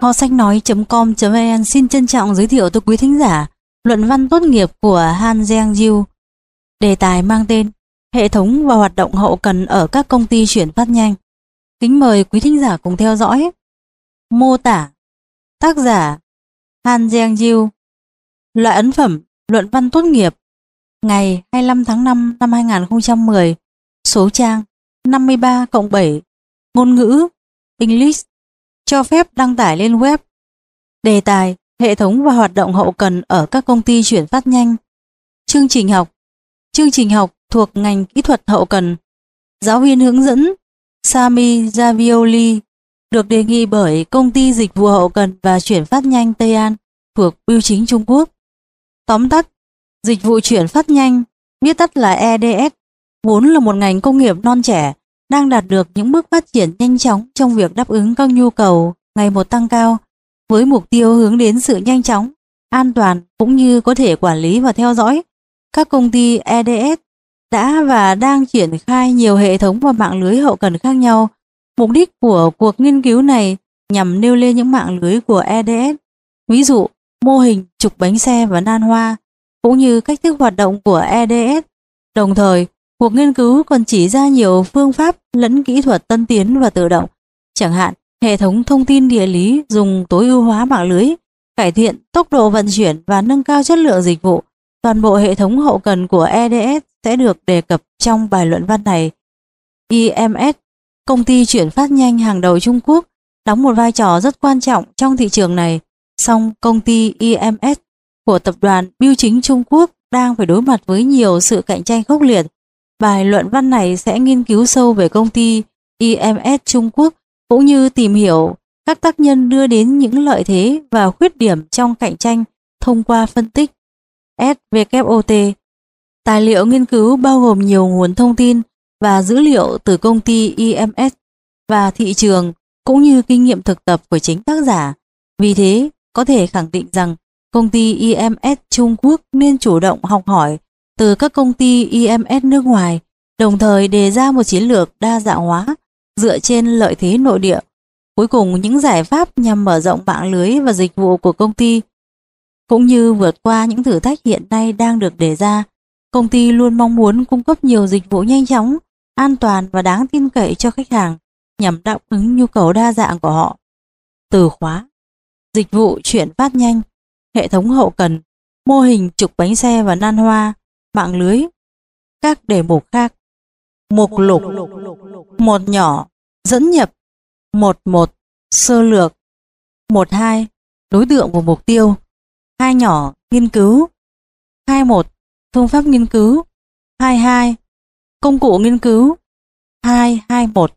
Kho sách nói.com.vn xin trân trọng giới thiệu tới quý thính giả luận văn tốt nghiệp của Han Jiang Yu, Đề tài mang tên Hệ thống và hoạt động hậu cần ở các công ty chuyển phát nhanh. Kính mời quý thính giả cùng theo dõi. Mô tả Tác giả Han Jiang Yu, Loại ấn phẩm Luận văn tốt nghiệp Ngày 25 tháng 5 năm 2010 Số trang 53 cộng 7 Ngôn ngữ English cho phép đăng tải lên web. Đề tài, hệ thống và hoạt động hậu cần ở các công ty chuyển phát nhanh. Chương trình học Chương trình học thuộc ngành kỹ thuật hậu cần. Giáo viên hướng dẫn Sami Javioli được đề nghị bởi công ty dịch vụ hậu cần và chuyển phát nhanh Tây An thuộc Bưu chính Trung Quốc. Tóm tắt, dịch vụ chuyển phát nhanh, viết tắt là EDS, vốn là một ngành công nghiệp non trẻ đang đạt được những bước phát triển nhanh chóng trong việc đáp ứng các nhu cầu ngày một tăng cao với mục tiêu hướng đến sự nhanh chóng, an toàn cũng như có thể quản lý và theo dõi. Các công ty EDS đã và đang triển khai nhiều hệ thống và mạng lưới hậu cần khác nhau. Mục đích của cuộc nghiên cứu này nhằm nêu lên những mạng lưới của EDS, ví dụ mô hình trục bánh xe và nan hoa, cũng như cách thức hoạt động của EDS. Đồng thời, Cuộc nghiên cứu còn chỉ ra nhiều phương pháp lẫn kỹ thuật tân tiến và tự động, chẳng hạn hệ thống thông tin địa lý dùng tối ưu hóa mạng lưới, cải thiện tốc độ vận chuyển và nâng cao chất lượng dịch vụ. Toàn bộ hệ thống hậu cần của EDS sẽ được đề cập trong bài luận văn này. IMS, công ty chuyển phát nhanh hàng đầu Trung Quốc, đóng một vai trò rất quan trọng trong thị trường này. Song công ty IMS của tập đoàn Bưu chính Trung Quốc đang phải đối mặt với nhiều sự cạnh tranh khốc liệt Bài luận văn này sẽ nghiên cứu sâu về công ty IMS Trung Quốc cũng như tìm hiểu các tác nhân đưa đến những lợi thế và khuyết điểm trong cạnh tranh thông qua phân tích SWOT. Tài liệu nghiên cứu bao gồm nhiều nguồn thông tin và dữ liệu từ công ty IMS và thị trường cũng như kinh nghiệm thực tập của chính tác giả. Vì thế, có thể khẳng định rằng công ty IMS Trung Quốc nên chủ động học hỏi từ các công ty IMS nước ngoài, đồng thời đề ra một chiến lược đa dạng hóa dựa trên lợi thế nội địa. Cuối cùng những giải pháp nhằm mở rộng mạng lưới và dịch vụ của công ty cũng như vượt qua những thử thách hiện nay đang được đề ra. Công ty luôn mong muốn cung cấp nhiều dịch vụ nhanh chóng, an toàn và đáng tin cậy cho khách hàng nhằm đáp ứng nhu cầu đa dạng của họ. Từ khóa Dịch vụ chuyển phát nhanh Hệ thống hậu cần Mô hình trục bánh xe và nan hoa mạng lưới, các đề mục khác. Mục lục, một nhỏ, dẫn nhập, một một, sơ lược, một hai, đối tượng của mục tiêu, hai nhỏ, nghiên cứu, hai một, phương pháp nghiên cứu, hai hai, công cụ nghiên cứu, hai hai một,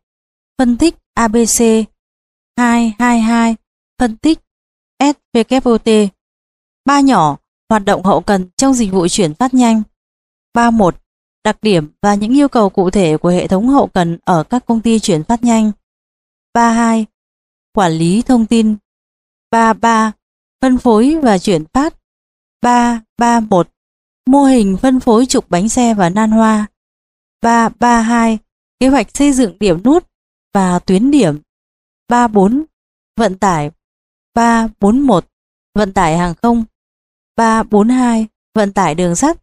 phân tích ABC, hai hai hai, phân tích SVKOT, ba nhỏ, hoạt động hậu cần trong dịch vụ chuyển phát nhanh. 31. Đặc điểm và những yêu cầu cụ thể của hệ thống hậu cần ở các công ty chuyển phát nhanh. 32. Quản lý thông tin. 33. Phân phối và chuyển phát. 331. Mô hình phân phối trục bánh xe và nan hoa. 332. Kế hoạch xây dựng điểm nút và tuyến điểm. 34. Vận tải. 341. Vận tải hàng không. 342. Vận tải đường sắt.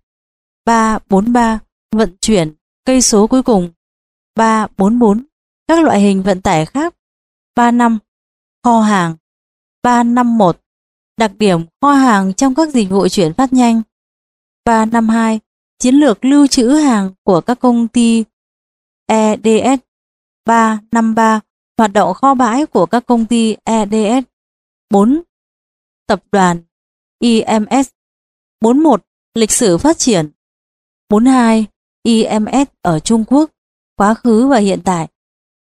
343 vận chuyển, cây số cuối cùng. 344 các loại hình vận tải khác. 35 kho hàng. 351 đặc điểm kho hàng trong các dịch vụ chuyển phát nhanh. 352 chiến lược lưu trữ hàng của các công ty EDS 353 hoạt động kho bãi của các công ty EDS 4 tập đoàn IMS 41 lịch sử phát triển. 42. IMS ở Trung Quốc, quá khứ và hiện tại.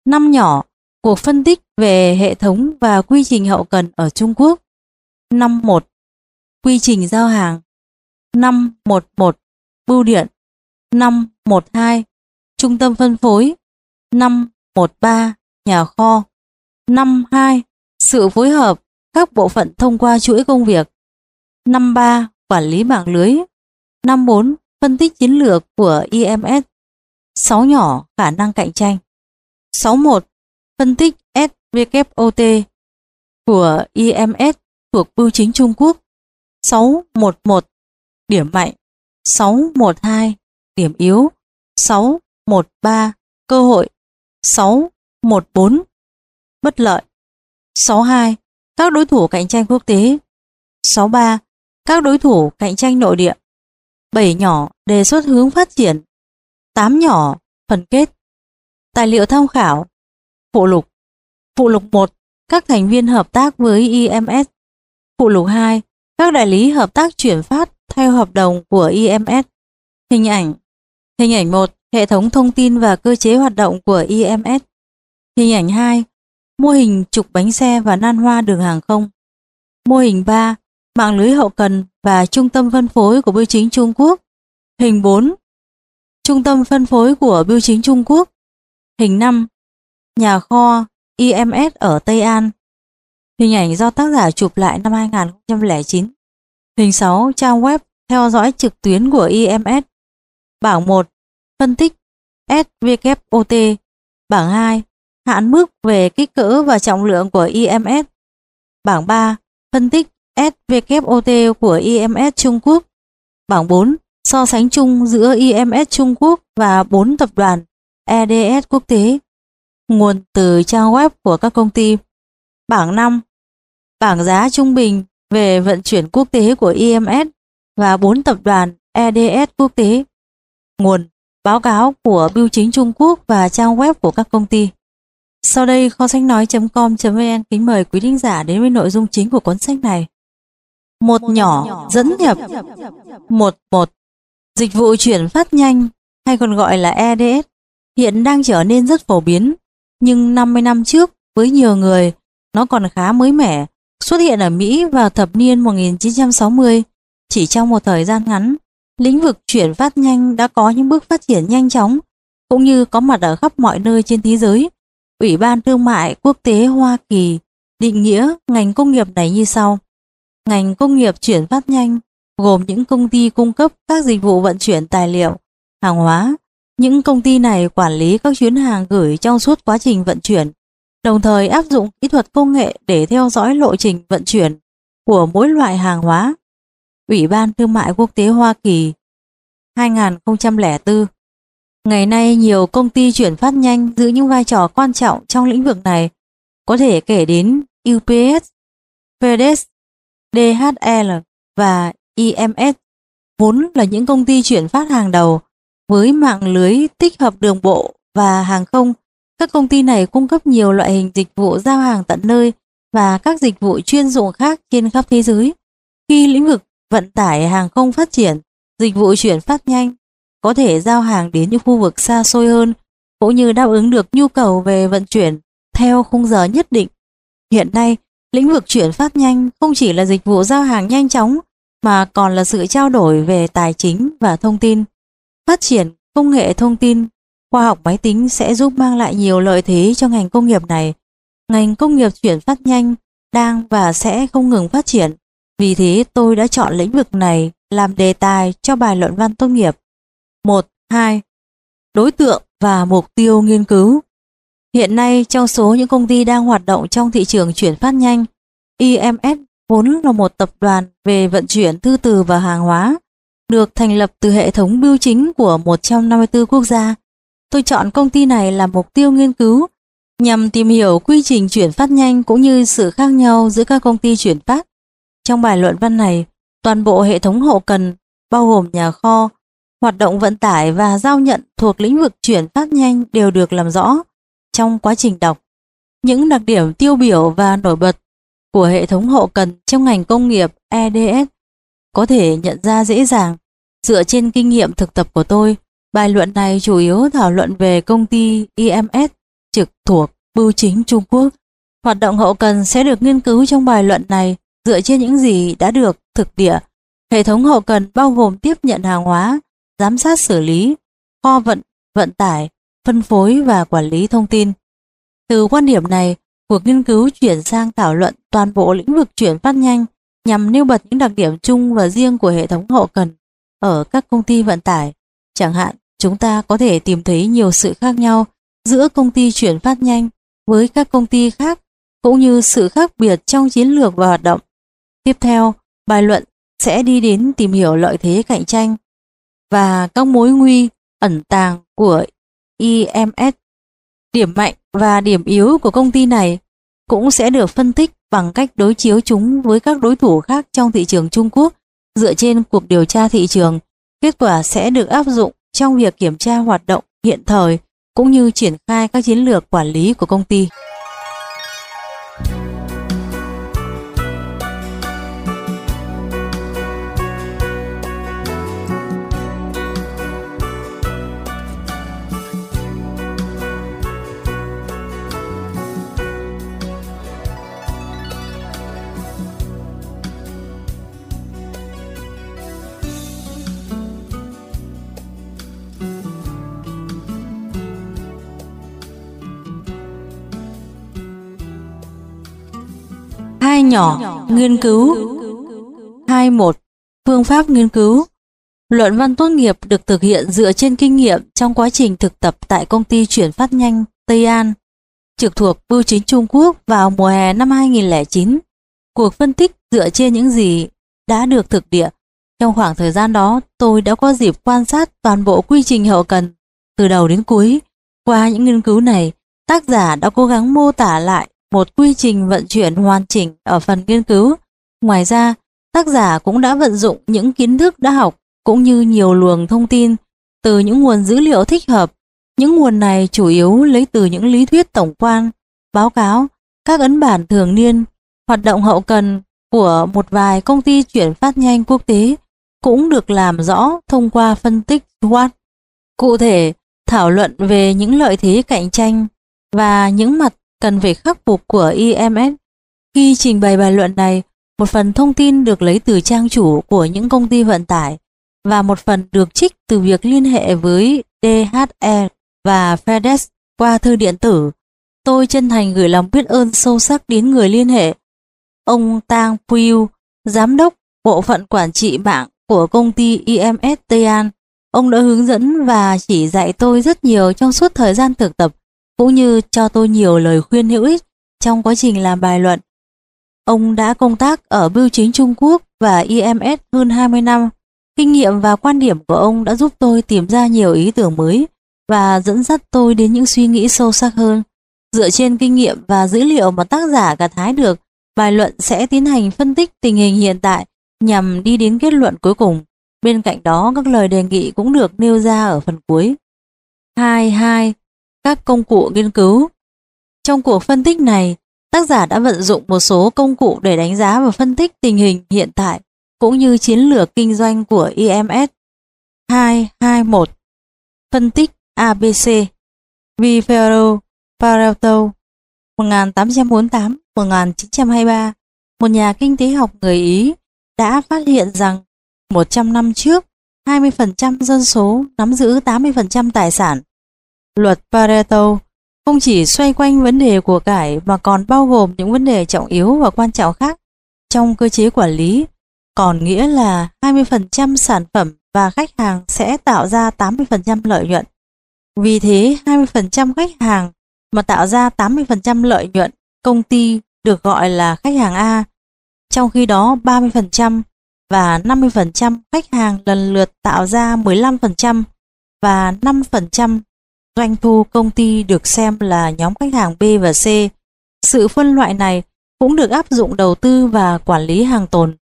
Năm nhỏ, cuộc phân tích về hệ thống và quy trình hậu cần ở Trung Quốc. Năm 1. Quy trình giao hàng. Năm 11. bưu điện Năm 12. trung tâm phân phối Năm 13. nhà kho Năm 2. sự phối hợp các bộ phận thông qua chuỗi công việc Năm 3. quản lý mạng lưới Năm 4 phân tích chiến lược của IMS 6 nhỏ khả năng cạnh tranh. 61 phân tích SWOT của IMS thuộc Bưu chính Trung Quốc. 611 điểm mạnh. 612 điểm yếu. 613 cơ hội. 614 bất lợi. 62 các đối thủ cạnh tranh quốc tế. 63 các đối thủ cạnh tranh nội địa. 7 nhỏ đề xuất hướng phát triển 8 nhỏ phần kết. Tài liệu tham khảo. Phụ lục. Phụ lục 1 các thành viên hợp tác với IMS phụ lục 2 các đại lý hợp tác chuyển phát theo hợp đồng của IMS hình ảnh. Hình ảnh 1 hệ thống thông tin và cơ chế hoạt động của IMS hình ảnh 2 mô hình trục bánh xe và nan hoa đường hàng không. Mô hình 3 mạng lưới hậu cần và trung tâm phân phối của bưu chính Trung Quốc. Hình 4. Trung tâm phân phối của bưu chính Trung Quốc. Hình 5. Nhà kho IMS ở Tây An. Hình ảnh do tác giả chụp lại năm 2009. Hình 6. Trang web theo dõi trực tuyến của IMS. Bảng 1. Phân tích SWOT. Bảng 2. Hạn mức về kích cỡ và trọng lượng của IMS. Bảng 3. Phân tích SWOT của IMS Trung Quốc. Bảng 4. So sánh chung giữa IMS Trung Quốc và 4 tập đoàn EDS quốc tế. Nguồn từ trang web của các công ty. Bảng 5. Bảng giá trung bình về vận chuyển quốc tế của IMS và 4 tập đoàn EDS quốc tế. Nguồn báo cáo của Bưu chính Trung Quốc và trang web của các công ty. Sau đây, kho sách nói.com.vn kính mời quý thính giả đến với nội dung chính của cuốn sách này một nhỏ dẫn nhập. một một. Dịch vụ chuyển phát nhanh hay còn gọi là EDS hiện đang trở nên rất phổ biến. Nhưng 50 năm trước với nhiều người nó còn khá mới mẻ xuất hiện ở Mỹ vào thập niên 1960 chỉ trong một thời gian ngắn lĩnh vực chuyển phát nhanh đã có những bước phát triển nhanh chóng cũng như có mặt ở khắp mọi nơi trên thế giới. Ủy ban Thương mại Quốc tế Hoa Kỳ định nghĩa ngành công nghiệp này như sau Ngành công nghiệp chuyển phát nhanh gồm những công ty cung cấp các dịch vụ vận chuyển tài liệu, hàng hóa. Những công ty này quản lý các chuyến hàng gửi trong suốt quá trình vận chuyển, đồng thời áp dụng kỹ thuật công nghệ để theo dõi lộ trình vận chuyển của mỗi loại hàng hóa. Ủy ban Thương mại Quốc tế Hoa Kỳ 2004 Ngày nay nhiều công ty chuyển phát nhanh giữ những vai trò quan trọng trong lĩnh vực này, có thể kể đến UPS, FedEx, DHL và IMS vốn là những công ty chuyển phát hàng đầu với mạng lưới tích hợp đường bộ và hàng không. Các công ty này cung cấp nhiều loại hình dịch vụ giao hàng tận nơi và các dịch vụ chuyên dụng khác trên khắp thế giới. Khi lĩnh vực vận tải hàng không phát triển, dịch vụ chuyển phát nhanh có thể giao hàng đến những khu vực xa xôi hơn cũng như đáp ứng được nhu cầu về vận chuyển theo khung giờ nhất định. Hiện nay, Lĩnh vực chuyển phát nhanh không chỉ là dịch vụ giao hàng nhanh chóng mà còn là sự trao đổi về tài chính và thông tin. Phát triển công nghệ thông tin, khoa học máy tính sẽ giúp mang lại nhiều lợi thế cho ngành công nghiệp này. Ngành công nghiệp chuyển phát nhanh đang và sẽ không ngừng phát triển. Vì thế tôi đã chọn lĩnh vực này làm đề tài cho bài luận văn tốt nghiệp. 1. 2. Đối tượng và mục tiêu nghiên cứu Hiện nay trong số những công ty đang hoạt động trong thị trường chuyển phát nhanh, IMS vốn là một tập đoàn về vận chuyển thư từ và hàng hóa, được thành lập từ hệ thống bưu chính của 154 quốc gia. Tôi chọn công ty này làm mục tiêu nghiên cứu nhằm tìm hiểu quy trình chuyển phát nhanh cũng như sự khác nhau giữa các công ty chuyển phát. Trong bài luận văn này, toàn bộ hệ thống hậu cần bao gồm nhà kho, hoạt động vận tải và giao nhận thuộc lĩnh vực chuyển phát nhanh đều được làm rõ trong quá trình đọc. Những đặc điểm tiêu biểu và nổi bật của hệ thống hậu cần trong ngành công nghiệp EDS có thể nhận ra dễ dàng. Dựa trên kinh nghiệm thực tập của tôi, bài luận này chủ yếu thảo luận về công ty IMS trực thuộc Bưu chính Trung Quốc. Hoạt động hậu cần sẽ được nghiên cứu trong bài luận này dựa trên những gì đã được thực địa Hệ thống hậu cần bao gồm tiếp nhận hàng hóa, giám sát xử lý, kho vận, vận tải, phân phối và quản lý thông tin. Từ quan điểm này, cuộc nghiên cứu chuyển sang thảo luận toàn bộ lĩnh vực chuyển phát nhanh nhằm nêu bật những đặc điểm chung và riêng của hệ thống hậu cần ở các công ty vận tải. Chẳng hạn, chúng ta có thể tìm thấy nhiều sự khác nhau giữa công ty chuyển phát nhanh với các công ty khác cũng như sự khác biệt trong chiến lược và hoạt động. Tiếp theo, bài luận sẽ đi đến tìm hiểu lợi thế cạnh tranh và các mối nguy ẩn tàng của EMS. Điểm mạnh và điểm yếu của công ty này cũng sẽ được phân tích bằng cách đối chiếu chúng với các đối thủ khác trong thị trường Trung Quốc dựa trên cuộc điều tra thị trường. Kết quả sẽ được áp dụng trong việc kiểm tra hoạt động hiện thời cũng như triển khai các chiến lược quản lý của công ty. Nhỏ, nghiên cứu 21. Phương pháp nghiên cứu Luận văn tốt nghiệp được thực hiện dựa trên kinh nghiệm trong quá trình thực tập tại công ty chuyển phát nhanh Tây An, trực thuộc Bưu chính Trung Quốc vào mùa hè năm 2009. Cuộc phân tích dựa trên những gì đã được thực địa. Trong khoảng thời gian đó, tôi đã có dịp quan sát toàn bộ quy trình hậu cần từ đầu đến cuối. Qua những nghiên cứu này, tác giả đã cố gắng mô tả lại một quy trình vận chuyển hoàn chỉnh ở phần nghiên cứu. Ngoài ra, tác giả cũng đã vận dụng những kiến thức đã học cũng như nhiều luồng thông tin từ những nguồn dữ liệu thích hợp. Những nguồn này chủ yếu lấy từ những lý thuyết tổng quan, báo cáo, các ấn bản thường niên, hoạt động hậu cần của một vài công ty chuyển phát nhanh quốc tế cũng được làm rõ thông qua phân tích SWOT. Cụ thể, thảo luận về những lợi thế cạnh tranh và những mặt cần phải khắc phục của IMS. Khi trình bày bài luận này, một phần thông tin được lấy từ trang chủ của những công ty vận tải và một phần được trích từ việc liên hệ với DHE và FedEx qua thư điện tử. Tôi chân thành gửi lòng biết ơn sâu sắc đến người liên hệ. Ông Tang Puyu, giám đốc bộ phận quản trị mạng của công ty IMS Tây An. Ông đã hướng dẫn và chỉ dạy tôi rất nhiều trong suốt thời gian thực tập cũng như cho tôi nhiều lời khuyên hữu ích trong quá trình làm bài luận. Ông đã công tác ở Bưu chính Trung Quốc và IMS hơn 20 năm. Kinh nghiệm và quan điểm của ông đã giúp tôi tìm ra nhiều ý tưởng mới và dẫn dắt tôi đến những suy nghĩ sâu sắc hơn. Dựa trên kinh nghiệm và dữ liệu mà tác giả gặt hái được, bài luận sẽ tiến hành phân tích tình hình hiện tại nhằm đi đến kết luận cuối cùng. Bên cạnh đó, các lời đề nghị cũng được nêu ra ở phần cuối. 22 các công cụ nghiên cứu. Trong cuộc phân tích này, tác giả đã vận dụng một số công cụ để đánh giá và phân tích tình hình hiện tại cũng như chiến lược kinh doanh của IMS. 221 Phân tích ABC Vivero Pareto 1848-1923 một nhà kinh tế học người Ý đã phát hiện rằng 100 năm trước 20% dân số nắm giữ 80% tài sản Luật Pareto không chỉ xoay quanh vấn đề của cải mà còn bao gồm những vấn đề trọng yếu và quan trọng khác trong cơ chế quản lý, còn nghĩa là 20% sản phẩm và khách hàng sẽ tạo ra 80% lợi nhuận. Vì thế, 20% khách hàng mà tạo ra 80% lợi nhuận công ty được gọi là khách hàng A, trong khi đó 30% và 50% khách hàng lần lượt tạo ra 15% và 5% Doanh thu công ty được xem là nhóm khách hàng B và C. Sự phân loại này cũng được áp dụng đầu tư và quản lý hàng tồn.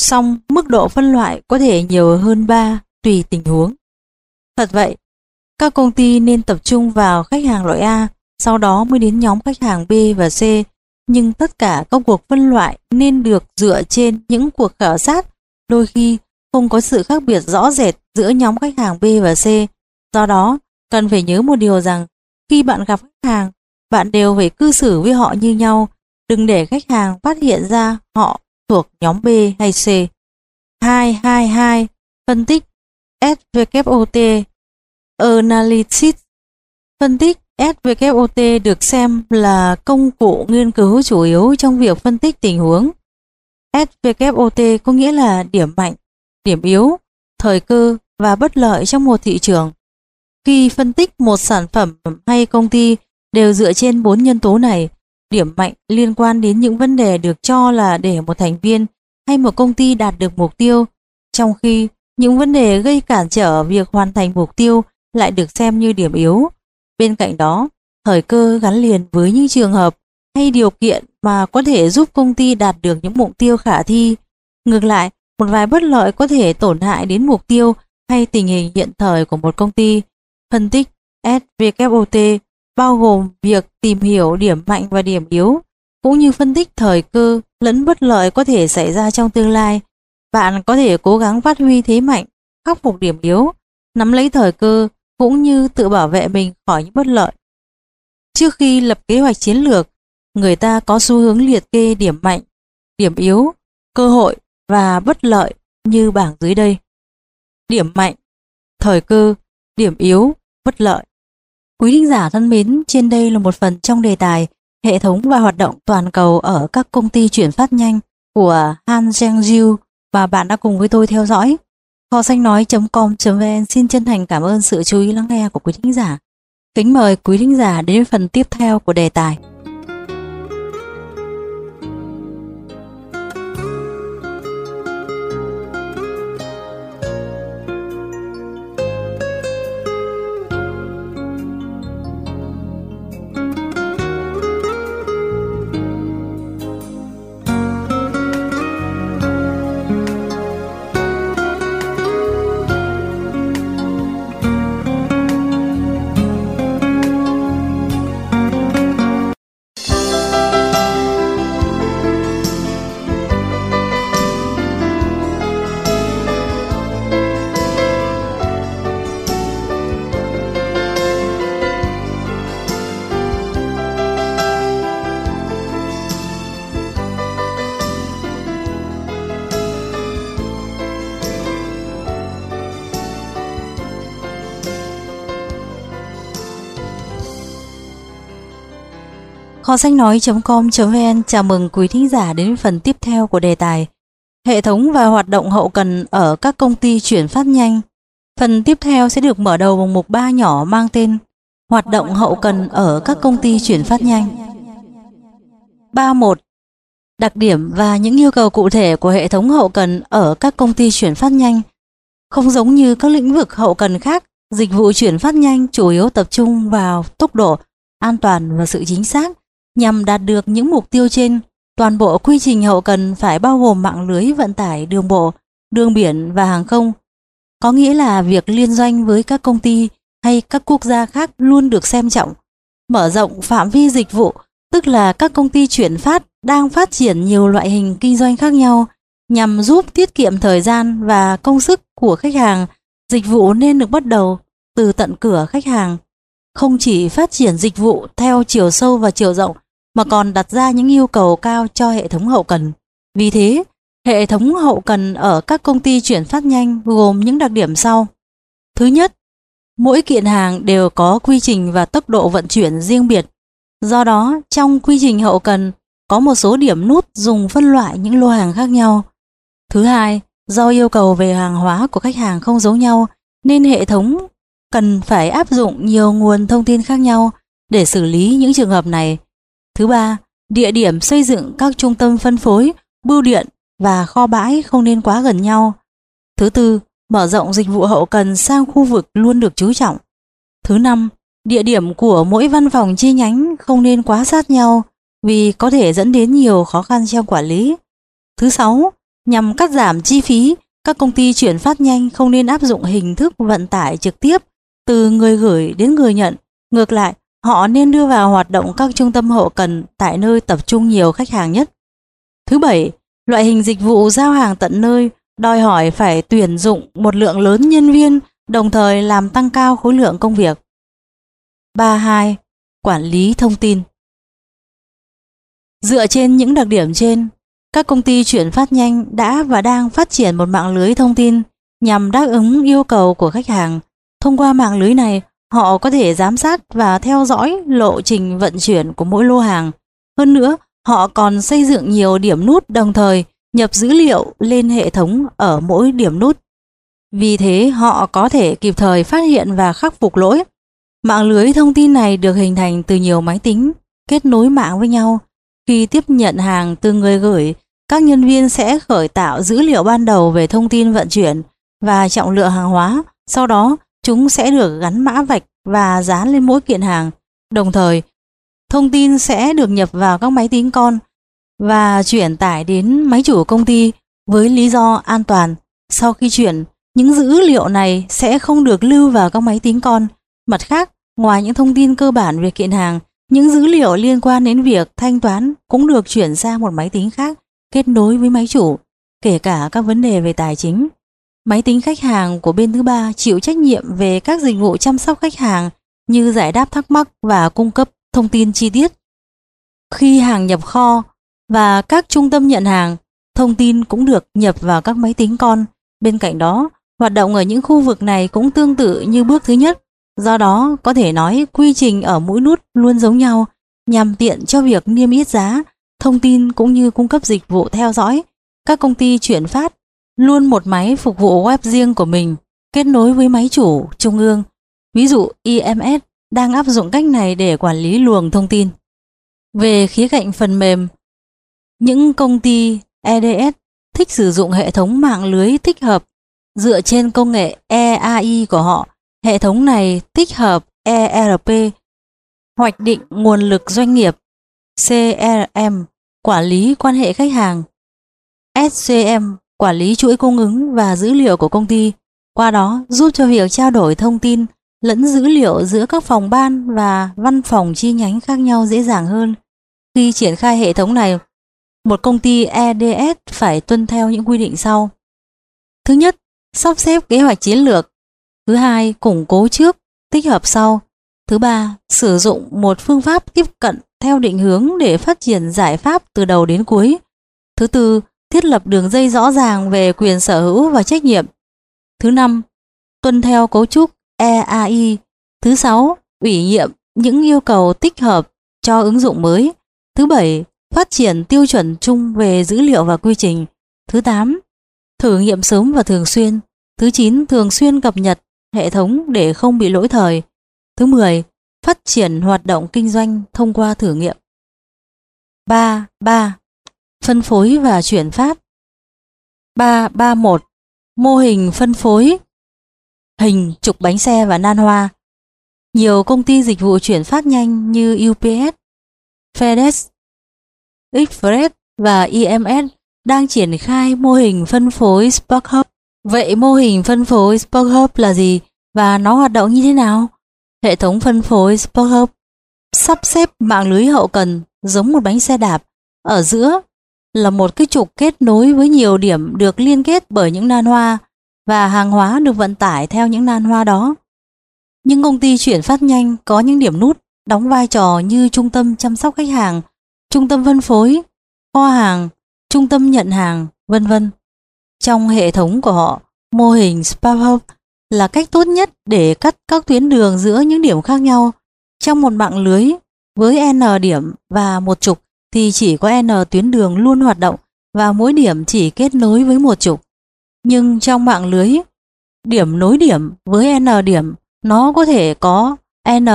Song mức độ phân loại có thể nhiều hơn 3 tùy tình huống. Thật vậy, các công ty nên tập trung vào khách hàng loại A, sau đó mới đến nhóm khách hàng B và C. Nhưng tất cả các cuộc phân loại nên được dựa trên những cuộc khảo sát, đôi khi không có sự khác biệt rõ rệt giữa nhóm khách hàng B và C. Do đó, Cần phải nhớ một điều rằng, khi bạn gặp khách hàng, bạn đều phải cư xử với họ như nhau, đừng để khách hàng phát hiện ra họ thuộc nhóm B hay C. 222 Phân tích SWOT Analysis Phân tích SWOT được xem là công cụ nghiên cứu chủ yếu trong việc phân tích tình huống. SWOT có nghĩa là điểm mạnh, điểm yếu, thời cơ và bất lợi trong một thị trường. Khi phân tích một sản phẩm hay công ty đều dựa trên bốn nhân tố này, điểm mạnh liên quan đến những vấn đề được cho là để một thành viên hay một công ty đạt được mục tiêu, trong khi những vấn đề gây cản trở việc hoàn thành mục tiêu lại được xem như điểm yếu. Bên cạnh đó, thời cơ gắn liền với những trường hợp hay điều kiện mà có thể giúp công ty đạt được những mục tiêu khả thi. Ngược lại, một vài bất lợi có thể tổn hại đến mục tiêu hay tình hình hiện thời của một công ty. Phân tích SWOT bao gồm việc tìm hiểu điểm mạnh và điểm yếu, cũng như phân tích thời cơ lẫn bất lợi có thể xảy ra trong tương lai. Bạn có thể cố gắng phát huy thế mạnh, khắc phục điểm yếu, nắm lấy thời cơ cũng như tự bảo vệ mình khỏi những bất lợi. Trước khi lập kế hoạch chiến lược, người ta có xu hướng liệt kê điểm mạnh, điểm yếu, cơ hội và bất lợi như bảng dưới đây. Điểm mạnh, thời cơ, điểm yếu, bất lợi. Quý thính giả thân mến, trên đây là một phần trong đề tài hệ thống và hoạt động toàn cầu ở các công ty chuyển phát nhanh của Han Zhengzhu và bạn đã cùng với tôi theo dõi. Kho xanh nói.com.vn xin chân thành cảm ơn sự chú ý lắng nghe của quý thính giả. Kính mời quý thính giả đến phần tiếp theo của đề tài. Họ sách nói.com.vn chào mừng quý thính giả đến phần tiếp theo của đề tài Hệ thống và hoạt động hậu cần ở các công ty chuyển phát nhanh. Phần tiếp theo sẽ được mở đầu bằng mục 3 nhỏ mang tên Hoạt động hậu cần ở các công ty chuyển phát nhanh. 3.1 Đặc điểm và những yêu cầu cụ thể của hệ thống hậu cần ở các công ty chuyển phát nhanh. Không giống như các lĩnh vực hậu cần khác, dịch vụ chuyển phát nhanh chủ yếu tập trung vào tốc độ, an toàn và sự chính xác Nhằm đạt được những mục tiêu trên, toàn bộ quy trình hậu cần phải bao gồm mạng lưới vận tải đường bộ, đường biển và hàng không. Có nghĩa là việc liên doanh với các công ty hay các quốc gia khác luôn được xem trọng. Mở rộng phạm vi dịch vụ, tức là các công ty chuyển phát đang phát triển nhiều loại hình kinh doanh khác nhau nhằm giúp tiết kiệm thời gian và công sức của khách hàng. Dịch vụ nên được bắt đầu từ tận cửa khách hàng không chỉ phát triển dịch vụ theo chiều sâu và chiều rộng mà còn đặt ra những yêu cầu cao cho hệ thống hậu cần. Vì thế, hệ thống hậu cần ở các công ty chuyển phát nhanh gồm những đặc điểm sau. Thứ nhất, mỗi kiện hàng đều có quy trình và tốc độ vận chuyển riêng biệt. Do đó, trong quy trình hậu cần có một số điểm nút dùng phân loại những lô hàng khác nhau. Thứ hai, do yêu cầu về hàng hóa của khách hàng không giống nhau nên hệ thống cần phải áp dụng nhiều nguồn thông tin khác nhau để xử lý những trường hợp này. Thứ ba, địa điểm xây dựng các trung tâm phân phối, bưu điện và kho bãi không nên quá gần nhau. Thứ tư, mở rộng dịch vụ hậu cần sang khu vực luôn được chú trọng. Thứ năm, địa điểm của mỗi văn phòng chi nhánh không nên quá sát nhau vì có thể dẫn đến nhiều khó khăn trong quản lý. Thứ sáu, nhằm cắt giảm chi phí, các công ty chuyển phát nhanh không nên áp dụng hình thức vận tải trực tiếp từ người gửi đến người nhận. Ngược lại, họ nên đưa vào hoạt động các trung tâm hậu cần tại nơi tập trung nhiều khách hàng nhất. Thứ bảy, loại hình dịch vụ giao hàng tận nơi đòi hỏi phải tuyển dụng một lượng lớn nhân viên đồng thời làm tăng cao khối lượng công việc. 32. Quản lý thông tin Dựa trên những đặc điểm trên, Các công ty chuyển phát nhanh đã và đang phát triển một mạng lưới thông tin nhằm đáp ứng yêu cầu của khách hàng. Thông qua mạng lưới này, họ có thể giám sát và theo dõi lộ trình vận chuyển của mỗi lô hàng. Hơn nữa, họ còn xây dựng nhiều điểm nút đồng thời nhập dữ liệu lên hệ thống ở mỗi điểm nút. Vì thế, họ có thể kịp thời phát hiện và khắc phục lỗi. Mạng lưới thông tin này được hình thành từ nhiều máy tính kết nối mạng với nhau. Khi tiếp nhận hàng từ người gửi, các nhân viên sẽ khởi tạo dữ liệu ban đầu về thông tin vận chuyển và trọng lượng hàng hóa. Sau đó, chúng sẽ được gắn mã vạch và dán lên mỗi kiện hàng. Đồng thời, thông tin sẽ được nhập vào các máy tính con và chuyển tải đến máy chủ công ty với lý do an toàn. Sau khi chuyển, những dữ liệu này sẽ không được lưu vào các máy tính con. Mặt khác, ngoài những thông tin cơ bản về kiện hàng, những dữ liệu liên quan đến việc thanh toán cũng được chuyển sang một máy tính khác kết nối với máy chủ, kể cả các vấn đề về tài chính. Máy tính khách hàng của bên thứ ba chịu trách nhiệm về các dịch vụ chăm sóc khách hàng như giải đáp thắc mắc và cung cấp thông tin chi tiết. Khi hàng nhập kho và các trung tâm nhận hàng, thông tin cũng được nhập vào các máy tính con. Bên cạnh đó, hoạt động ở những khu vực này cũng tương tự như bước thứ nhất. Do đó, có thể nói quy trình ở mỗi nút luôn giống nhau nhằm tiện cho việc niêm yết giá, thông tin cũng như cung cấp dịch vụ theo dõi. Các công ty chuyển phát luôn một máy phục vụ web riêng của mình kết nối với máy chủ trung ương. Ví dụ IMS đang áp dụng cách này để quản lý luồng thông tin. Về khía cạnh phần mềm, những công ty EDS thích sử dụng hệ thống mạng lưới tích hợp dựa trên công nghệ EAI của họ. Hệ thống này tích hợp ERP, hoạch định nguồn lực doanh nghiệp, CRM, quản lý quan hệ khách hàng, SCM, quản lý chuỗi cung ứng và dữ liệu của công ty, qua đó giúp cho việc trao đổi thông tin lẫn dữ liệu giữa các phòng ban và văn phòng chi nhánh khác nhau dễ dàng hơn. Khi triển khai hệ thống này, một công ty EDS phải tuân theo những quy định sau. Thứ nhất, sắp xếp kế hoạch chiến lược. Thứ hai, củng cố trước, tích hợp sau. Thứ ba, sử dụng một phương pháp tiếp cận theo định hướng để phát triển giải pháp từ đầu đến cuối. Thứ tư, thiết lập đường dây rõ ràng về quyền sở hữu và trách nhiệm. Thứ năm, tuân theo cấu trúc EAI. Thứ sáu, ủy nhiệm những yêu cầu tích hợp cho ứng dụng mới. Thứ bảy, phát triển tiêu chuẩn chung về dữ liệu và quy trình. Thứ tám, thử nghiệm sớm và thường xuyên. Thứ chín, thường xuyên cập nhật hệ thống để không bị lỗi thời. Thứ 10, phát triển hoạt động kinh doanh thông qua thử nghiệm. 3. 3. Phân phối và chuyển phát 331. Mô hình phân phối hình trục bánh xe và nan hoa. Nhiều công ty dịch vụ chuyển phát nhanh như UPS, FedEx, Express và EMS đang triển khai mô hình phân phối Spark Hub. Vậy mô hình phân phối Spark Hub là gì và nó hoạt động như thế nào? Hệ thống phân phối Spark Hub sắp xếp mạng lưới hậu cần giống một bánh xe đạp. Ở giữa là một cái trục kết nối với nhiều điểm được liên kết bởi những nan hoa và hàng hóa được vận tải theo những nan hoa đó. Những công ty chuyển phát nhanh có những điểm nút đóng vai trò như trung tâm chăm sóc khách hàng, trung tâm phân phối, kho hàng, trung tâm nhận hàng, vân vân. Trong hệ thống của họ, mô hình Spark là cách tốt nhất để cắt các tuyến đường giữa những điểm khác nhau. Trong một mạng lưới với N điểm và một trục thì chỉ có N tuyến đường luôn hoạt động và mỗi điểm chỉ kết nối với một trục. Nhưng trong mạng lưới, điểm nối điểm với N điểm nó có thể có N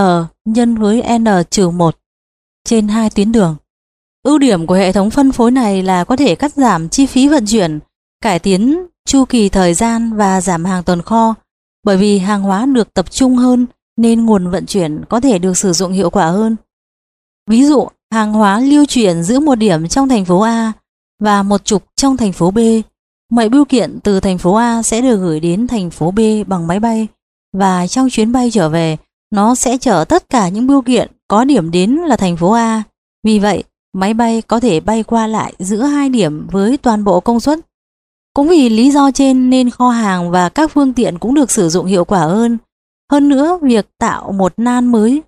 nhân với N trừ 1 trên hai tuyến đường. Ưu điểm của hệ thống phân phối này là có thể cắt giảm chi phí vận chuyển, cải tiến chu kỳ thời gian và giảm hàng tồn kho bởi vì hàng hóa được tập trung hơn nên nguồn vận chuyển có thể được sử dụng hiệu quả hơn. Ví dụ, hàng hóa lưu chuyển giữa một điểm trong thành phố A và một trục trong thành phố B. Mọi bưu kiện từ thành phố A sẽ được gửi đến thành phố B bằng máy bay và trong chuyến bay trở về, nó sẽ chở tất cả những bưu kiện có điểm đến là thành phố A. Vì vậy, máy bay có thể bay qua lại giữa hai điểm với toàn bộ công suất. Cũng vì lý do trên nên kho hàng và các phương tiện cũng được sử dụng hiệu quả hơn. Hơn nữa, việc tạo một nan mới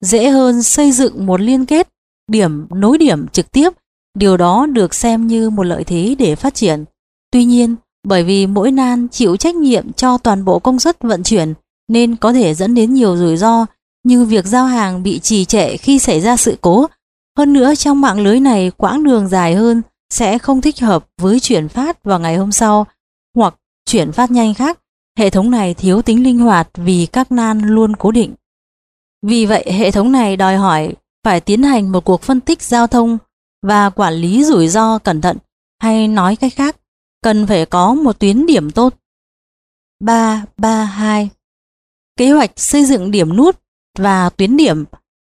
dễ hơn xây dựng một liên kết điểm nối điểm trực tiếp điều đó được xem như một lợi thế để phát triển. Tuy nhiên, bởi vì mỗi nan chịu trách nhiệm cho toàn bộ công suất vận chuyển nên có thể dẫn đến nhiều rủi ro như việc giao hàng bị trì trệ khi xảy ra sự cố. Hơn nữa trong mạng lưới này quãng đường dài hơn sẽ không thích hợp với chuyển phát vào ngày hôm sau hoặc chuyển phát nhanh khác. Hệ thống này thiếu tính linh hoạt vì các nan luôn cố định. Vì vậy hệ thống này đòi hỏi phải tiến hành một cuộc phân tích giao thông và quản lý rủi ro cẩn thận hay nói cách khác cần phải có một tuyến điểm tốt. 332 Kế hoạch xây dựng điểm nút và tuyến điểm.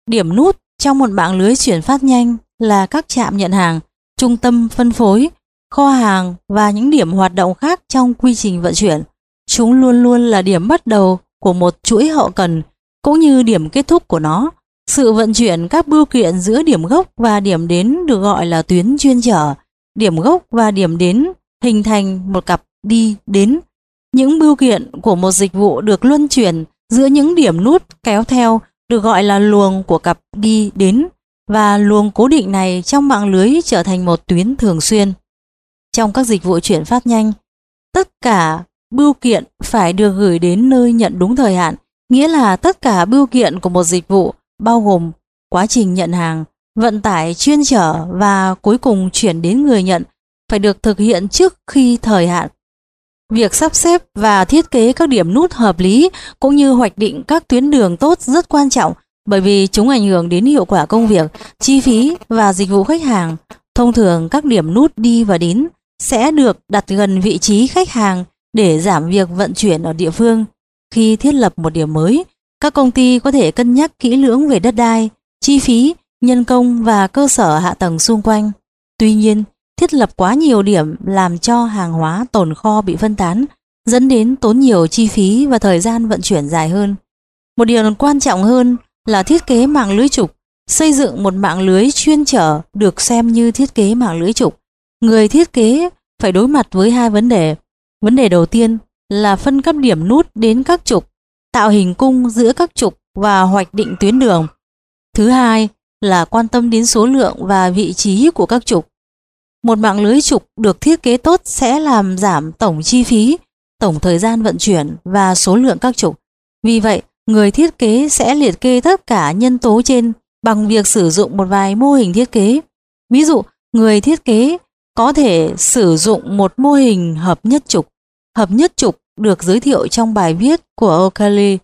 Điểm nút trong một mạng lưới chuyển phát nhanh là các trạm nhận hàng, trung tâm phân phối, kho hàng và những điểm hoạt động khác trong quy trình vận chuyển. Chúng luôn luôn là điểm bắt đầu của một chuỗi hậu cần cũng như điểm kết thúc của nó. Sự vận chuyển các bưu kiện giữa điểm gốc và điểm đến được gọi là tuyến chuyên trở. Điểm gốc và điểm đến hình thành một cặp đi đến. Những bưu kiện của một dịch vụ được luân chuyển giữa những điểm nút kéo theo được gọi là luồng của cặp đi đến và luồng cố định này trong mạng lưới trở thành một tuyến thường xuyên. Trong các dịch vụ chuyển phát nhanh, tất cả bưu kiện phải được gửi đến nơi nhận đúng thời hạn, nghĩa là tất cả bưu kiện của một dịch vụ bao gồm quá trình nhận hàng, vận tải chuyên trở và cuối cùng chuyển đến người nhận phải được thực hiện trước khi thời hạn. Việc sắp xếp và thiết kế các điểm nút hợp lý cũng như hoạch định các tuyến đường tốt rất quan trọng bởi vì chúng ảnh hưởng đến hiệu quả công việc, chi phí và dịch vụ khách hàng. Thông thường các điểm nút đi và đến sẽ được đặt gần vị trí khách hàng để giảm việc vận chuyển ở địa phương. Khi thiết lập một điểm mới, các công ty có thể cân nhắc kỹ lưỡng về đất đai, chi phí, nhân công và cơ sở hạ tầng xung quanh. Tuy nhiên, thiết lập quá nhiều điểm làm cho hàng hóa tồn kho bị phân tán, dẫn đến tốn nhiều chi phí và thời gian vận chuyển dài hơn. Một điều quan trọng hơn là thiết kế mạng lưới trục. Xây dựng một mạng lưới chuyên trở được xem như thiết kế mạng lưới trục. Người thiết kế phải đối mặt với hai vấn đề. Vấn đề đầu tiên là phân cấp điểm nút đến các trục, tạo hình cung giữa các trục và hoạch định tuyến đường. Thứ hai là quan tâm đến số lượng và vị trí của các trục. Một mạng lưới trục được thiết kế tốt sẽ làm giảm tổng chi phí, tổng thời gian vận chuyển và số lượng các trục. Vì vậy, người thiết kế sẽ liệt kê tất cả nhân tố trên bằng việc sử dụng một vài mô hình thiết kế. Ví dụ, người thiết kế có thể sử dụng một mô hình hợp nhất trục. Hợp nhất trục được giới thiệu trong bài viết của O'Kelly.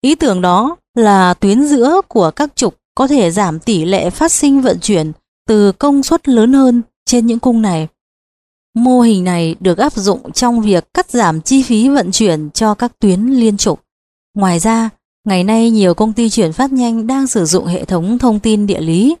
Ý tưởng đó là tuyến giữa của các trục có thể giảm tỷ lệ phát sinh vận chuyển từ công suất lớn hơn trên những cung này. Mô hình này được áp dụng trong việc cắt giảm chi phí vận chuyển cho các tuyến liên trục. Ngoài ra, ngày nay nhiều công ty chuyển phát nhanh đang sử dụng hệ thống thông tin địa lý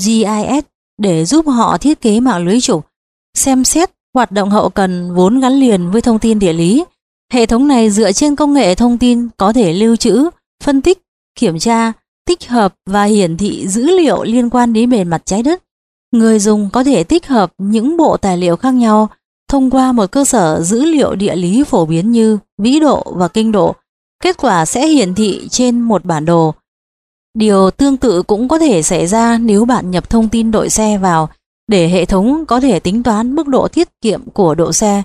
GIS để giúp họ thiết kế mạng lưới trục, xem xét hoạt động hậu cần vốn gắn liền với thông tin địa lý. Hệ thống này dựa trên công nghệ thông tin có thể lưu trữ, phân tích, kiểm tra, tích hợp và hiển thị dữ liệu liên quan đến bề mặt trái đất. Người dùng có thể tích hợp những bộ tài liệu khác nhau thông qua một cơ sở dữ liệu địa lý phổ biến như vĩ độ và kinh độ. Kết quả sẽ hiển thị trên một bản đồ. Điều tương tự cũng có thể xảy ra nếu bạn nhập thông tin đội xe vào để hệ thống có thể tính toán mức độ tiết kiệm của độ xe.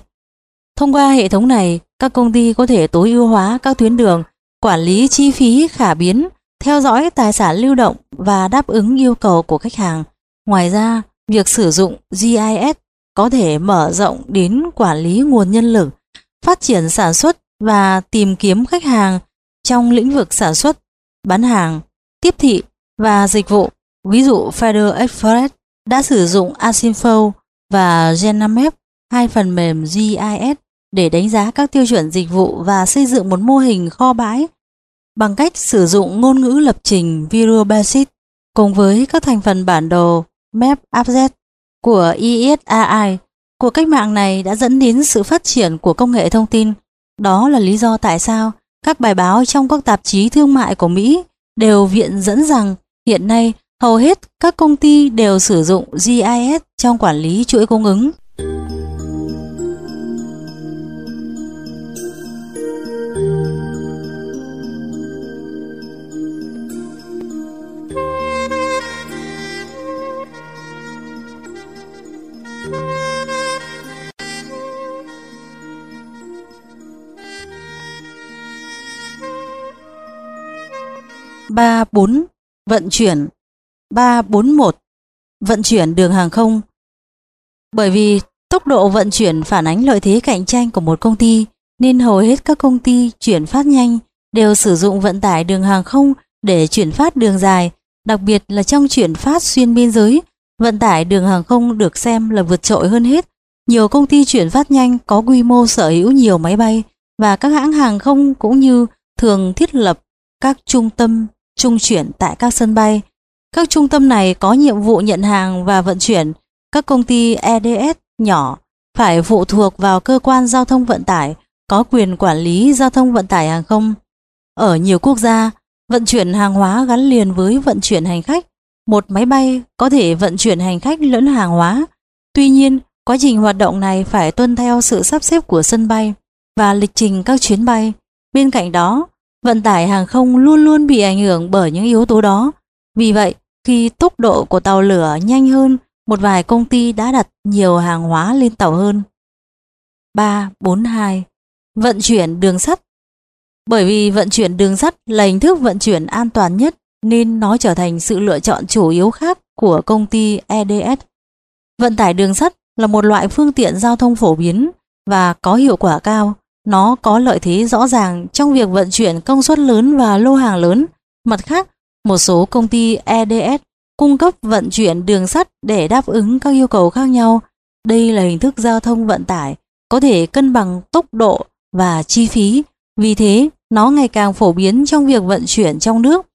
Thông qua hệ thống này, các công ty có thể tối ưu hóa các tuyến đường, quản lý chi phí khả biến, theo dõi tài sản lưu động và đáp ứng yêu cầu của khách hàng. Ngoài ra, việc sử dụng GIS có thể mở rộng đến quản lý nguồn nhân lực, phát triển sản xuất và tìm kiếm khách hàng trong lĩnh vực sản xuất, bán hàng, tiếp thị và dịch vụ. Ví dụ Federal Express đã sử dụng Asinfo và Genamap, hai phần mềm GIS để đánh giá các tiêu chuẩn dịch vụ và xây dựng một mô hình kho bãi bằng cách sử dụng ngôn ngữ lập trình Visual Basic cùng với các thành phần bản đồ Map Object của ESRI. Cuộc cách mạng này đã dẫn đến sự phát triển của công nghệ thông tin. Đó là lý do tại sao các bài báo trong các tạp chí thương mại của Mỹ đều viện dẫn rằng hiện nay hầu hết các công ty đều sử dụng GIS trong quản lý chuỗi cung ứng. ba bốn, vận chuyển 341. Vận chuyển đường hàng không Bởi vì tốc độ vận chuyển phản ánh lợi thế cạnh tranh của một công ty nên hầu hết các công ty chuyển phát nhanh đều sử dụng vận tải đường hàng không để chuyển phát đường dài, đặc biệt là trong chuyển phát xuyên biên giới, vận tải đường hàng không được xem là vượt trội hơn hết. Nhiều công ty chuyển phát nhanh có quy mô sở hữu nhiều máy bay và các hãng hàng không cũng như thường thiết lập các trung tâm trung chuyển tại các sân bay. Các trung tâm này có nhiệm vụ nhận hàng và vận chuyển. Các công ty EDS nhỏ phải phụ thuộc vào cơ quan giao thông vận tải có quyền quản lý giao thông vận tải hàng không. Ở nhiều quốc gia, vận chuyển hàng hóa gắn liền với vận chuyển hành khách. Một máy bay có thể vận chuyển hành khách lẫn hàng hóa. Tuy nhiên, quá trình hoạt động này phải tuân theo sự sắp xếp của sân bay và lịch trình các chuyến bay. Bên cạnh đó, vận tải hàng không luôn luôn bị ảnh hưởng bởi những yếu tố đó. Vì vậy, khi tốc độ của tàu lửa nhanh hơn, một vài công ty đã đặt nhiều hàng hóa lên tàu hơn. 342. Vận chuyển đường sắt Bởi vì vận chuyển đường sắt là hình thức vận chuyển an toàn nhất nên nó trở thành sự lựa chọn chủ yếu khác của công ty EDS. Vận tải đường sắt là một loại phương tiện giao thông phổ biến và có hiệu quả cao. Nó có lợi thế rõ ràng trong việc vận chuyển công suất lớn và lô hàng lớn. Mặt khác, một số công ty EDS cung cấp vận chuyển đường sắt để đáp ứng các yêu cầu khác nhau. Đây là hình thức giao thông vận tải có thể cân bằng tốc độ và chi phí, vì thế nó ngày càng phổ biến trong việc vận chuyển trong nước.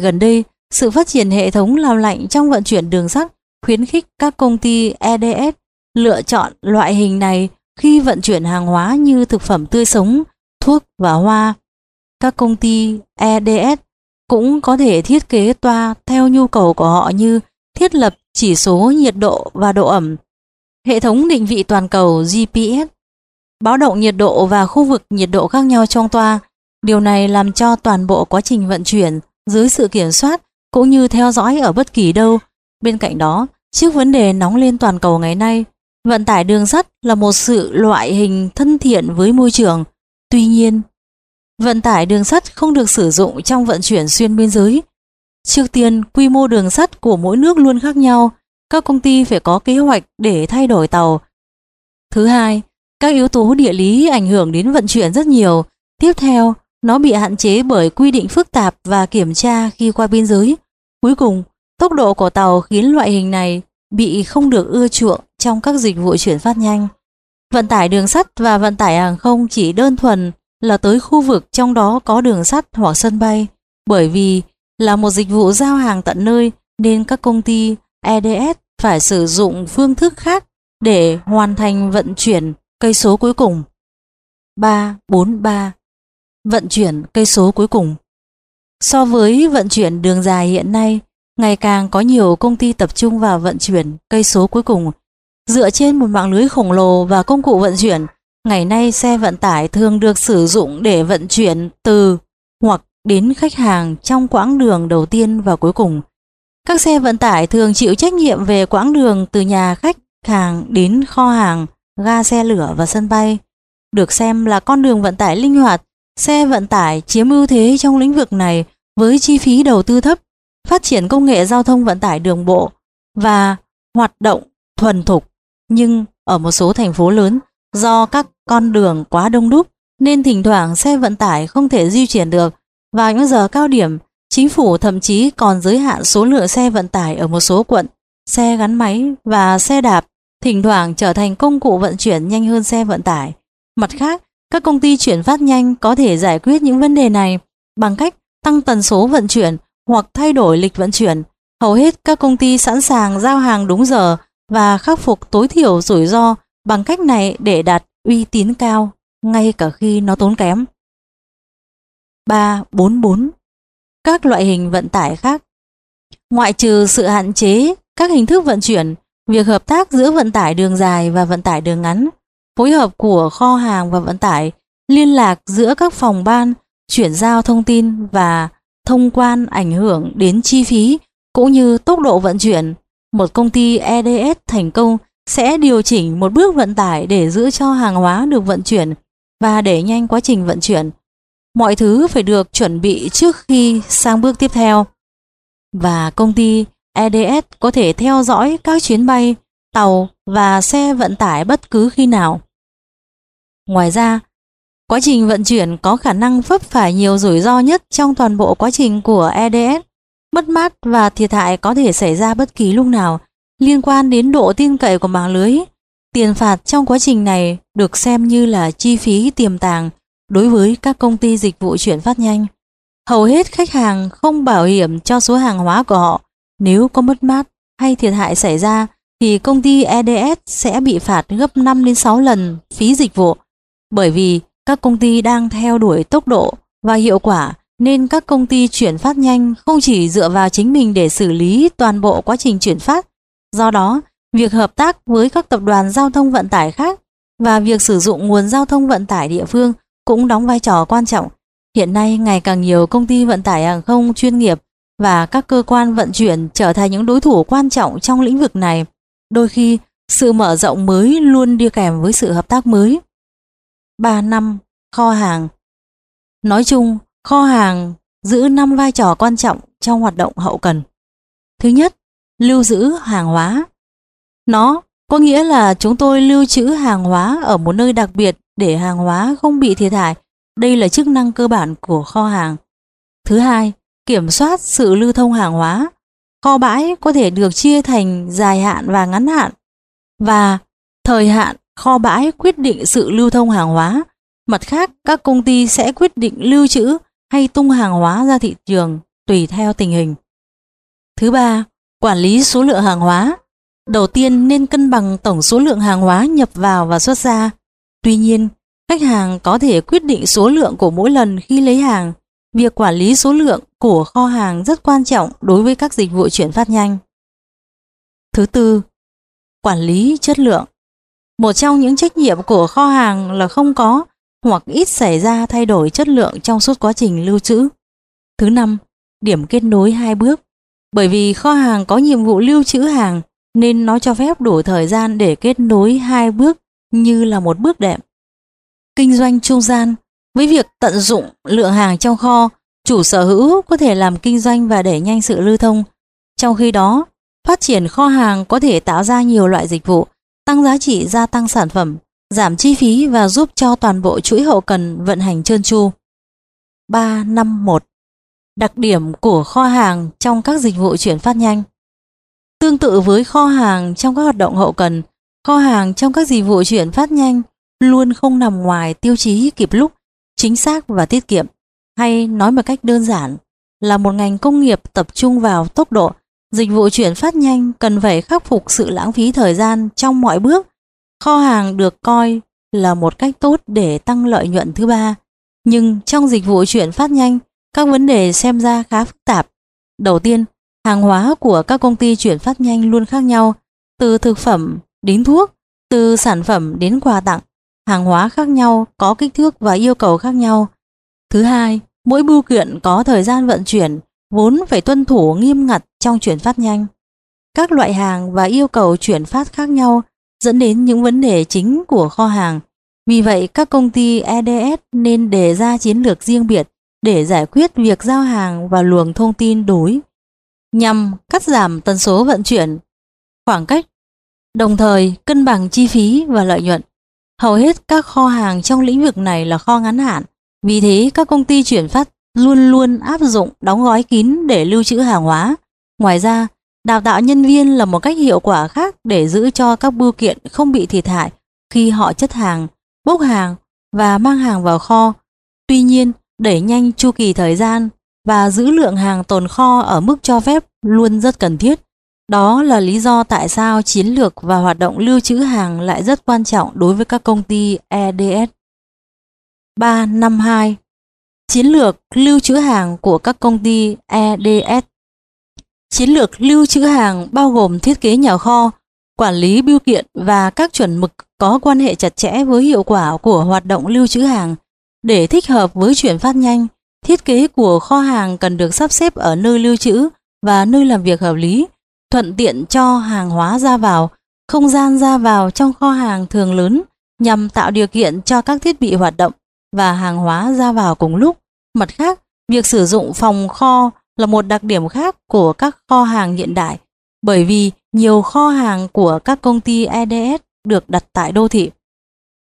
Gần đây, sự phát triển hệ thống làm lạnh trong vận chuyển đường sắt khuyến khích các công ty EDS lựa chọn loại hình này khi vận chuyển hàng hóa như thực phẩm tươi sống, thuốc và hoa. Các công ty EDS cũng có thể thiết kế toa theo nhu cầu của họ như thiết lập chỉ số nhiệt độ và độ ẩm, hệ thống định vị toàn cầu GPS, báo động nhiệt độ và khu vực nhiệt độ khác nhau trong toa. Điều này làm cho toàn bộ quá trình vận chuyển dưới sự kiểm soát cũng như theo dõi ở bất kỳ đâu. Bên cạnh đó, trước vấn đề nóng lên toàn cầu ngày nay, vận tải đường sắt là một sự loại hình thân thiện với môi trường. Tuy nhiên, vận tải đường sắt không được sử dụng trong vận chuyển xuyên biên giới. Trước tiên, quy mô đường sắt của mỗi nước luôn khác nhau, các công ty phải có kế hoạch để thay đổi tàu. Thứ hai, các yếu tố địa lý ảnh hưởng đến vận chuyển rất nhiều. Tiếp theo, nó bị hạn chế bởi quy định phức tạp và kiểm tra khi qua biên giới. Cuối cùng, tốc độ của tàu khiến loại hình này bị không được ưa chuộng trong các dịch vụ chuyển phát nhanh. Vận tải đường sắt và vận tải hàng không chỉ đơn thuần là tới khu vực trong đó có đường sắt hoặc sân bay, bởi vì là một dịch vụ giao hàng tận nơi nên các công ty EDS phải sử dụng phương thức khác để hoàn thành vận chuyển cây số cuối cùng. 343 Vận chuyển cây số cuối cùng So với vận chuyển đường dài hiện nay, ngày càng có nhiều công ty tập trung vào vận chuyển cây số cuối cùng. Dựa trên một mạng lưới khổng lồ và công cụ vận chuyển, ngày nay xe vận tải thường được sử dụng để vận chuyển từ hoặc đến khách hàng trong quãng đường đầu tiên và cuối cùng. Các xe vận tải thường chịu trách nhiệm về quãng đường từ nhà khách hàng đến kho hàng, ga xe lửa và sân bay. Được xem là con đường vận tải linh hoạt, xe vận tải chiếm ưu thế trong lĩnh vực này với chi phí đầu tư thấp, phát triển công nghệ giao thông vận tải đường bộ và hoạt động thuần thục. Nhưng ở một số thành phố lớn, do các con đường quá đông đúc nên thỉnh thoảng xe vận tải không thể di chuyển được. Vào những giờ cao điểm, chính phủ thậm chí còn giới hạn số lượng xe vận tải ở một số quận, xe gắn máy và xe đạp thỉnh thoảng trở thành công cụ vận chuyển nhanh hơn xe vận tải. Mặt khác, các công ty chuyển phát nhanh có thể giải quyết những vấn đề này bằng cách tăng tần số vận chuyển hoặc thay đổi lịch vận chuyển. Hầu hết các công ty sẵn sàng giao hàng đúng giờ và khắc phục tối thiểu rủi ro bằng cách này để đạt uy tín cao, ngay cả khi nó tốn kém. 344. Các loại hình vận tải khác Ngoại trừ sự hạn chế các hình thức vận chuyển, việc hợp tác giữa vận tải đường dài và vận tải đường ngắn, phối hợp của kho hàng và vận tải, liên lạc giữa các phòng ban, chuyển giao thông tin và thông quan ảnh hưởng đến chi phí cũng như tốc độ vận chuyển. Một công ty EDS thành công sẽ điều chỉnh một bước vận tải để giữ cho hàng hóa được vận chuyển và đẩy nhanh quá trình vận chuyển. mọi thứ phải được chuẩn bị trước khi sang bước tiếp theo. Và công ty EDS có thể theo dõi các chuyến bay, tàu và xe vận tải bất cứ khi nào. Ngoài ra, quá trình vận chuyển có khả năng vấp phải nhiều rủi ro nhất trong toàn bộ quá trình của EDS. Mất mát và thiệt hại có thể xảy ra bất kỳ lúc nào liên quan đến độ tin cậy của mạng lưới. Tiền phạt trong quá trình này được xem như là chi phí tiềm tàng đối với các công ty dịch vụ chuyển phát nhanh. Hầu hết khách hàng không bảo hiểm cho số hàng hóa của họ. Nếu có mất mát hay thiệt hại xảy ra, thì công ty EDS sẽ bị phạt gấp 5 đến 6 lần phí dịch vụ. Bởi vì các công ty đang theo đuổi tốc độ và hiệu quả, nên các công ty chuyển phát nhanh không chỉ dựa vào chính mình để xử lý toàn bộ quá trình chuyển phát. Do đó, việc hợp tác với các tập đoàn giao thông vận tải khác và việc sử dụng nguồn giao thông vận tải địa phương cũng đóng vai trò quan trọng. Hiện nay ngày càng nhiều công ty vận tải hàng không chuyên nghiệp và các cơ quan vận chuyển trở thành những đối thủ quan trọng trong lĩnh vực này. Đôi khi, sự mở rộng mới luôn đi kèm với sự hợp tác mới. 3 năm kho hàng Nói chung, kho hàng giữ năm vai trò quan trọng trong hoạt động hậu cần. Thứ nhất, lưu giữ hàng hóa. Nó có nghĩa là chúng tôi lưu trữ hàng hóa ở một nơi đặc biệt để hàng hóa không bị thiệt hại. Đây là chức năng cơ bản của kho hàng. Thứ hai, kiểm soát sự lưu thông hàng hóa. Kho bãi có thể được chia thành dài hạn và ngắn hạn. Và thời hạn kho bãi quyết định sự lưu thông hàng hóa. Mặt khác, các công ty sẽ quyết định lưu trữ hay tung hàng hóa ra thị trường tùy theo tình hình. Thứ ba, quản lý số lượng hàng hóa. Đầu tiên nên cân bằng tổng số lượng hàng hóa nhập vào và xuất ra. Tuy nhiên, khách hàng có thể quyết định số lượng của mỗi lần khi lấy hàng. Việc quản lý số lượng của kho hàng rất quan trọng đối với các dịch vụ chuyển phát nhanh. Thứ tư, quản lý chất lượng. Một trong những trách nhiệm của kho hàng là không có hoặc ít xảy ra thay đổi chất lượng trong suốt quá trình lưu trữ. Thứ năm, điểm kết nối hai bước. Bởi vì kho hàng có nhiệm vụ lưu trữ hàng nên nó cho phép đủ thời gian để kết nối hai bước như là một bước đệm. Kinh doanh trung gian với việc tận dụng lượng hàng trong kho, chủ sở hữu có thể làm kinh doanh và đẩy nhanh sự lưu thông. Trong khi đó, phát triển kho hàng có thể tạo ra nhiều loại dịch vụ, tăng giá trị gia tăng sản phẩm, giảm chi phí và giúp cho toàn bộ chuỗi hậu cần vận hành trơn tru. 351 Đặc điểm của kho hàng trong các dịch vụ chuyển phát nhanh Tương tự với kho hàng trong các hoạt động hậu cần, kho hàng trong các dịch vụ chuyển phát nhanh luôn không nằm ngoài tiêu chí kịp lúc, chính xác và tiết kiệm. Hay nói một cách đơn giản là một ngành công nghiệp tập trung vào tốc độ, dịch vụ chuyển phát nhanh cần phải khắc phục sự lãng phí thời gian trong mọi bước. Kho hàng được coi là một cách tốt để tăng lợi nhuận thứ ba. Nhưng trong dịch vụ chuyển phát nhanh, các vấn đề xem ra khá phức tạp. Đầu tiên, hàng hóa của các công ty chuyển phát nhanh luôn khác nhau, từ thực phẩm đến thuốc, từ sản phẩm đến quà tặng. Hàng hóa khác nhau, có kích thước và yêu cầu khác nhau. Thứ hai, mỗi bưu kiện có thời gian vận chuyển, vốn phải tuân thủ nghiêm ngặt trong chuyển phát nhanh. Các loại hàng và yêu cầu chuyển phát khác nhau dẫn đến những vấn đề chính của kho hàng. Vì vậy, các công ty EDS nên đề ra chiến lược riêng biệt để giải quyết việc giao hàng và luồng thông tin đối nhằm cắt giảm tần số vận chuyển, khoảng cách, đồng thời cân bằng chi phí và lợi nhuận. Hầu hết các kho hàng trong lĩnh vực này là kho ngắn hạn, vì thế các công ty chuyển phát luôn luôn áp dụng đóng gói kín để lưu trữ hàng hóa. Ngoài ra, đào tạo nhân viên là một cách hiệu quả khác để giữ cho các bưu kiện không bị thiệt hại khi họ chất hàng, bốc hàng và mang hàng vào kho. Tuy nhiên, đẩy nhanh chu kỳ thời gian và giữ lượng hàng tồn kho ở mức cho phép luôn rất cần thiết. Đó là lý do tại sao chiến lược và hoạt động lưu trữ hàng lại rất quan trọng đối với các công ty EDS. 352. Chiến lược lưu trữ hàng của các công ty EDS Chiến lược lưu trữ hàng bao gồm thiết kế nhà kho, quản lý bưu kiện và các chuẩn mực có quan hệ chặt chẽ với hiệu quả của hoạt động lưu trữ hàng để thích hợp với chuyển phát nhanh Thiết kế của kho hàng cần được sắp xếp ở nơi lưu trữ và nơi làm việc hợp lý, thuận tiện cho hàng hóa ra vào. Không gian ra vào trong kho hàng thường lớn nhằm tạo điều kiện cho các thiết bị hoạt động và hàng hóa ra vào cùng lúc. Mặt khác, việc sử dụng phòng kho là một đặc điểm khác của các kho hàng hiện đại, bởi vì nhiều kho hàng của các công ty EDS được đặt tại đô thị.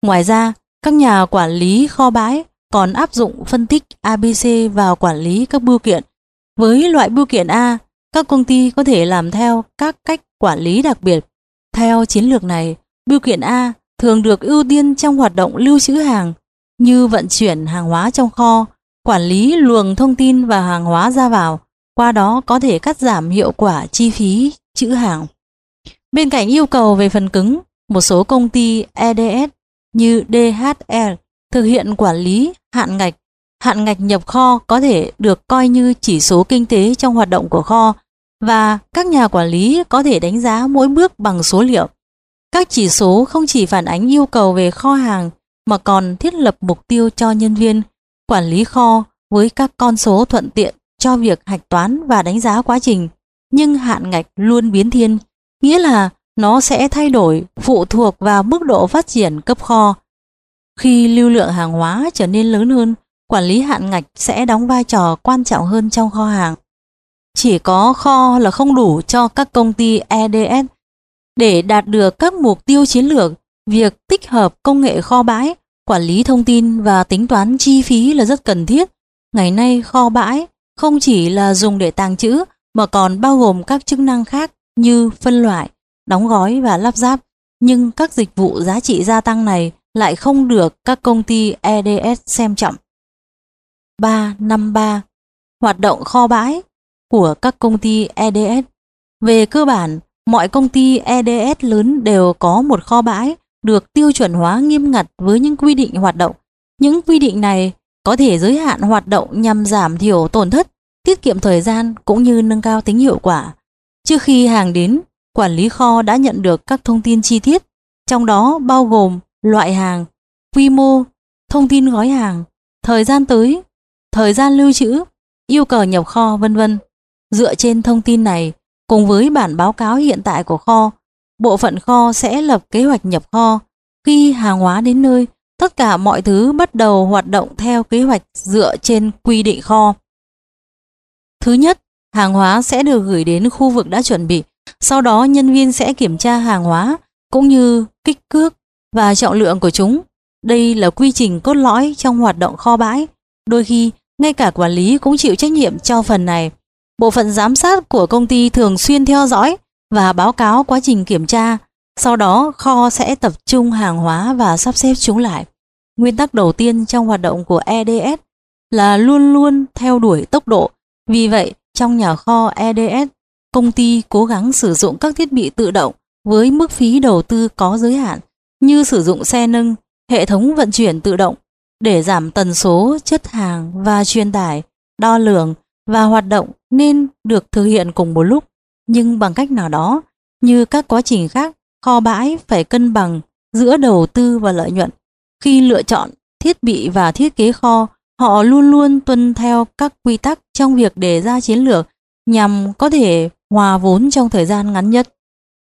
Ngoài ra, các nhà quản lý kho bãi còn áp dụng phân tích ABC vào quản lý các bưu kiện. Với loại bưu kiện A, các công ty có thể làm theo các cách quản lý đặc biệt. Theo chiến lược này, bưu kiện A thường được ưu tiên trong hoạt động lưu trữ hàng như vận chuyển hàng hóa trong kho, quản lý luồng thông tin và hàng hóa ra vào, qua đó có thể cắt giảm hiệu quả chi phí trữ hàng. Bên cạnh yêu cầu về phần cứng, một số công ty EDS như DHL thực hiện quản lý hạn ngạch. Hạn ngạch nhập kho có thể được coi như chỉ số kinh tế trong hoạt động của kho và các nhà quản lý có thể đánh giá mỗi bước bằng số liệu. Các chỉ số không chỉ phản ánh yêu cầu về kho hàng mà còn thiết lập mục tiêu cho nhân viên quản lý kho với các con số thuận tiện cho việc hạch toán và đánh giá quá trình. Nhưng hạn ngạch luôn biến thiên, nghĩa là nó sẽ thay đổi phụ thuộc vào mức độ phát triển cấp kho. Khi lưu lượng hàng hóa trở nên lớn hơn, quản lý hạn ngạch sẽ đóng vai trò quan trọng hơn trong kho hàng. Chỉ có kho là không đủ cho các công ty EDS để đạt được các mục tiêu chiến lược, việc tích hợp công nghệ kho bãi, quản lý thông tin và tính toán chi phí là rất cần thiết. Ngày nay kho bãi không chỉ là dùng để tàng trữ mà còn bao gồm các chức năng khác như phân loại, đóng gói và lắp ráp. Nhưng các dịch vụ giá trị gia tăng này lại không được các công ty EDS xem trọng. 353. Hoạt động kho bãi của các công ty EDS Về cơ bản, mọi công ty EDS lớn đều có một kho bãi được tiêu chuẩn hóa nghiêm ngặt với những quy định hoạt động. Những quy định này có thể giới hạn hoạt động nhằm giảm thiểu tổn thất, tiết kiệm thời gian cũng như nâng cao tính hiệu quả. Trước khi hàng đến, quản lý kho đã nhận được các thông tin chi tiết, trong đó bao gồm loại hàng, quy mô, thông tin gói hàng, thời gian tới, thời gian lưu trữ, yêu cầu nhập kho vân vân. Dựa trên thông tin này, cùng với bản báo cáo hiện tại của kho, bộ phận kho sẽ lập kế hoạch nhập kho. Khi hàng hóa đến nơi, tất cả mọi thứ bắt đầu hoạt động theo kế hoạch dựa trên quy định kho. Thứ nhất, hàng hóa sẽ được gửi đến khu vực đã chuẩn bị, sau đó nhân viên sẽ kiểm tra hàng hóa cũng như kích cước và trọng lượng của chúng. Đây là quy trình cốt lõi trong hoạt động kho bãi. Đôi khi, ngay cả quản lý cũng chịu trách nhiệm cho phần này. Bộ phận giám sát của công ty thường xuyên theo dõi và báo cáo quá trình kiểm tra. Sau đó, kho sẽ tập trung hàng hóa và sắp xếp chúng lại. Nguyên tắc đầu tiên trong hoạt động của EDS là luôn luôn theo đuổi tốc độ. Vì vậy, trong nhà kho EDS, công ty cố gắng sử dụng các thiết bị tự động với mức phí đầu tư có giới hạn như sử dụng xe nâng, hệ thống vận chuyển tự động để giảm tần số chất hàng và truyền tải, đo lường và hoạt động nên được thực hiện cùng một lúc, nhưng bằng cách nào đó, như các quá trình khác, kho bãi phải cân bằng giữa đầu tư và lợi nhuận. Khi lựa chọn thiết bị và thiết kế kho, họ luôn luôn tuân theo các quy tắc trong việc đề ra chiến lược nhằm có thể hòa vốn trong thời gian ngắn nhất.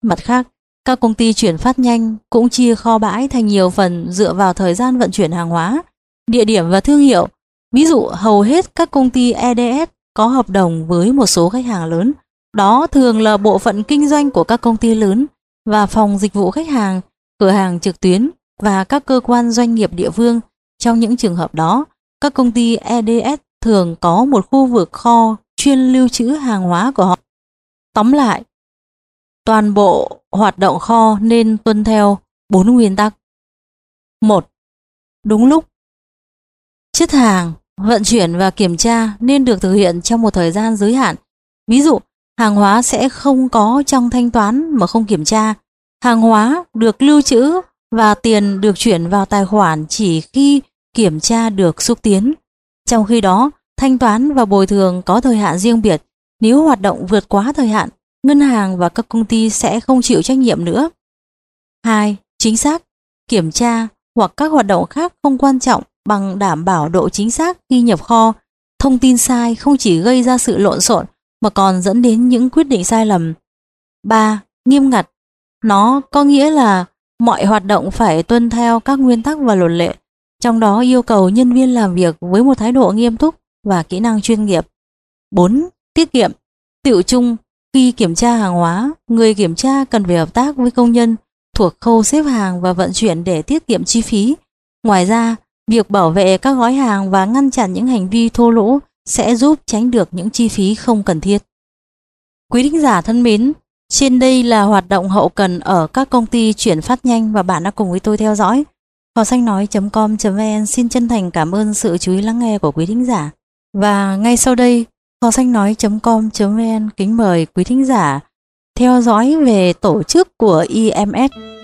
Mặt khác, các công ty chuyển phát nhanh cũng chia kho bãi thành nhiều phần dựa vào thời gian vận chuyển hàng hóa, địa điểm và thương hiệu. Ví dụ hầu hết các công ty EDS có hợp đồng với một số khách hàng lớn. Đó thường là bộ phận kinh doanh của các công ty lớn và phòng dịch vụ khách hàng, cửa hàng trực tuyến và các cơ quan doanh nghiệp địa phương. Trong những trường hợp đó, các công ty EDS thường có một khu vực kho chuyên lưu trữ hàng hóa của họ. Tóm lại, toàn bộ hoạt động kho nên tuân theo bốn nguyên tắc. một Đúng lúc Chất hàng, vận chuyển và kiểm tra nên được thực hiện trong một thời gian giới hạn. Ví dụ, hàng hóa sẽ không có trong thanh toán mà không kiểm tra. Hàng hóa được lưu trữ và tiền được chuyển vào tài khoản chỉ khi kiểm tra được xúc tiến. Trong khi đó, thanh toán và bồi thường có thời hạn riêng biệt. Nếu hoạt động vượt quá thời hạn, ngân hàng và các công ty sẽ không chịu trách nhiệm nữa. 2. Chính xác, kiểm tra hoặc các hoạt động khác không quan trọng bằng đảm bảo độ chính xác khi nhập kho. Thông tin sai không chỉ gây ra sự lộn xộn mà còn dẫn đến những quyết định sai lầm. 3. Nghiêm ngặt. Nó có nghĩa là mọi hoạt động phải tuân theo các nguyên tắc và luật lệ. trong đó yêu cầu nhân viên làm việc với một thái độ nghiêm túc và kỹ năng chuyên nghiệp. 4. Tiết kiệm. Tiểu chung, khi kiểm tra hàng hóa, người kiểm tra cần phải hợp tác với công nhân thuộc khâu xếp hàng và vận chuyển để tiết kiệm chi phí. Ngoài ra, việc bảo vệ các gói hàng và ngăn chặn những hành vi thô lỗ sẽ giúp tránh được những chi phí không cần thiết. Quý thính giả thân mến, trên đây là hoạt động hậu cần ở các công ty chuyển phát nhanh và bạn đã cùng với tôi theo dõi. Phò xanh nói.com.vn xin chân thành cảm ơn sự chú ý lắng nghe của quý thính giả. Và ngay sau đây, Phò xanh nói.com.vn kính mời quý thính giả theo dõi về tổ chức của IMS.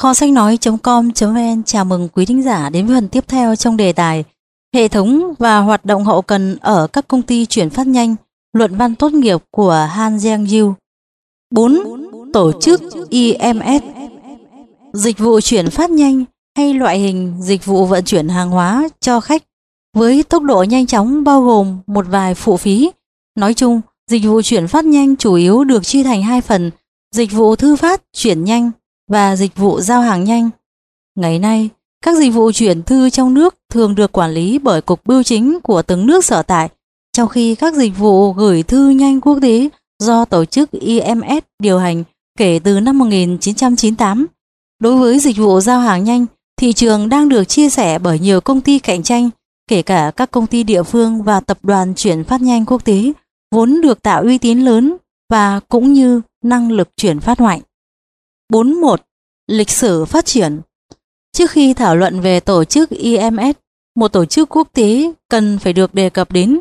Kho sách nói.com.vn chào mừng quý thính giả đến với phần tiếp theo trong đề tài Hệ thống và hoạt động hậu cần ở các công ty chuyển phát nhanh luận văn tốt nghiệp của Han Jiang Yu 4. Tổ chức IMS Dịch vụ chuyển phát nhanh hay loại hình dịch vụ vận chuyển hàng hóa cho khách với tốc độ nhanh chóng bao gồm một vài phụ phí. Nói chung, dịch vụ chuyển phát nhanh chủ yếu được chia thành hai phần, dịch vụ thư phát chuyển nhanh và dịch vụ giao hàng nhanh. Ngày nay, các dịch vụ chuyển thư trong nước thường được quản lý bởi Cục Bưu chính của từng nước sở tại, trong khi các dịch vụ gửi thư nhanh quốc tế do tổ chức IMS điều hành kể từ năm 1998. Đối với dịch vụ giao hàng nhanh, thị trường đang được chia sẻ bởi nhiều công ty cạnh tranh, kể cả các công ty địa phương và tập đoàn chuyển phát nhanh quốc tế, vốn được tạo uy tín lớn và cũng như năng lực chuyển phát mạnh. 41. Lịch sử phát triển Trước khi thảo luận về tổ chức IMS, một tổ chức quốc tế cần phải được đề cập đến.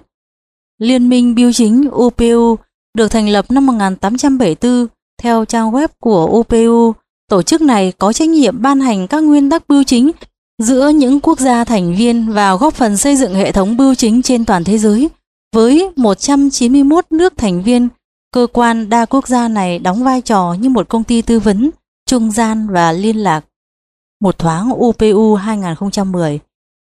Liên minh Biêu chính UPU được thành lập năm 1874 theo trang web của UPU. Tổ chức này có trách nhiệm ban hành các nguyên tắc bưu chính giữa những quốc gia thành viên và góp phần xây dựng hệ thống bưu chính trên toàn thế giới. Với 191 nước thành viên, cơ quan đa quốc gia này đóng vai trò như một công ty tư vấn, trung gian và liên lạc. Một thoáng UPU 2010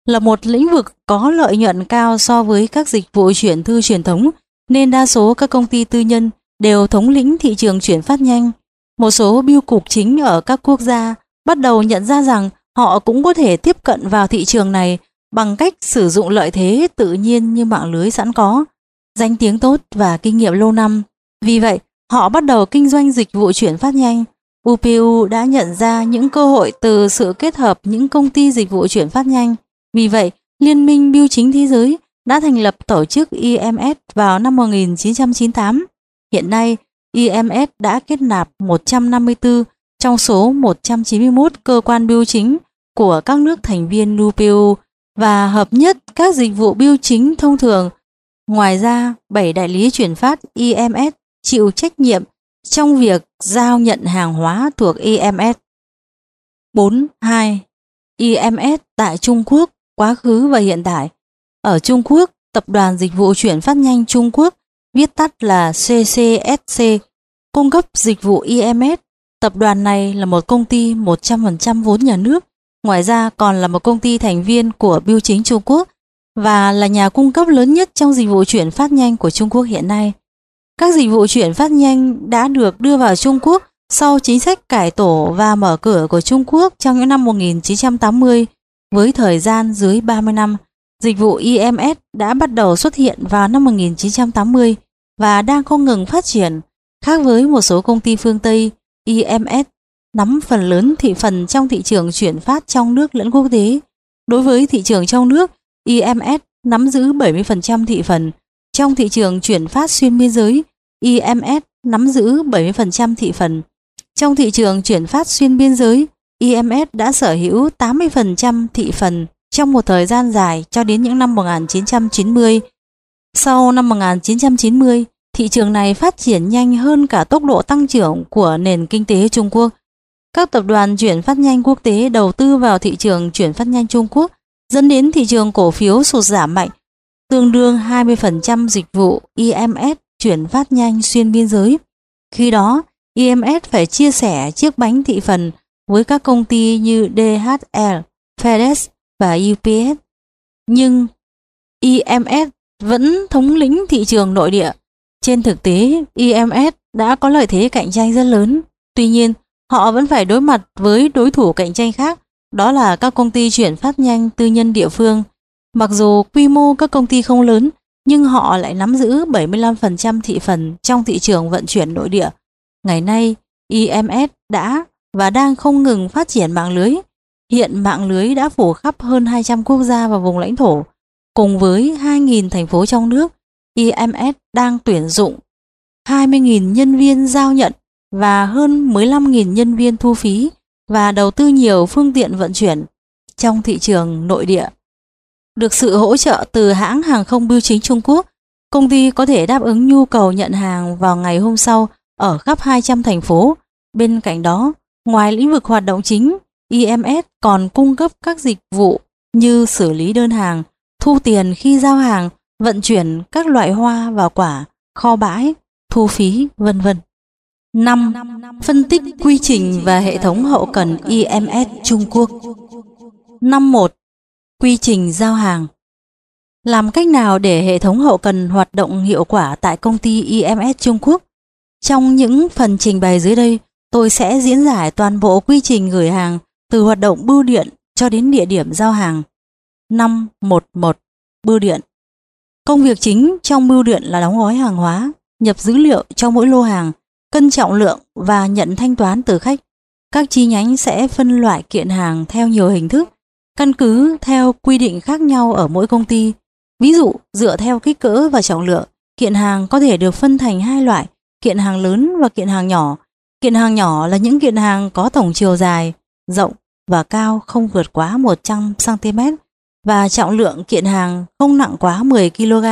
là một lĩnh vực có lợi nhuận cao so với các dịch vụ chuyển thư truyền thống nên đa số các công ty tư nhân đều thống lĩnh thị trường chuyển phát nhanh. Một số biêu cục chính ở các quốc gia bắt đầu nhận ra rằng họ cũng có thể tiếp cận vào thị trường này bằng cách sử dụng lợi thế tự nhiên như mạng lưới sẵn có, danh tiếng tốt và kinh nghiệm lâu năm. Vì vậy, họ bắt đầu kinh doanh dịch vụ chuyển phát nhanh UPU đã nhận ra những cơ hội từ sự kết hợp những công ty dịch vụ chuyển phát nhanh. Vì vậy, Liên minh Biêu chính Thế giới đã thành lập tổ chức IMS vào năm 1998. Hiện nay, IMS đã kết nạp 154 trong số 191 cơ quan biêu chính của các nước thành viên UPU và hợp nhất các dịch vụ biêu chính thông thường. Ngoài ra, 7 đại lý chuyển phát IMS chịu trách nhiệm trong việc giao nhận hàng hóa thuộc IMS. 4.2. IMS tại Trung Quốc, quá khứ và hiện tại. Ở Trung Quốc, Tập đoàn Dịch vụ Chuyển phát nhanh Trung Quốc, viết tắt là CCSC, cung cấp dịch vụ IMS. Tập đoàn này là một công ty 100% vốn nhà nước, ngoài ra còn là một công ty thành viên của Biêu chính Trung Quốc và là nhà cung cấp lớn nhất trong dịch vụ chuyển phát nhanh của Trung Quốc hiện nay. Các dịch vụ chuyển phát nhanh đã được đưa vào Trung Quốc sau chính sách cải tổ và mở cửa của Trung Quốc trong những năm 1980 với thời gian dưới 30 năm. Dịch vụ IMS đã bắt đầu xuất hiện vào năm 1980 và đang không ngừng phát triển. Khác với một số công ty phương Tây, IMS nắm phần lớn thị phần trong thị trường chuyển phát trong nước lẫn quốc tế. Đối với thị trường trong nước, IMS nắm giữ 70% thị phần, trong thị trường chuyển phát xuyên biên giới, IMS nắm giữ 70% thị phần. Trong thị trường chuyển phát xuyên biên giới, IMS đã sở hữu 80% thị phần trong một thời gian dài cho đến những năm 1990. Sau năm 1990, thị trường này phát triển nhanh hơn cả tốc độ tăng trưởng của nền kinh tế Trung Quốc. Các tập đoàn chuyển phát nhanh quốc tế đầu tư vào thị trường chuyển phát nhanh Trung Quốc dẫn đến thị trường cổ phiếu sụt giảm mạnh, tương đương 20% dịch vụ IMS chuyển phát nhanh xuyên biên giới. Khi đó, IMS phải chia sẻ chiếc bánh thị phần với các công ty như DHL, e, FedEx và UPS. Nhưng IMS vẫn thống lĩnh thị trường nội địa. Trên thực tế, IMS đã có lợi thế cạnh tranh rất lớn. Tuy nhiên, họ vẫn phải đối mặt với đối thủ cạnh tranh khác, đó là các công ty chuyển phát nhanh tư nhân địa phương. Mặc dù quy mô các công ty không lớn, nhưng họ lại nắm giữ 75% thị phần trong thị trường vận chuyển nội địa. Ngày nay, IMS đã và đang không ngừng phát triển mạng lưới. Hiện mạng lưới đã phủ khắp hơn 200 quốc gia và vùng lãnh thổ. Cùng với 2.000 thành phố trong nước, IMS đang tuyển dụng 20.000 nhân viên giao nhận và hơn 15.000 nhân viên thu phí và đầu tư nhiều phương tiện vận chuyển trong thị trường nội địa. Được sự hỗ trợ từ hãng hàng không bưu chính Trung Quốc, công ty có thể đáp ứng nhu cầu nhận hàng vào ngày hôm sau ở khắp 200 thành phố. Bên cạnh đó, ngoài lĩnh vực hoạt động chính, IMS còn cung cấp các dịch vụ như xử lý đơn hàng, thu tiền khi giao hàng, vận chuyển các loại hoa và quả, kho bãi, thu phí, vân vân. 5. Phân tích quy trình và hệ thống hậu cần IMS Trung Quốc Năm 1. Quy trình giao hàng Làm cách nào để hệ thống hậu cần hoạt động hiệu quả tại công ty IMS Trung Quốc? Trong những phần trình bày dưới đây, tôi sẽ diễn giải toàn bộ quy trình gửi hàng từ hoạt động bưu điện cho đến địa điểm giao hàng. 511. Bưu điện Công việc chính trong bưu điện là đóng gói hàng hóa, nhập dữ liệu cho mỗi lô hàng, cân trọng lượng và nhận thanh toán từ khách. Các chi nhánh sẽ phân loại kiện hàng theo nhiều hình thức, căn cứ theo quy định khác nhau ở mỗi công ty. Ví dụ, dựa theo kích cỡ và trọng lượng, kiện hàng có thể được phân thành hai loại, kiện hàng lớn và kiện hàng nhỏ. Kiện hàng nhỏ là những kiện hàng có tổng chiều dài, rộng và cao không vượt quá 100cm và trọng lượng kiện hàng không nặng quá 10 kg.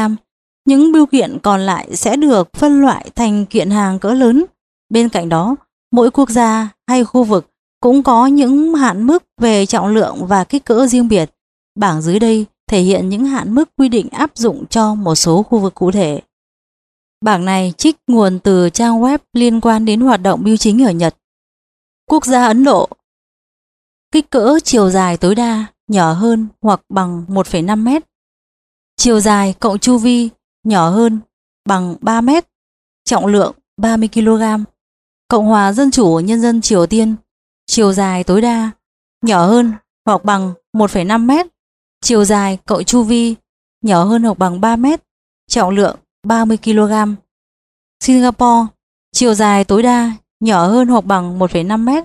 Những bưu kiện còn lại sẽ được phân loại thành kiện hàng cỡ lớn. Bên cạnh đó, mỗi quốc gia hay khu vực cũng có những hạn mức về trọng lượng và kích cỡ riêng biệt. Bảng dưới đây thể hiện những hạn mức quy định áp dụng cho một số khu vực cụ thể. Bảng này trích nguồn từ trang web liên quan đến hoạt động bưu chính ở Nhật. Quốc gia Ấn Độ Kích cỡ chiều dài tối đa nhỏ hơn hoặc bằng 1,5 mét. Chiều dài cộng chu vi nhỏ hơn bằng 3 mét. Trọng lượng 30 kg. Cộng hòa Dân chủ Nhân dân Triều Tiên chiều dài tối đa nhỏ hơn hoặc bằng 1,5 mét. Chiều dài cộng chu vi nhỏ hơn hoặc bằng 3 mét. Trọng lượng 30 kg. Singapore chiều dài tối đa nhỏ hơn hoặc bằng 1,5 mét.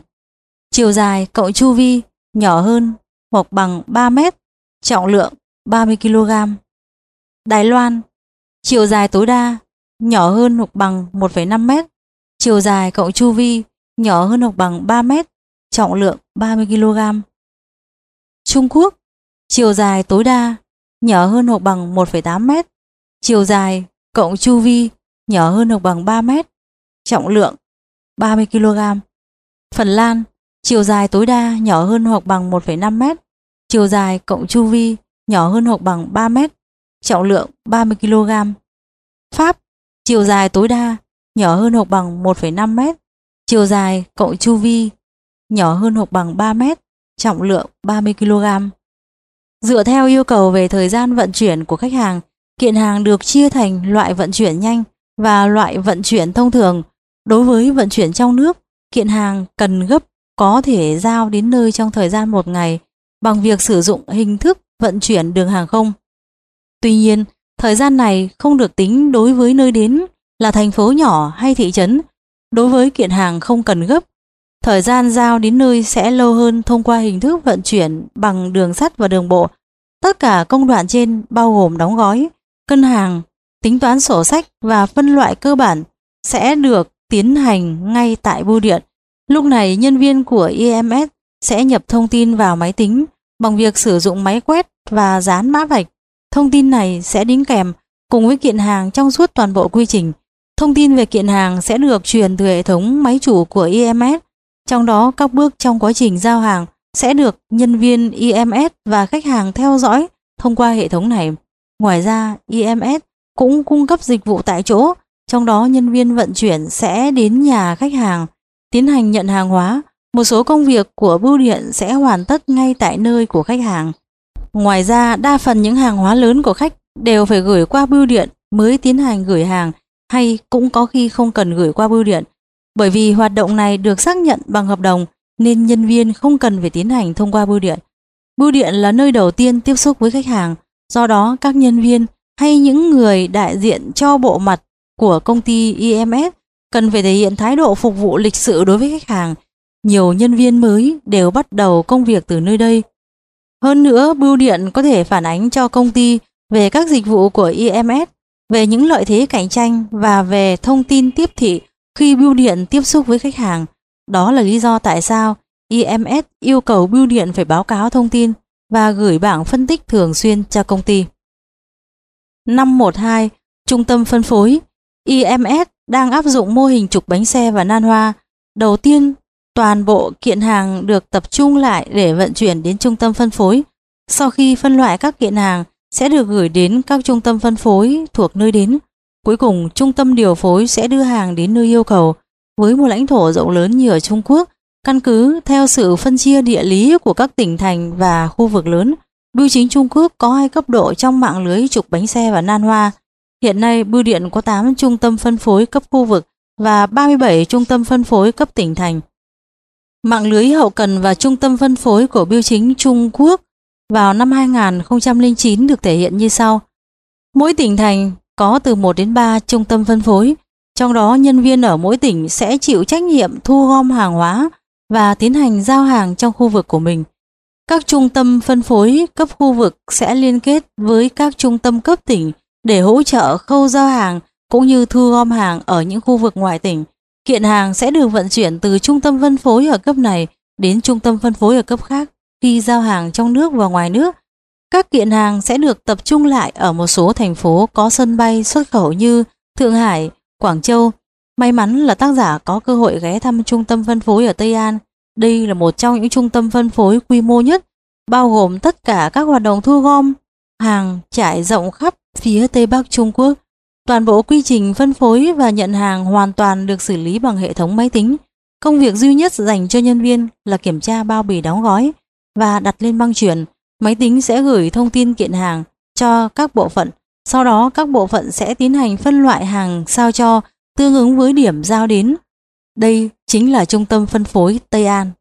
Chiều dài cộng chu vi nhỏ hơn hoặc bằng 3 mét, trọng lượng 30 kg. Đài Loan, chiều dài tối đa nhỏ hơn hoặc bằng 1,5 mét, chiều dài cộng chu vi nhỏ hơn hoặc bằng 3 mét, trọng lượng 30 kg. Trung Quốc, chiều dài tối đa nhỏ hơn hoặc bằng 1,8 m, chiều dài cộng chu vi nhỏ hơn hoặc bằng 3 m, trọng lượng 30 kg. Phần Lan, chiều dài tối đa nhỏ hơn hoặc bằng 1,5 m, chiều dài cộng chu vi nhỏ hơn hoặc bằng 3 m, trọng lượng 30 kg. Pháp, chiều dài tối đa nhỏ hơn hoặc bằng 1,5 m, chiều dài cộng chu vi nhỏ hơn hoặc bằng 3 mét, trọng lượng 30 kg. Dựa theo yêu cầu về thời gian vận chuyển của khách hàng, kiện hàng được chia thành loại vận chuyển nhanh và loại vận chuyển thông thường. Đối với vận chuyển trong nước, kiện hàng cần gấp có thể giao đến nơi trong thời gian một ngày bằng việc sử dụng hình thức vận chuyển đường hàng không. Tuy nhiên, thời gian này không được tính đối với nơi đến là thành phố nhỏ hay thị trấn. Đối với kiện hàng không cần gấp, thời gian giao đến nơi sẽ lâu hơn thông qua hình thức vận chuyển bằng đường sắt và đường bộ. Tất cả công đoạn trên bao gồm đóng gói, cân hàng, tính toán sổ sách và phân loại cơ bản sẽ được tiến hành ngay tại bưu điện. Lúc này nhân viên của EMS sẽ nhập thông tin vào máy tính bằng việc sử dụng máy quét và dán mã vạch. Thông tin này sẽ đính kèm cùng với kiện hàng trong suốt toàn bộ quy trình. Thông tin về kiện hàng sẽ được truyền từ hệ thống máy chủ của EMS, trong đó các bước trong quá trình giao hàng sẽ được nhân viên EMS và khách hàng theo dõi thông qua hệ thống này. Ngoài ra, EMS cũng cung cấp dịch vụ tại chỗ, trong đó nhân viên vận chuyển sẽ đến nhà khách hàng, tiến hành nhận hàng hóa. Một số công việc của bưu điện sẽ hoàn tất ngay tại nơi của khách hàng. Ngoài ra, đa phần những hàng hóa lớn của khách đều phải gửi qua bưu điện mới tiến hành gửi hàng hay cũng có khi không cần gửi qua bưu điện. Bởi vì hoạt động này được xác nhận bằng hợp đồng nên nhân viên không cần phải tiến hành thông qua bưu điện. Bưu điện là nơi đầu tiên tiếp xúc với khách hàng, do đó các nhân viên hay những người đại diện cho bộ mặt của công ty IMS cần phải thể hiện thái độ phục vụ lịch sự đối với khách hàng. Nhiều nhân viên mới đều bắt đầu công việc từ nơi đây. Hơn nữa, bưu điện có thể phản ánh cho công ty về các dịch vụ của IMS, về những lợi thế cạnh tranh và về thông tin tiếp thị khi bưu điện tiếp xúc với khách hàng. Đó là lý do tại sao IMS yêu cầu bưu điện phải báo cáo thông tin và gửi bảng phân tích thường xuyên cho công ty. 512. Trung tâm phân phối IMS đang áp dụng mô hình trục bánh xe và nan hoa. Đầu tiên, toàn bộ kiện hàng được tập trung lại để vận chuyển đến trung tâm phân phối. Sau khi phân loại các kiện hàng sẽ được gửi đến các trung tâm phân phối thuộc nơi đến. Cuối cùng, trung tâm điều phối sẽ đưa hàng đến nơi yêu cầu. Với một lãnh thổ rộng lớn như ở Trung Quốc, căn cứ theo sự phân chia địa lý của các tỉnh thành và khu vực lớn, Bưu chính Trung Quốc có hai cấp độ trong mạng lưới trục bánh xe và nan hoa. Hiện nay, bưu điện có 8 trung tâm phân phối cấp khu vực và 37 trung tâm phân phối cấp tỉnh thành. Mạng lưới hậu cần và trung tâm phân phối của bưu chính Trung Quốc vào năm 2009 được thể hiện như sau. Mỗi tỉnh thành có từ 1 đến 3 trung tâm phân phối, trong đó nhân viên ở mỗi tỉnh sẽ chịu trách nhiệm thu gom hàng hóa và tiến hành giao hàng trong khu vực của mình. Các trung tâm phân phối cấp khu vực sẽ liên kết với các trung tâm cấp tỉnh để hỗ trợ khâu giao hàng cũng như thu gom hàng ở những khu vực ngoại tỉnh. Kiện hàng sẽ được vận chuyển từ trung tâm phân phối ở cấp này đến trung tâm phân phối ở cấp khác khi giao hàng trong nước và ngoài nước. Các kiện hàng sẽ được tập trung lại ở một số thành phố có sân bay xuất khẩu như Thượng Hải, Quảng Châu. May mắn là tác giả có cơ hội ghé thăm trung tâm phân phối ở Tây An. Đây là một trong những trung tâm phân phối quy mô nhất, bao gồm tất cả các hoạt động thu gom hàng trải rộng khắp phía Tây Bắc Trung Quốc. Toàn bộ quy trình phân phối và nhận hàng hoàn toàn được xử lý bằng hệ thống máy tính. Công việc duy nhất dành cho nhân viên là kiểm tra bao bì đóng gói và đặt lên băng chuyển. Máy tính sẽ gửi thông tin kiện hàng cho các bộ phận. Sau đó các bộ phận sẽ tiến hành phân loại hàng sao cho tương ứng với điểm giao đến. Đây chính là trung tâm phân phối Tây An.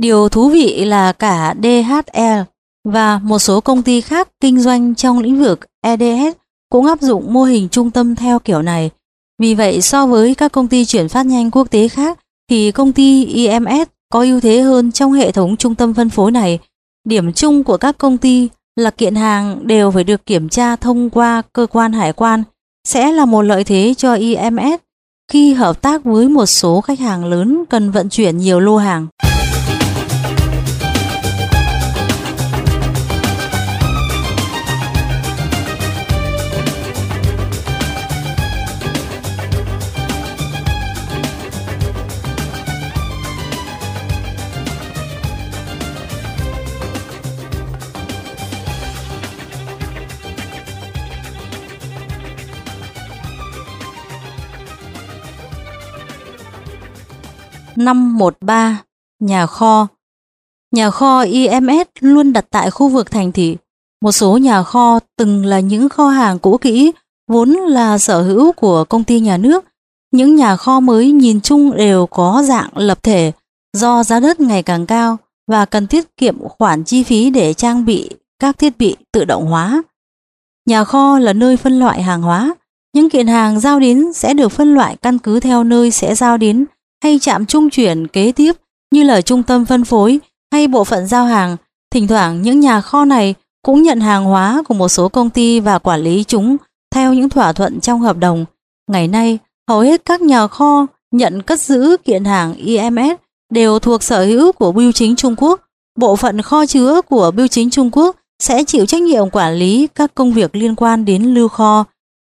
Điều thú vị là cả DHL và một số công ty khác kinh doanh trong lĩnh vực EDS cũng áp dụng mô hình trung tâm theo kiểu này. Vì vậy, so với các công ty chuyển phát nhanh quốc tế khác, thì công ty IMS có ưu thế hơn trong hệ thống trung tâm phân phối này. Điểm chung của các công ty là kiện hàng đều phải được kiểm tra thông qua cơ quan hải quan, sẽ là một lợi thế cho IMS khi hợp tác với một số khách hàng lớn cần vận chuyển nhiều lô hàng. 513 Nhà kho Nhà kho IMS luôn đặt tại khu vực thành thị. Một số nhà kho từng là những kho hàng cũ kỹ, vốn là sở hữu của công ty nhà nước. Những nhà kho mới nhìn chung đều có dạng lập thể do giá đất ngày càng cao và cần tiết kiệm khoản chi phí để trang bị các thiết bị tự động hóa. Nhà kho là nơi phân loại hàng hóa. Những kiện hàng giao đến sẽ được phân loại căn cứ theo nơi sẽ giao đến hay trạm trung chuyển kế tiếp như là trung tâm phân phối hay bộ phận giao hàng. Thỉnh thoảng những nhà kho này cũng nhận hàng hóa của một số công ty và quản lý chúng theo những thỏa thuận trong hợp đồng. Ngày nay, hầu hết các nhà kho nhận cất giữ kiện hàng IMS đều thuộc sở hữu của Bưu chính Trung Quốc. Bộ phận kho chứa của Bưu chính Trung Quốc sẽ chịu trách nhiệm quản lý các công việc liên quan đến lưu kho.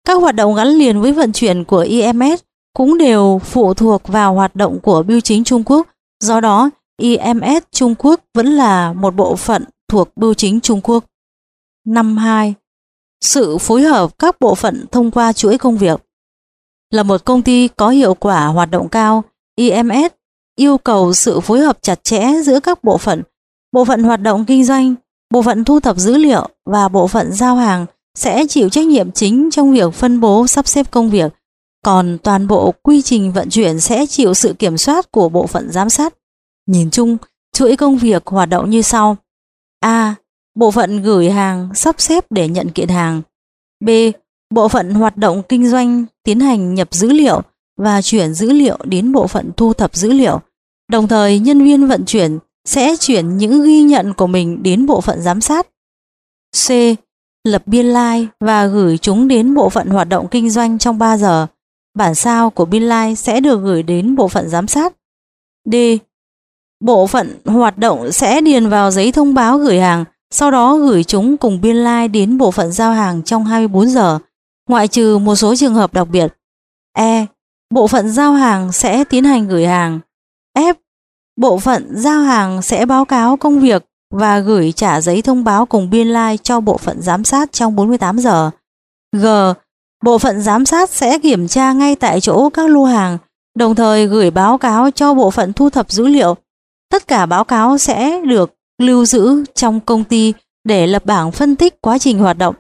Các hoạt động gắn liền với vận chuyển của IMS cũng đều phụ thuộc vào hoạt động của Bưu chính Trung Quốc. Do đó, IMS Trung Quốc vẫn là một bộ phận thuộc Bưu chính Trung Quốc. Năm 2. Sự phối hợp các bộ phận thông qua chuỗi công việc Là một công ty có hiệu quả hoạt động cao, IMS yêu cầu sự phối hợp chặt chẽ giữa các bộ phận, bộ phận hoạt động kinh doanh, bộ phận thu thập dữ liệu và bộ phận giao hàng sẽ chịu trách nhiệm chính trong việc phân bố sắp xếp công việc, còn toàn bộ quy trình vận chuyển sẽ chịu sự kiểm soát của bộ phận giám sát. Nhìn chung, chuỗi công việc hoạt động như sau. A. Bộ phận gửi hàng sắp xếp để nhận kiện hàng. B. Bộ phận hoạt động kinh doanh tiến hành nhập dữ liệu và chuyển dữ liệu đến bộ phận thu thập dữ liệu. Đồng thời, nhân viên vận chuyển sẽ chuyển những ghi nhận của mình đến bộ phận giám sát. C. Lập biên lai like và gửi chúng đến bộ phận hoạt động kinh doanh trong 3 giờ. Bản sao của biên lai sẽ được gửi đến bộ phận giám sát. D. Bộ phận hoạt động sẽ điền vào giấy thông báo gửi hàng, sau đó gửi chúng cùng biên lai đến bộ phận giao hàng trong 24 giờ, ngoại trừ một số trường hợp đặc biệt. E. Bộ phận giao hàng sẽ tiến hành gửi hàng. F. Bộ phận giao hàng sẽ báo cáo công việc và gửi trả giấy thông báo cùng biên lai like cho bộ phận giám sát trong 48 giờ. G. Bộ phận giám sát sẽ kiểm tra ngay tại chỗ các lô hàng, đồng thời gửi báo cáo cho bộ phận thu thập dữ liệu. Tất cả báo cáo sẽ được lưu giữ trong công ty để lập bảng phân tích quá trình hoạt động.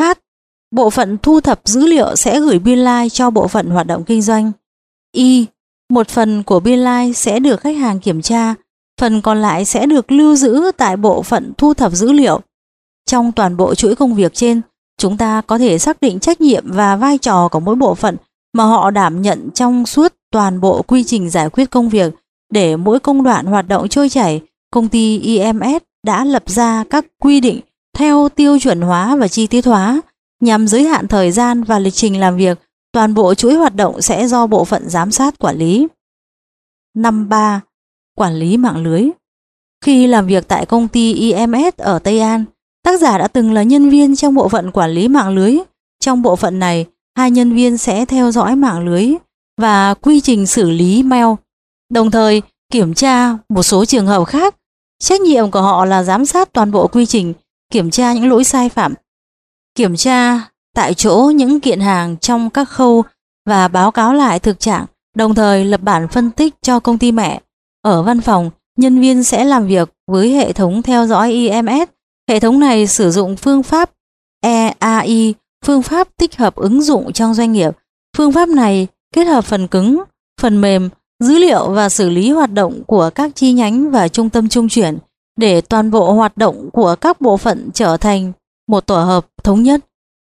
H. Bộ phận thu thập dữ liệu sẽ gửi biên lai like cho bộ phận hoạt động kinh doanh. Y. Một phần của biên lai like sẽ được khách hàng kiểm tra, phần còn lại sẽ được lưu giữ tại bộ phận thu thập dữ liệu. Trong toàn bộ chuỗi công việc trên, chúng ta có thể xác định trách nhiệm và vai trò của mỗi bộ phận mà họ đảm nhận trong suốt toàn bộ quy trình giải quyết công việc để mỗi công đoạn hoạt động trôi chảy. Công ty IMS đã lập ra các quy định theo tiêu chuẩn hóa và chi tiết hóa nhằm giới hạn thời gian và lịch trình làm việc. Toàn bộ chuỗi hoạt động sẽ do bộ phận giám sát quản lý. Năm 3. Quản lý mạng lưới Khi làm việc tại công ty IMS ở Tây An, Tác giả đã từng là nhân viên trong bộ phận quản lý mạng lưới. Trong bộ phận này, hai nhân viên sẽ theo dõi mạng lưới và quy trình xử lý mail, đồng thời kiểm tra một số trường hợp khác. Trách nhiệm của họ là giám sát toàn bộ quy trình, kiểm tra những lỗi sai phạm, kiểm tra tại chỗ những kiện hàng trong các khâu và báo cáo lại thực trạng, đồng thời lập bản phân tích cho công ty mẹ. Ở văn phòng, nhân viên sẽ làm việc với hệ thống theo dõi IMS Hệ thống này sử dụng phương pháp EAI, phương pháp tích hợp ứng dụng trong doanh nghiệp. Phương pháp này kết hợp phần cứng, phần mềm, dữ liệu và xử lý hoạt động của các chi nhánh và trung tâm trung chuyển để toàn bộ hoạt động của các bộ phận trở thành một tổ hợp thống nhất.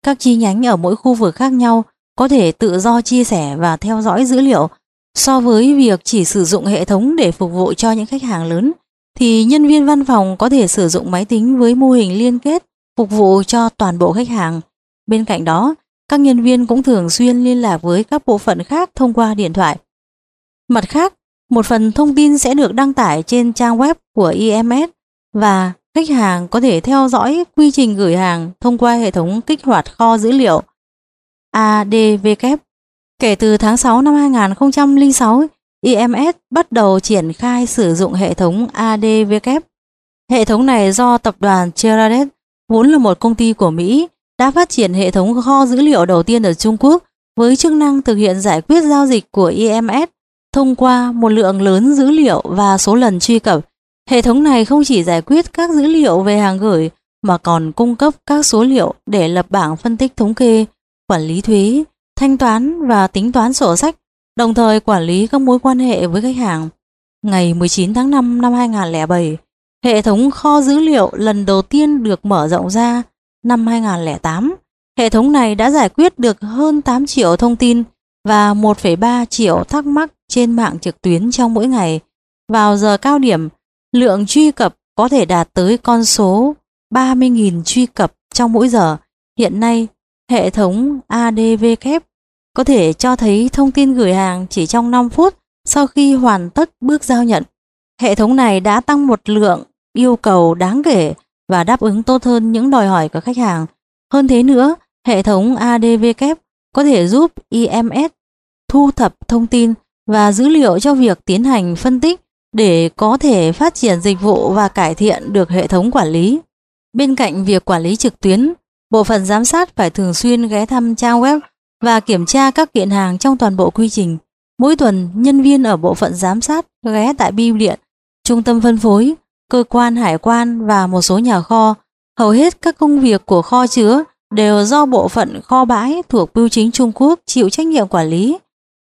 Các chi nhánh ở mỗi khu vực khác nhau có thể tự do chia sẻ và theo dõi dữ liệu so với việc chỉ sử dụng hệ thống để phục vụ cho những khách hàng lớn thì nhân viên văn phòng có thể sử dụng máy tính với mô hình liên kết phục vụ cho toàn bộ khách hàng. Bên cạnh đó, các nhân viên cũng thường xuyên liên lạc với các bộ phận khác thông qua điện thoại. Mặt khác, một phần thông tin sẽ được đăng tải trên trang web của IMS và khách hàng có thể theo dõi quy trình gửi hàng thông qua hệ thống kích hoạt kho dữ liệu ADVK. Kể từ tháng 6 năm 2006, IMS bắt đầu triển khai sử dụng hệ thống ADW. Hệ thống này do tập đoàn Teradata, vốn là một công ty của Mỹ, đã phát triển hệ thống kho dữ liệu đầu tiên ở Trung Quốc với chức năng thực hiện giải quyết giao dịch của IMS thông qua một lượng lớn dữ liệu và số lần truy cập. Hệ thống này không chỉ giải quyết các dữ liệu về hàng gửi mà còn cung cấp các số liệu để lập bảng phân tích thống kê, quản lý thuế, thanh toán và tính toán sổ sách đồng thời quản lý các mối quan hệ với khách hàng. Ngày 19 tháng 5 năm 2007, hệ thống kho dữ liệu lần đầu tiên được mở rộng ra năm 2008. Hệ thống này đã giải quyết được hơn 8 triệu thông tin và 1,3 triệu thắc mắc trên mạng trực tuyến trong mỗi ngày. Vào giờ cao điểm, lượng truy cập có thể đạt tới con số 30.000 truy cập trong mỗi giờ. Hiện nay, hệ thống ADVK có thể cho thấy thông tin gửi hàng chỉ trong 5 phút sau khi hoàn tất bước giao nhận. Hệ thống này đã tăng một lượng yêu cầu đáng kể và đáp ứng tốt hơn những đòi hỏi của khách hàng. Hơn thế nữa, hệ thống ADVK có thể giúp IMS thu thập thông tin và dữ liệu cho việc tiến hành phân tích để có thể phát triển dịch vụ và cải thiện được hệ thống quản lý. Bên cạnh việc quản lý trực tuyến, bộ phận giám sát phải thường xuyên ghé thăm trang web và kiểm tra các kiện hàng trong toàn bộ quy trình. Mỗi tuần, nhân viên ở bộ phận giám sát ghé tại bưu điện, trung tâm phân phối, cơ quan hải quan và một số nhà kho. Hầu hết các công việc của kho chứa đều do bộ phận kho bãi thuộc bưu chính Trung Quốc chịu trách nhiệm quản lý.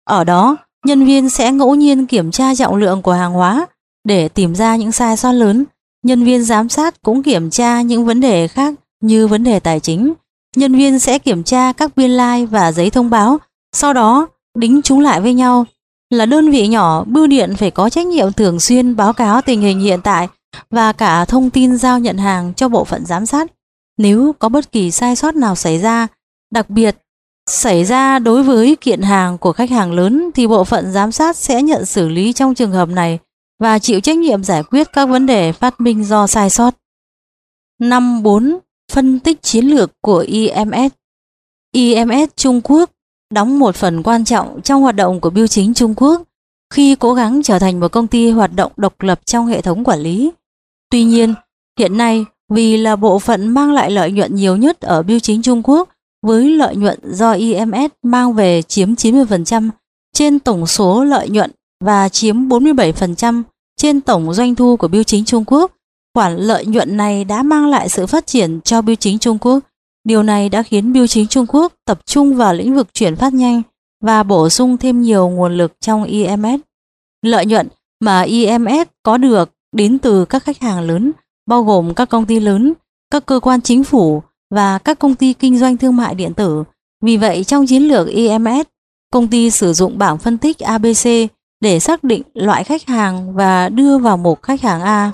Ở đó, nhân viên sẽ ngẫu nhiên kiểm tra trọng lượng của hàng hóa để tìm ra những sai sót lớn. Nhân viên giám sát cũng kiểm tra những vấn đề khác như vấn đề tài chính. Nhân viên sẽ kiểm tra các biên lai like và giấy thông báo, sau đó đính chúng lại với nhau. Là đơn vị nhỏ, bưu điện phải có trách nhiệm thường xuyên báo cáo tình hình hiện tại và cả thông tin giao nhận hàng cho bộ phận giám sát. Nếu có bất kỳ sai sót nào xảy ra, đặc biệt xảy ra đối với kiện hàng của khách hàng lớn thì bộ phận giám sát sẽ nhận xử lý trong trường hợp này và chịu trách nhiệm giải quyết các vấn đề phát minh do sai sót. 5.4. Phân tích chiến lược của IMS IMS Trung Quốc đóng một phần quan trọng trong hoạt động của Biêu chính Trung Quốc khi cố gắng trở thành một công ty hoạt động độc lập trong hệ thống quản lý. Tuy nhiên, hiện nay vì là bộ phận mang lại lợi nhuận nhiều nhất ở Biêu chính Trung Quốc với lợi nhuận do IMS mang về chiếm 90% trên tổng số lợi nhuận và chiếm 47% trên tổng doanh thu của Biêu chính Trung Quốc. Khoản lợi nhuận này đã mang lại sự phát triển cho Biêu chính Trung Quốc. Điều này đã khiến Biêu chính Trung Quốc tập trung vào lĩnh vực chuyển phát nhanh và bổ sung thêm nhiều nguồn lực trong IMS. Lợi nhuận mà IMS có được đến từ các khách hàng lớn, bao gồm các công ty lớn, các cơ quan chính phủ và các công ty kinh doanh thương mại điện tử. Vì vậy, trong chiến lược IMS, công ty sử dụng bảng phân tích ABC để xác định loại khách hàng và đưa vào mục khách hàng A.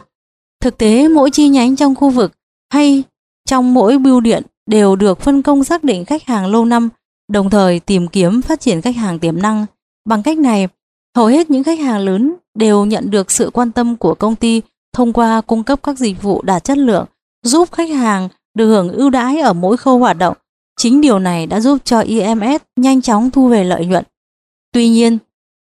Thực tế, mỗi chi nhánh trong khu vực hay trong mỗi bưu điện đều được phân công xác định khách hàng lâu năm, đồng thời tìm kiếm phát triển khách hàng tiềm năng. Bằng cách này, hầu hết những khách hàng lớn đều nhận được sự quan tâm của công ty thông qua cung cấp các dịch vụ đạt chất lượng, giúp khách hàng được hưởng ưu đãi ở mỗi khâu hoạt động. Chính điều này đã giúp cho IMS nhanh chóng thu về lợi nhuận. Tuy nhiên,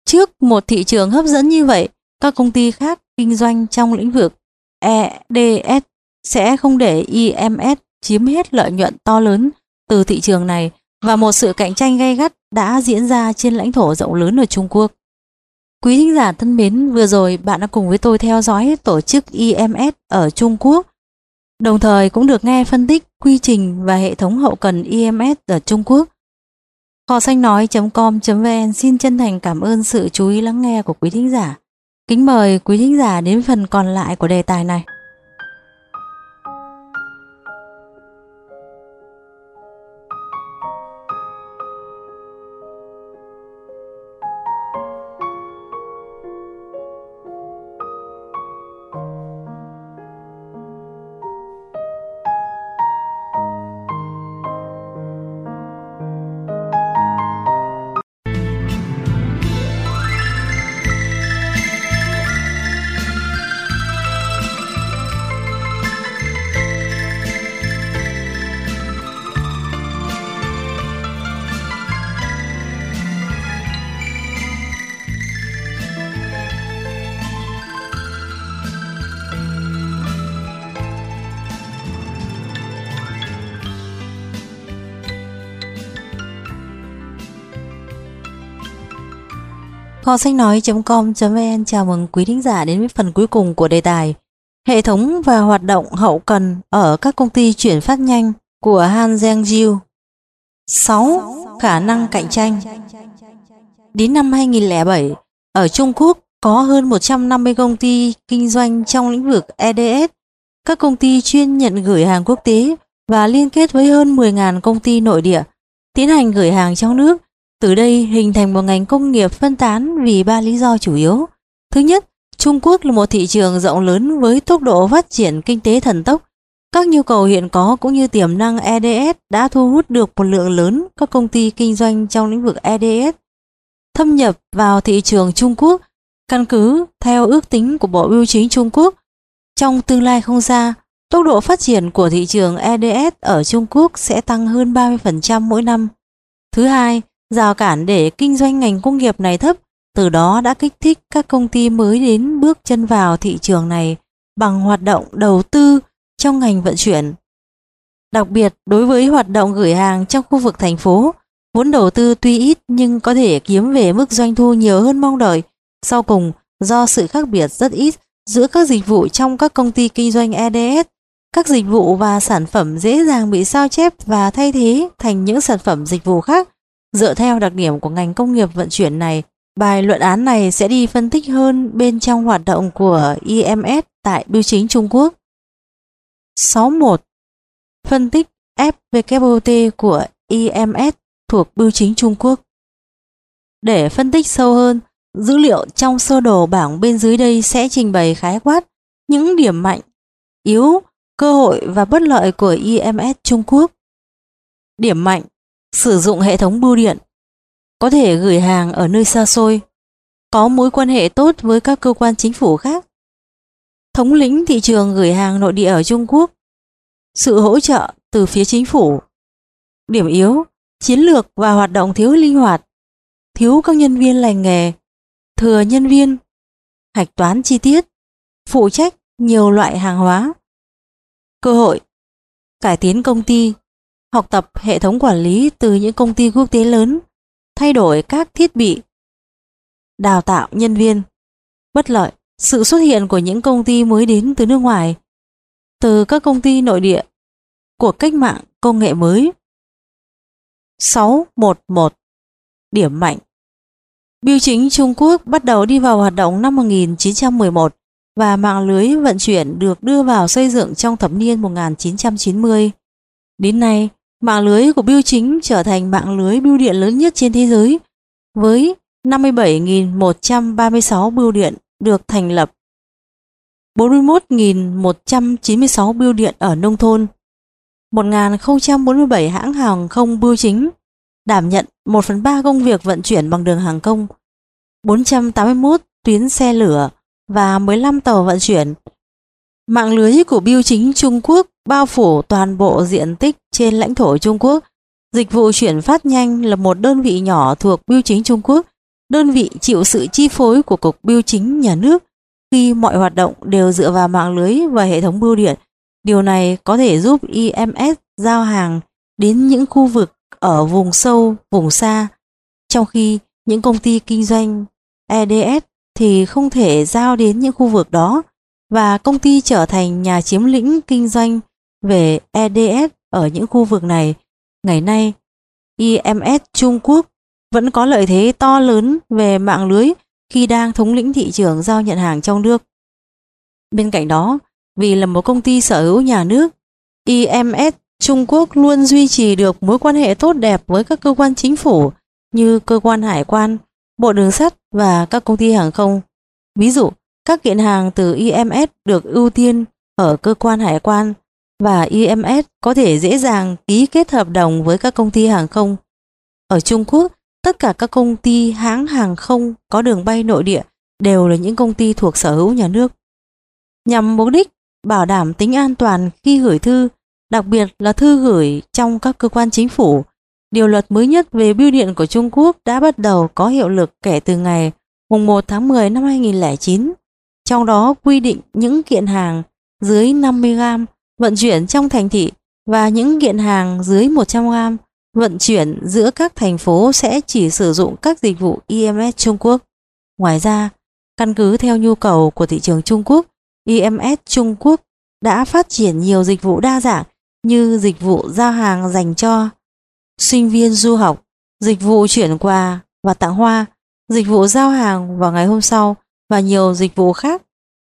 trước một thị trường hấp dẫn như vậy, các công ty khác kinh doanh trong lĩnh vực EDS sẽ không để IMS chiếm hết lợi nhuận to lớn từ thị trường này và một sự cạnh tranh gay gắt đã diễn ra trên lãnh thổ rộng lớn ở Trung Quốc. Quý thính giả thân mến, vừa rồi bạn đã cùng với tôi theo dõi tổ chức IMS ở Trung Quốc Đồng thời cũng được nghe phân tích quy trình và hệ thống hậu cần IMS ở Trung Quốc. Kho xanh nói.com.vn xin chân thành cảm ơn sự chú ý lắng nghe của quý thính giả. Kính mời quý thính giả đến phần còn lại của đề tài này. Kho sách nói.com.vn chào mừng quý thính giả đến với phần cuối cùng của đề tài Hệ thống và hoạt động hậu cần ở các công ty chuyển phát nhanh của Han Zhengjiu 6. Khả năng cạnh tranh Đến năm 2007, ở Trung Quốc có hơn 150 công ty kinh doanh trong lĩnh vực EDS. Các công ty chuyên nhận gửi hàng quốc tế và liên kết với hơn 10.000 công ty nội địa, tiến hành gửi hàng trong nước từ đây hình thành một ngành công nghiệp phân tán vì ba lý do chủ yếu. Thứ nhất, Trung Quốc là một thị trường rộng lớn với tốc độ phát triển kinh tế thần tốc. Các nhu cầu hiện có cũng như tiềm năng EDS đã thu hút được một lượng lớn các công ty kinh doanh trong lĩnh vực EDS thâm nhập vào thị trường Trung Quốc căn cứ theo ước tính của Bộ Bưu chính Trung Quốc. Trong tương lai không xa, tốc độ phát triển của thị trường EDS ở Trung Quốc sẽ tăng hơn 30% mỗi năm. Thứ hai, rào cản để kinh doanh ngành công nghiệp này thấp, từ đó đã kích thích các công ty mới đến bước chân vào thị trường này bằng hoạt động đầu tư trong ngành vận chuyển. Đặc biệt đối với hoạt động gửi hàng trong khu vực thành phố, vốn đầu tư tuy ít nhưng có thể kiếm về mức doanh thu nhiều hơn mong đợi. Sau cùng, do sự khác biệt rất ít giữa các dịch vụ trong các công ty kinh doanh EDS, các dịch vụ và sản phẩm dễ dàng bị sao chép và thay thế thành những sản phẩm dịch vụ khác. Dựa theo đặc điểm của ngành công nghiệp vận chuyển này, bài luận án này sẽ đi phân tích hơn bên trong hoạt động của IMS tại Bưu chính Trung Quốc. 61. Phân tích FWT của IMS thuộc Bưu chính Trung Quốc. Để phân tích sâu hơn, dữ liệu trong sơ đồ bảng bên dưới đây sẽ trình bày khái quát những điểm mạnh, yếu, cơ hội và bất lợi của IMS Trung Quốc. Điểm mạnh, sử dụng hệ thống bưu điện, có thể gửi hàng ở nơi xa xôi, có mối quan hệ tốt với các cơ quan chính phủ khác, thống lĩnh thị trường gửi hàng nội địa ở Trung Quốc, sự hỗ trợ từ phía chính phủ. Điểm yếu, chiến lược và hoạt động thiếu linh hoạt, thiếu các nhân viên lành nghề, thừa nhân viên, hạch toán chi tiết, phụ trách nhiều loại hàng hóa. Cơ hội cải tiến công ty, học tập hệ thống quản lý từ những công ty quốc tế lớn, thay đổi các thiết bị, đào tạo nhân viên. Bất lợi, sự xuất hiện của những công ty mới đến từ nước ngoài, từ các công ty nội địa của cách mạng công nghệ mới 611 Điểm mạnh Biêu chính Trung Quốc bắt đầu đi vào hoạt động năm 1911 và mạng lưới vận chuyển được đưa vào xây dựng trong thập niên 1990. Đến nay, mạng lưới của biêu chính trở thành mạng lưới bưu điện lớn nhất trên thế giới với 57.136 bưu điện được thành lập 41.196 bưu điện ở nông thôn 1.047 hãng hàng không bưu chính đảm nhận 1 phần 3 công việc vận chuyển bằng đường hàng không, 481 tuyến xe lửa và 15 tàu vận chuyển. Mạng lưới của bưu chính Trung Quốc bao phủ toàn bộ diện tích trên lãnh thổ Trung Quốc. Dịch vụ chuyển phát nhanh là một đơn vị nhỏ thuộc bưu chính Trung Quốc, đơn vị chịu sự chi phối của Cục Bưu chính nhà nước khi mọi hoạt động đều dựa vào mạng lưới và hệ thống bưu điện. Điều này có thể giúp IMS giao hàng đến những khu vực ở vùng sâu, vùng xa, trong khi những công ty kinh doanh EDS thì không thể giao đến những khu vực đó và công ty trở thành nhà chiếm lĩnh kinh doanh về EDS ở những khu vực này. Ngày nay, IMS Trung Quốc vẫn có lợi thế to lớn về mạng lưới khi đang thống lĩnh thị trường giao nhận hàng trong nước. Bên cạnh đó, vì là một công ty sở hữu nhà nước, IMS Trung Quốc luôn duy trì được mối quan hệ tốt đẹp với các cơ quan chính phủ như cơ quan hải quan, bộ đường sắt và các công ty hàng không. Ví dụ, các kiện hàng từ IMS được ưu tiên ở cơ quan hải quan và IMS có thể dễ dàng ký kết hợp đồng với các công ty hàng không. Ở Trung Quốc, tất cả các công ty hãng hàng không có đường bay nội địa đều là những công ty thuộc sở hữu nhà nước. Nhằm mục đích bảo đảm tính an toàn khi gửi thư, đặc biệt là thư gửi trong các cơ quan chính phủ. Điều luật mới nhất về bưu điện của Trung Quốc đã bắt đầu có hiệu lực kể từ ngày 1 tháng 10 năm 2009. Trong đó quy định những kiện hàng dưới 50 gram vận chuyển trong thành thị và những kiện hàng dưới 100 gram vận chuyển giữa các thành phố sẽ chỉ sử dụng các dịch vụ IMS Trung Quốc. Ngoài ra, căn cứ theo nhu cầu của thị trường Trung Quốc, IMS Trung Quốc đã phát triển nhiều dịch vụ đa dạng như dịch vụ giao hàng dành cho sinh viên du học, dịch vụ chuyển quà và tặng hoa, dịch vụ giao hàng vào ngày hôm sau và nhiều dịch vụ khác.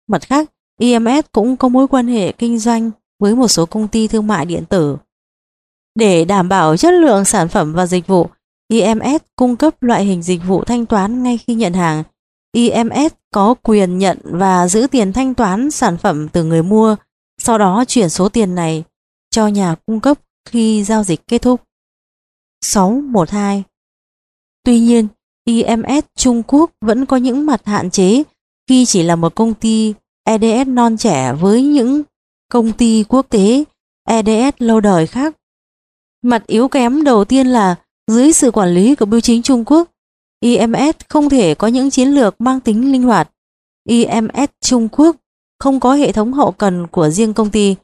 Mặt khác, IMS cũng có mối quan hệ kinh doanh với một số công ty thương mại điện tử. Để đảm bảo chất lượng sản phẩm và dịch vụ, IMS cung cấp loại hình dịch vụ thanh toán ngay khi nhận hàng IMS có quyền nhận và giữ tiền thanh toán sản phẩm từ người mua. sau đó chuyển số tiền này cho nhà cung cấp khi giao dịch kết thúc. 612 Tuy nhiên, IMS Trung Quốc vẫn có những mặt hạn chế khi chỉ là một công ty EDS non trẻ với những công ty quốc tế EDS lâu đời khác. Mặt yếu kém đầu tiên là dưới sự quản lý của bưu chính Trung Quốc, IMS không thể có những chiến lược mang tính linh hoạt. IMS Trung Quốc không có hệ thống hậu cần của riêng công ty,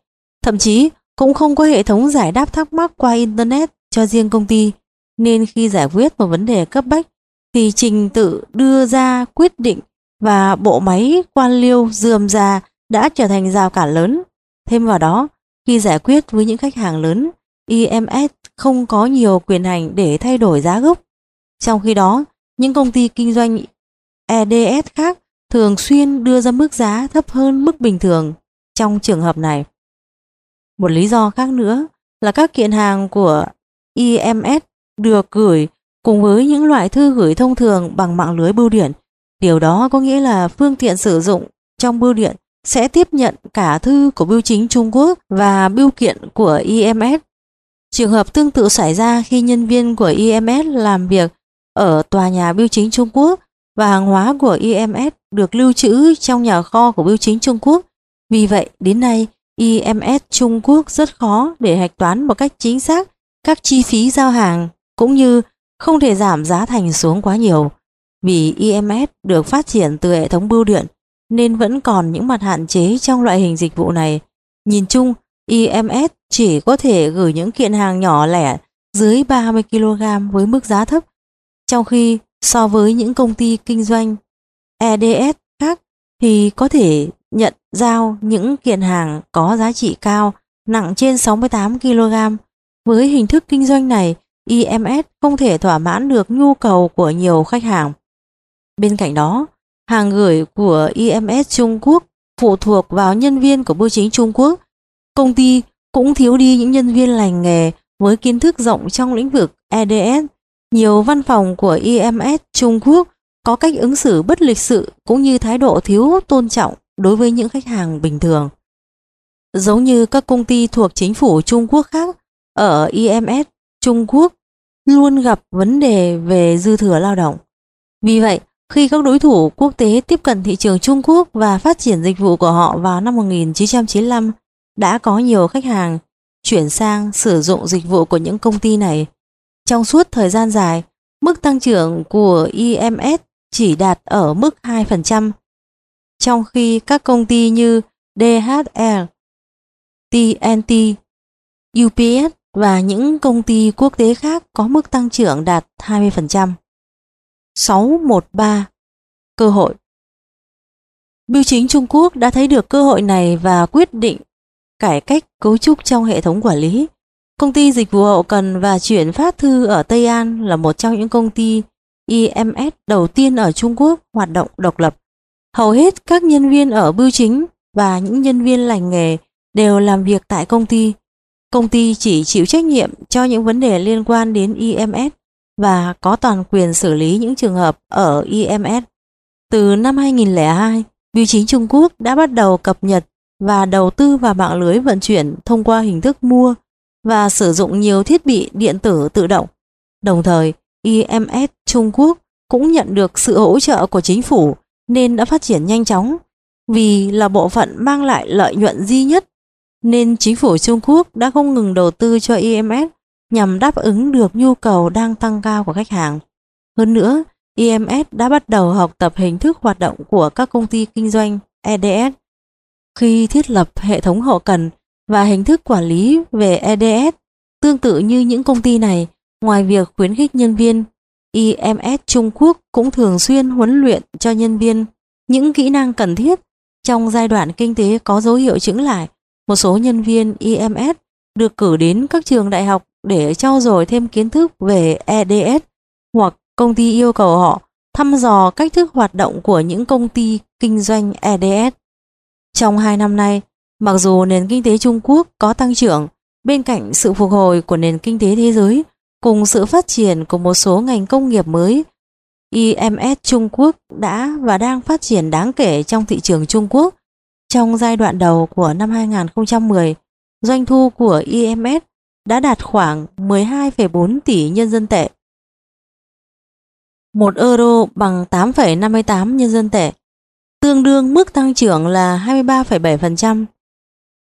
thậm chí cũng không có hệ thống giải đáp thắc mắc qua Internet cho riêng công ty, nên khi giải quyết một vấn đề cấp bách thì trình tự đưa ra quyết định và bộ máy quan liêu dườm ra đã trở thành rào cản lớn. Thêm vào đó, khi giải quyết với những khách hàng lớn, IMS không có nhiều quyền hành để thay đổi giá gốc. Trong khi đó, những công ty kinh doanh EDS khác thường xuyên đưa ra mức giá thấp hơn mức bình thường trong trường hợp này. Một lý do khác nữa là các kiện hàng của IMS được gửi cùng với những loại thư gửi thông thường bằng mạng lưới bưu điện. Điều đó có nghĩa là phương tiện sử dụng trong bưu điện sẽ tiếp nhận cả thư của bưu chính Trung Quốc và bưu kiện của IMS. Trường hợp tương tự xảy ra khi nhân viên của IMS làm việc ở tòa nhà bưu chính Trung Quốc và hàng hóa của IMS được lưu trữ trong nhà kho của bưu chính Trung Quốc. Vì vậy, đến nay, IMS Trung Quốc rất khó để hạch toán một cách chính xác các chi phí giao hàng cũng như không thể giảm giá thành xuống quá nhiều. Vì EMS được phát triển từ hệ thống bưu điện nên vẫn còn những mặt hạn chế trong loại hình dịch vụ này. Nhìn chung, EMS chỉ có thể gửi những kiện hàng nhỏ lẻ dưới 30 kg với mức giá thấp, trong khi so với những công ty kinh doanh EDS khác thì có thể nhận giao những kiện hàng có giá trị cao nặng trên 68 kg. Với hình thức kinh doanh này, IMS không thể thỏa mãn được nhu cầu của nhiều khách hàng. Bên cạnh đó, hàng gửi của IMS Trung Quốc phụ thuộc vào nhân viên của bưu chính Trung Quốc. Công ty cũng thiếu đi những nhân viên lành nghề với kiến thức rộng trong lĩnh vực EDS. Nhiều văn phòng của IMS Trung Quốc có cách ứng xử bất lịch sự cũng như thái độ thiếu tôn trọng đối với những khách hàng bình thường. Giống như các công ty thuộc chính phủ Trung Quốc khác, ở IMS Trung Quốc luôn gặp vấn đề về dư thừa lao động. Vì vậy, khi các đối thủ quốc tế tiếp cận thị trường Trung Quốc và phát triển dịch vụ của họ vào năm 1995, đã có nhiều khách hàng chuyển sang sử dụng dịch vụ của những công ty này. Trong suốt thời gian dài, mức tăng trưởng của IMS chỉ đạt ở mức 2%, trong khi các công ty như DHL, TNT, UPS và những công ty quốc tế khác có mức tăng trưởng đạt 20%. 613. Cơ hội Biêu chính Trung Quốc đã thấy được cơ hội này và quyết định cải cách cấu trúc trong hệ thống quản lý. Công ty dịch vụ hậu cần và chuyển phát thư ở Tây An là một trong những công ty IMS đầu tiên ở Trung Quốc hoạt động độc lập. Hầu hết các nhân viên ở bưu chính và những nhân viên lành nghề đều làm việc tại công ty. Công ty chỉ chịu trách nhiệm cho những vấn đề liên quan đến IMS và có toàn quyền xử lý những trường hợp ở IMS. Từ năm 2002, Bưu chính Trung Quốc đã bắt đầu cập nhật và đầu tư vào mạng lưới vận chuyển thông qua hình thức mua và sử dụng nhiều thiết bị điện tử tự động. Đồng thời, IMS Trung Quốc cũng nhận được sự hỗ trợ của chính phủ nên đã phát triển nhanh chóng. Vì là bộ phận mang lại lợi nhuận duy nhất nên chính phủ Trung Quốc đã không ngừng đầu tư cho IMS nhằm đáp ứng được nhu cầu đang tăng cao của khách hàng. Hơn nữa, IMS đã bắt đầu học tập hình thức hoạt động của các công ty kinh doanh EDS. Khi thiết lập hệ thống hậu cần và hình thức quản lý về EDS tương tự như những công ty này, ngoài việc khuyến khích nhân viên, IMS Trung Quốc cũng thường xuyên huấn luyện cho nhân viên những kỹ năng cần thiết trong giai đoạn kinh tế có dấu hiệu chững lại. Một số nhân viên IMS được cử đến các trường đại học để trau dồi thêm kiến thức về EDS hoặc công ty yêu cầu họ thăm dò cách thức hoạt động của những công ty kinh doanh EDS. Trong hai năm nay, mặc dù nền kinh tế Trung Quốc có tăng trưởng, bên cạnh sự phục hồi của nền kinh tế thế giới cùng sự phát triển của một số ngành công nghiệp mới, IMS Trung Quốc đã và đang phát triển đáng kể trong thị trường Trung Quốc. Trong giai đoạn đầu của năm 2010, doanh thu của IMS đã đạt khoảng 12,4 tỷ nhân dân tệ. 1 euro bằng 8,58 nhân dân tệ, tương đương mức tăng trưởng là 23,7%.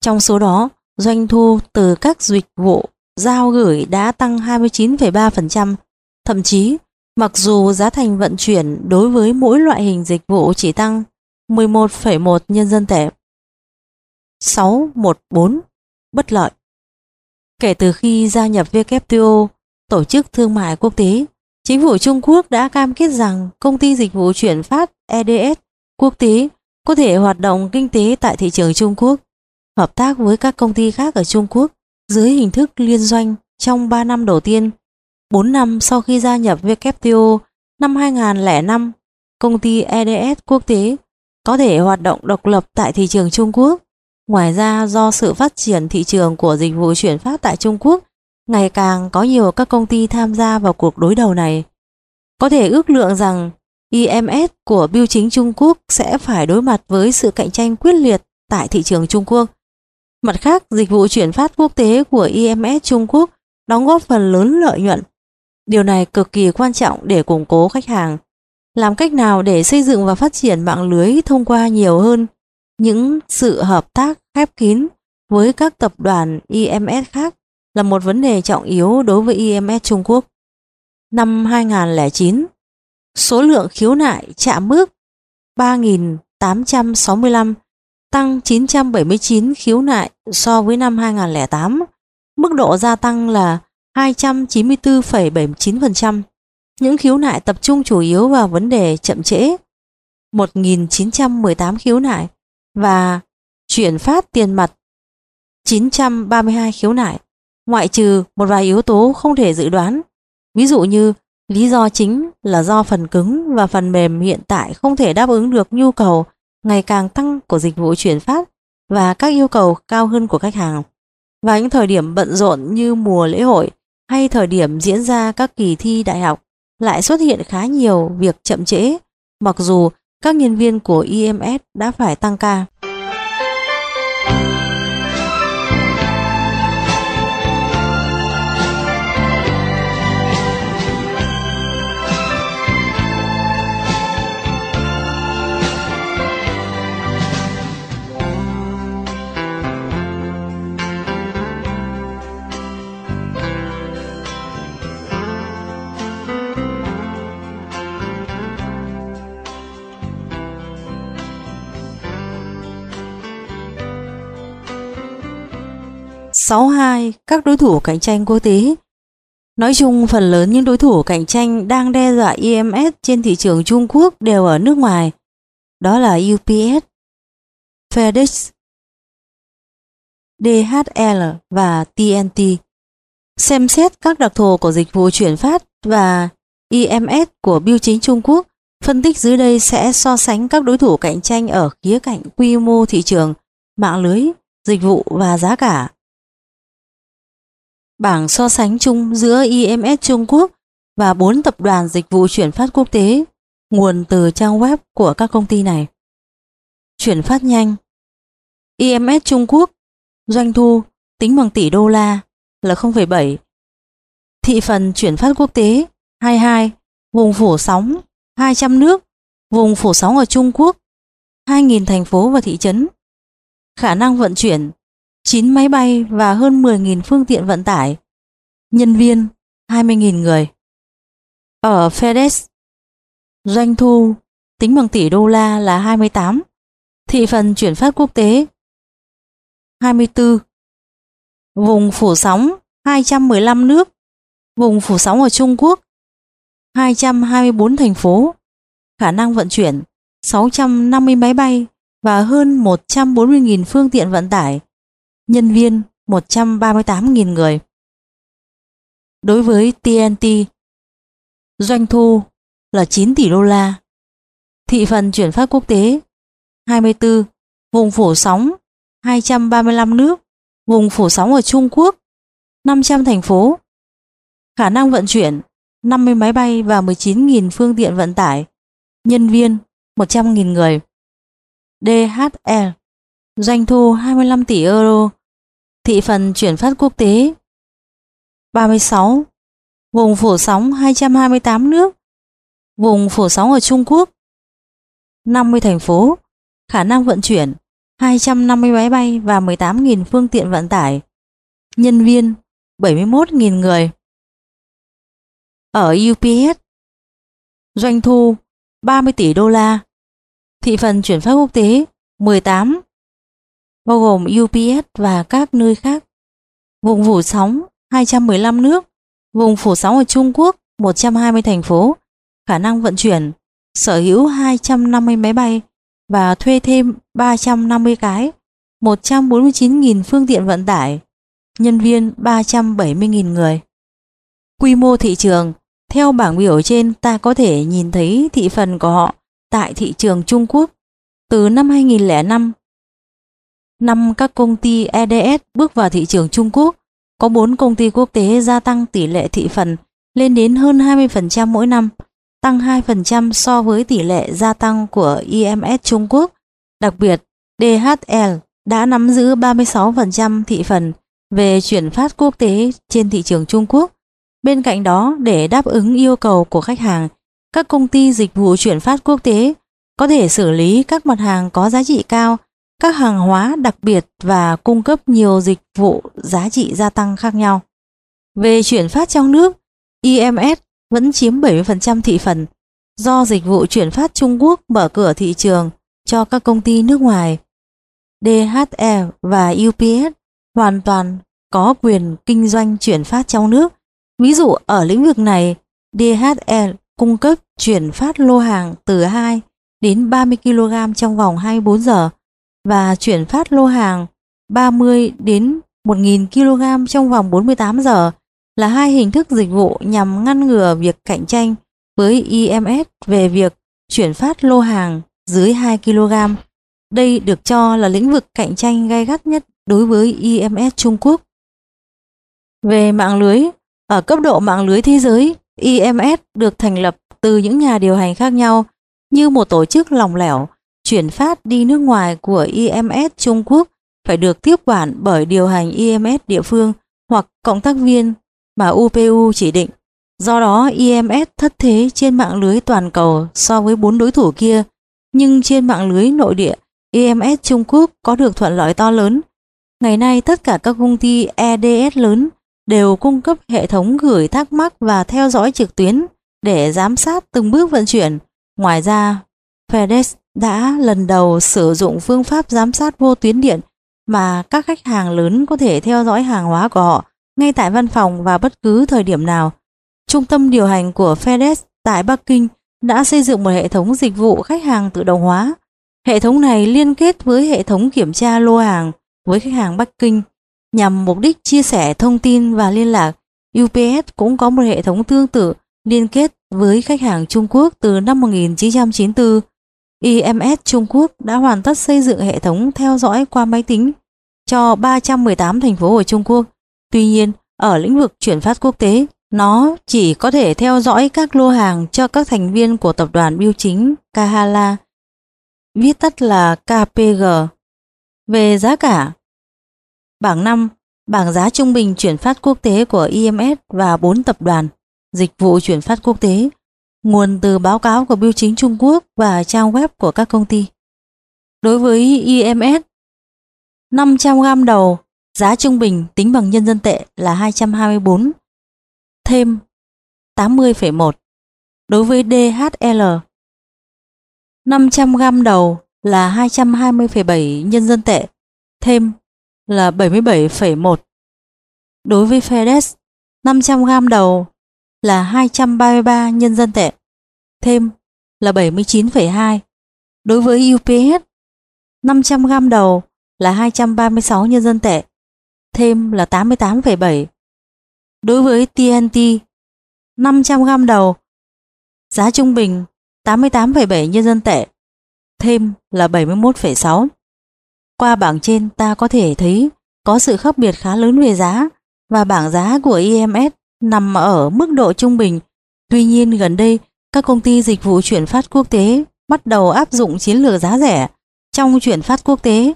Trong số đó, doanh thu từ các dịch vụ giao gửi đã tăng 29,3%, thậm chí mặc dù giá thành vận chuyển đối với mỗi loại hình dịch vụ chỉ tăng 11,1 nhân dân tệ. 614 bất lợi. Kể từ khi gia nhập WTO, Tổ chức Thương mại Quốc tế, chính phủ Trung Quốc đã cam kết rằng công ty dịch vụ chuyển phát EDS quốc tế có thể hoạt động kinh tế tại thị trường Trung Quốc, hợp tác với các công ty khác ở Trung Quốc dưới hình thức liên doanh trong 3 năm đầu tiên. 4 năm sau khi gia nhập WTO năm 2005, công ty EDS quốc tế có thể hoạt động độc lập tại thị trường Trung Quốc. Ngoài ra do sự phát triển thị trường của dịch vụ chuyển phát tại Trung Quốc, ngày càng có nhiều các công ty tham gia vào cuộc đối đầu này. Có thể ước lượng rằng IMS của biêu chính Trung Quốc sẽ phải đối mặt với sự cạnh tranh quyết liệt tại thị trường Trung Quốc. Mặt khác, dịch vụ chuyển phát quốc tế của IMS Trung Quốc đóng góp phần lớn lợi nhuận. Điều này cực kỳ quan trọng để củng cố khách hàng. Làm cách nào để xây dựng và phát triển mạng lưới thông qua nhiều hơn những sự hợp tác khép kín với các tập đoàn IMS khác là một vấn đề trọng yếu đối với IMS Trung Quốc. Năm 2009, số lượng khiếu nại chạm mức 3.865 tăng 979 khiếu nại so với năm 2008. Mức độ gia tăng là 294,79%. Những khiếu nại tập trung chủ yếu vào vấn đề chậm trễ, 1.918 khiếu nại và chuyển phát tiền mặt 932 khiếu nại, ngoại trừ một vài yếu tố không thể dự đoán. Ví dụ như lý do chính là do phần cứng và phần mềm hiện tại không thể đáp ứng được nhu cầu ngày càng tăng của dịch vụ chuyển phát và các yêu cầu cao hơn của khách hàng. Và những thời điểm bận rộn như mùa lễ hội hay thời điểm diễn ra các kỳ thi đại học lại xuất hiện khá nhiều việc chậm trễ, mặc dù các nhân viên của IMS đã phải tăng ca. 62. Các đối thủ cạnh tranh quốc tế Nói chung, phần lớn những đối thủ cạnh tranh đang đe dọa IMS trên thị trường Trung Quốc đều ở nước ngoài. Đó là UPS, FedEx, DHL và TNT. Xem xét các đặc thù của dịch vụ chuyển phát và IMS của biêu chính Trung Quốc, phân tích dưới đây sẽ so sánh các đối thủ cạnh tranh ở khía cạnh quy mô thị trường, mạng lưới, dịch vụ và giá cả. Bảng so sánh chung giữa IMS Trung Quốc và bốn tập đoàn dịch vụ chuyển phát quốc tế nguồn từ trang web của các công ty này. Chuyển phát nhanh. IMS Trung Quốc doanh thu tính bằng tỷ đô la là 0,7 thị phần chuyển phát quốc tế 22 vùng phủ sóng 200 nước. Vùng phủ sóng ở Trung Quốc 2.000 thành phố và thị trấn. Khả năng vận chuyển 9 máy bay và hơn 10.000 phương tiện vận tải, nhân viên 20.000 người. Ở FedEx, doanh thu tính bằng tỷ đô la là 28, thị phần chuyển phát quốc tế 24, vùng phủ sóng 215 nước, vùng phủ sóng ở Trung Quốc 224 thành phố, khả năng vận chuyển 650 máy bay và hơn 140.000 phương tiện vận tải nhân viên 138.000 người. Đối với TNT, doanh thu là 9 tỷ đô la, thị phần chuyển phát quốc tế 24, vùng phổ sóng 235 nước, vùng phổ sóng ở Trung Quốc 500 thành phố, khả năng vận chuyển 50 máy bay và 19.000 phương tiện vận tải, nhân viên 100.000 người. DHL doanh thu 25 tỷ euro, thị phần chuyển phát quốc tế 36, vùng phủ sóng 228 nước, vùng phủ sóng ở Trung Quốc 50 thành phố, khả năng vận chuyển 250 máy bay và 18.000 phương tiện vận tải, nhân viên 71.000 người. Ở UPS, doanh thu 30 tỷ đô la, thị phần chuyển phát quốc tế 18, bao gồm UPS và các nơi khác. Vùng phủ sóng 215 nước, vùng phủ sóng ở Trung Quốc 120 thành phố, khả năng vận chuyển, sở hữu 250 máy bay và thuê thêm 350 cái, 149.000 phương tiện vận tải, nhân viên 370.000 người. Quy mô thị trường theo bảng biểu trên ta có thể nhìn thấy thị phần của họ tại thị trường Trung Quốc từ năm 2005. Năm các công ty EDS bước vào thị trường Trung Quốc, có 4 công ty quốc tế gia tăng tỷ lệ thị phần lên đến hơn 20% mỗi năm, tăng 2% so với tỷ lệ gia tăng của IMS Trung Quốc. Đặc biệt, DHL đã nắm giữ 36% thị phần về chuyển phát quốc tế trên thị trường Trung Quốc Bên cạnh đó, để đáp ứng yêu cầu của khách hàng, các công ty dịch vụ chuyển phát quốc tế có thể xử lý các mặt hàng có giá trị cao, các hàng hóa đặc biệt và cung cấp nhiều dịch vụ giá trị gia tăng khác nhau. Về chuyển phát trong nước, IMS vẫn chiếm 70% thị phần do dịch vụ chuyển phát Trung Quốc mở cửa thị trường cho các công ty nước ngoài. DHL và UPS hoàn toàn có quyền kinh doanh chuyển phát trong nước Ví dụ ở lĩnh vực này, DHL cung cấp chuyển phát lô hàng từ 2 đến 30 kg trong vòng 24 giờ và chuyển phát lô hàng 30 đến 1.000 kg trong vòng 48 giờ là hai hình thức dịch vụ nhằm ngăn ngừa việc cạnh tranh với IMS về việc chuyển phát lô hàng dưới 2 kg. Đây được cho là lĩnh vực cạnh tranh gay gắt nhất đối với IMS Trung Quốc. Về mạng lưới, ở cấp độ mạng lưới thế giới, IMS được thành lập từ những nhà điều hành khác nhau như một tổ chức lỏng lẻo, chuyển phát đi nước ngoài của IMS Trung Quốc phải được tiếp quản bởi điều hành IMS địa phương hoặc cộng tác viên mà UPU chỉ định. Do đó, IMS thất thế trên mạng lưới toàn cầu so với bốn đối thủ kia, nhưng trên mạng lưới nội địa, IMS Trung Quốc có được thuận lợi to lớn. Ngày nay, tất cả các công ty EDS lớn đều cung cấp hệ thống gửi thắc mắc và theo dõi trực tuyến để giám sát từng bước vận chuyển. Ngoài ra, FedEx đã lần đầu sử dụng phương pháp giám sát vô tuyến điện mà các khách hàng lớn có thể theo dõi hàng hóa của họ ngay tại văn phòng và bất cứ thời điểm nào. Trung tâm điều hành của FedEx tại Bắc Kinh đã xây dựng một hệ thống dịch vụ khách hàng tự động hóa. Hệ thống này liên kết với hệ thống kiểm tra lô hàng với khách hàng Bắc Kinh Nhằm mục đích chia sẻ thông tin và liên lạc, UPS cũng có một hệ thống tương tự liên kết với khách hàng Trung Quốc từ năm 1994. IMS Trung Quốc đã hoàn tất xây dựng hệ thống theo dõi qua máy tính cho 318 thành phố ở Trung Quốc. Tuy nhiên, ở lĩnh vực chuyển phát quốc tế, nó chỉ có thể theo dõi các lô hàng cho các thành viên của tập đoàn biêu chính Kahala, viết tắt là KPG. Về giá cả, Bảng 5, bảng giá trung bình chuyển phát quốc tế của IMS và 4 tập đoàn dịch vụ chuyển phát quốc tế, nguồn từ báo cáo của Bưu chính Trung Quốc và trang web của các công ty. Đối với IMS, 500 gram đầu, giá trung bình tính bằng nhân dân tệ là 224, thêm 80,1. Đối với DHL, 500 gram đầu là 220,7 nhân dân tệ, thêm là 77,1. Đối với FedEx, 500 gram đầu là 233 nhân dân tệ, thêm là 79,2. Đối với UPS, 500 gram đầu là 236 nhân dân tệ, thêm là 88,7. Đối với TNT, 500 gram đầu, giá trung bình 88,7 nhân dân tệ, thêm là 71,6. Qua bảng trên ta có thể thấy có sự khác biệt khá lớn về giá và bảng giá của IMS nằm ở mức độ trung bình. Tuy nhiên gần đây, các công ty dịch vụ chuyển phát quốc tế bắt đầu áp dụng chiến lược giá rẻ trong chuyển phát quốc tế.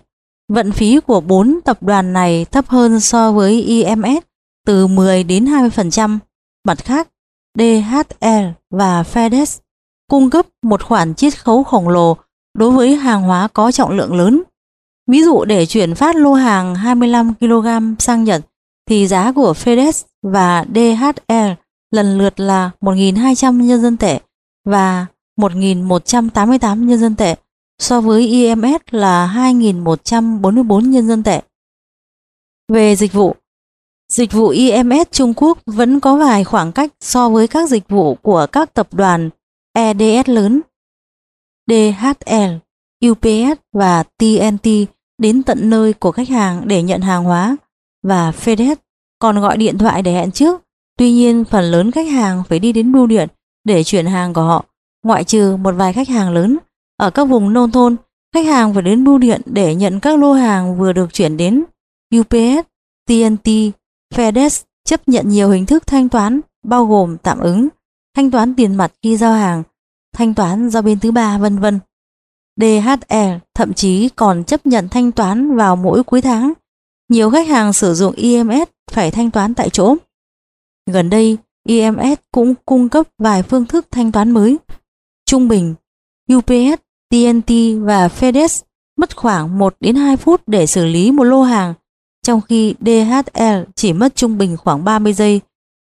Vận phí của bốn tập đoàn này thấp hơn so với IMS từ 10 đến 20%. Mặt khác, DHL và FedEx cung cấp một khoản chiết khấu khổng lồ đối với hàng hóa có trọng lượng lớn. Ví dụ để chuyển phát lô hàng 25 kg sang Nhật thì giá của FedEx và DHL lần lượt là 1.200 nhân dân tệ và 1.188 nhân dân tệ so với IMS là 2.144 nhân dân tệ. Về dịch vụ, dịch vụ IMS Trung Quốc vẫn có vài khoảng cách so với các dịch vụ của các tập đoàn EDS lớn. DHL, UPS và TNT đến tận nơi của khách hàng để nhận hàng hóa và FedEx còn gọi điện thoại để hẹn trước. Tuy nhiên, phần lớn khách hàng phải đi đến bưu điện để chuyển hàng của họ, ngoại trừ một vài khách hàng lớn. Ở các vùng nông thôn, khách hàng phải đến bưu điện để nhận các lô hàng vừa được chuyển đến. UPS, TNT, FedEx chấp nhận nhiều hình thức thanh toán bao gồm tạm ứng, thanh toán tiền mặt khi giao hàng, thanh toán do bên thứ ba vân vân. DHL thậm chí còn chấp nhận thanh toán vào mỗi cuối tháng. Nhiều khách hàng sử dụng EMS phải thanh toán tại chỗ. Gần đây, EMS cũng cung cấp vài phương thức thanh toán mới. Trung bình, UPS, TNT và FedEx mất khoảng 1 đến 2 phút để xử lý một lô hàng, trong khi DHL chỉ mất trung bình khoảng 30 giây,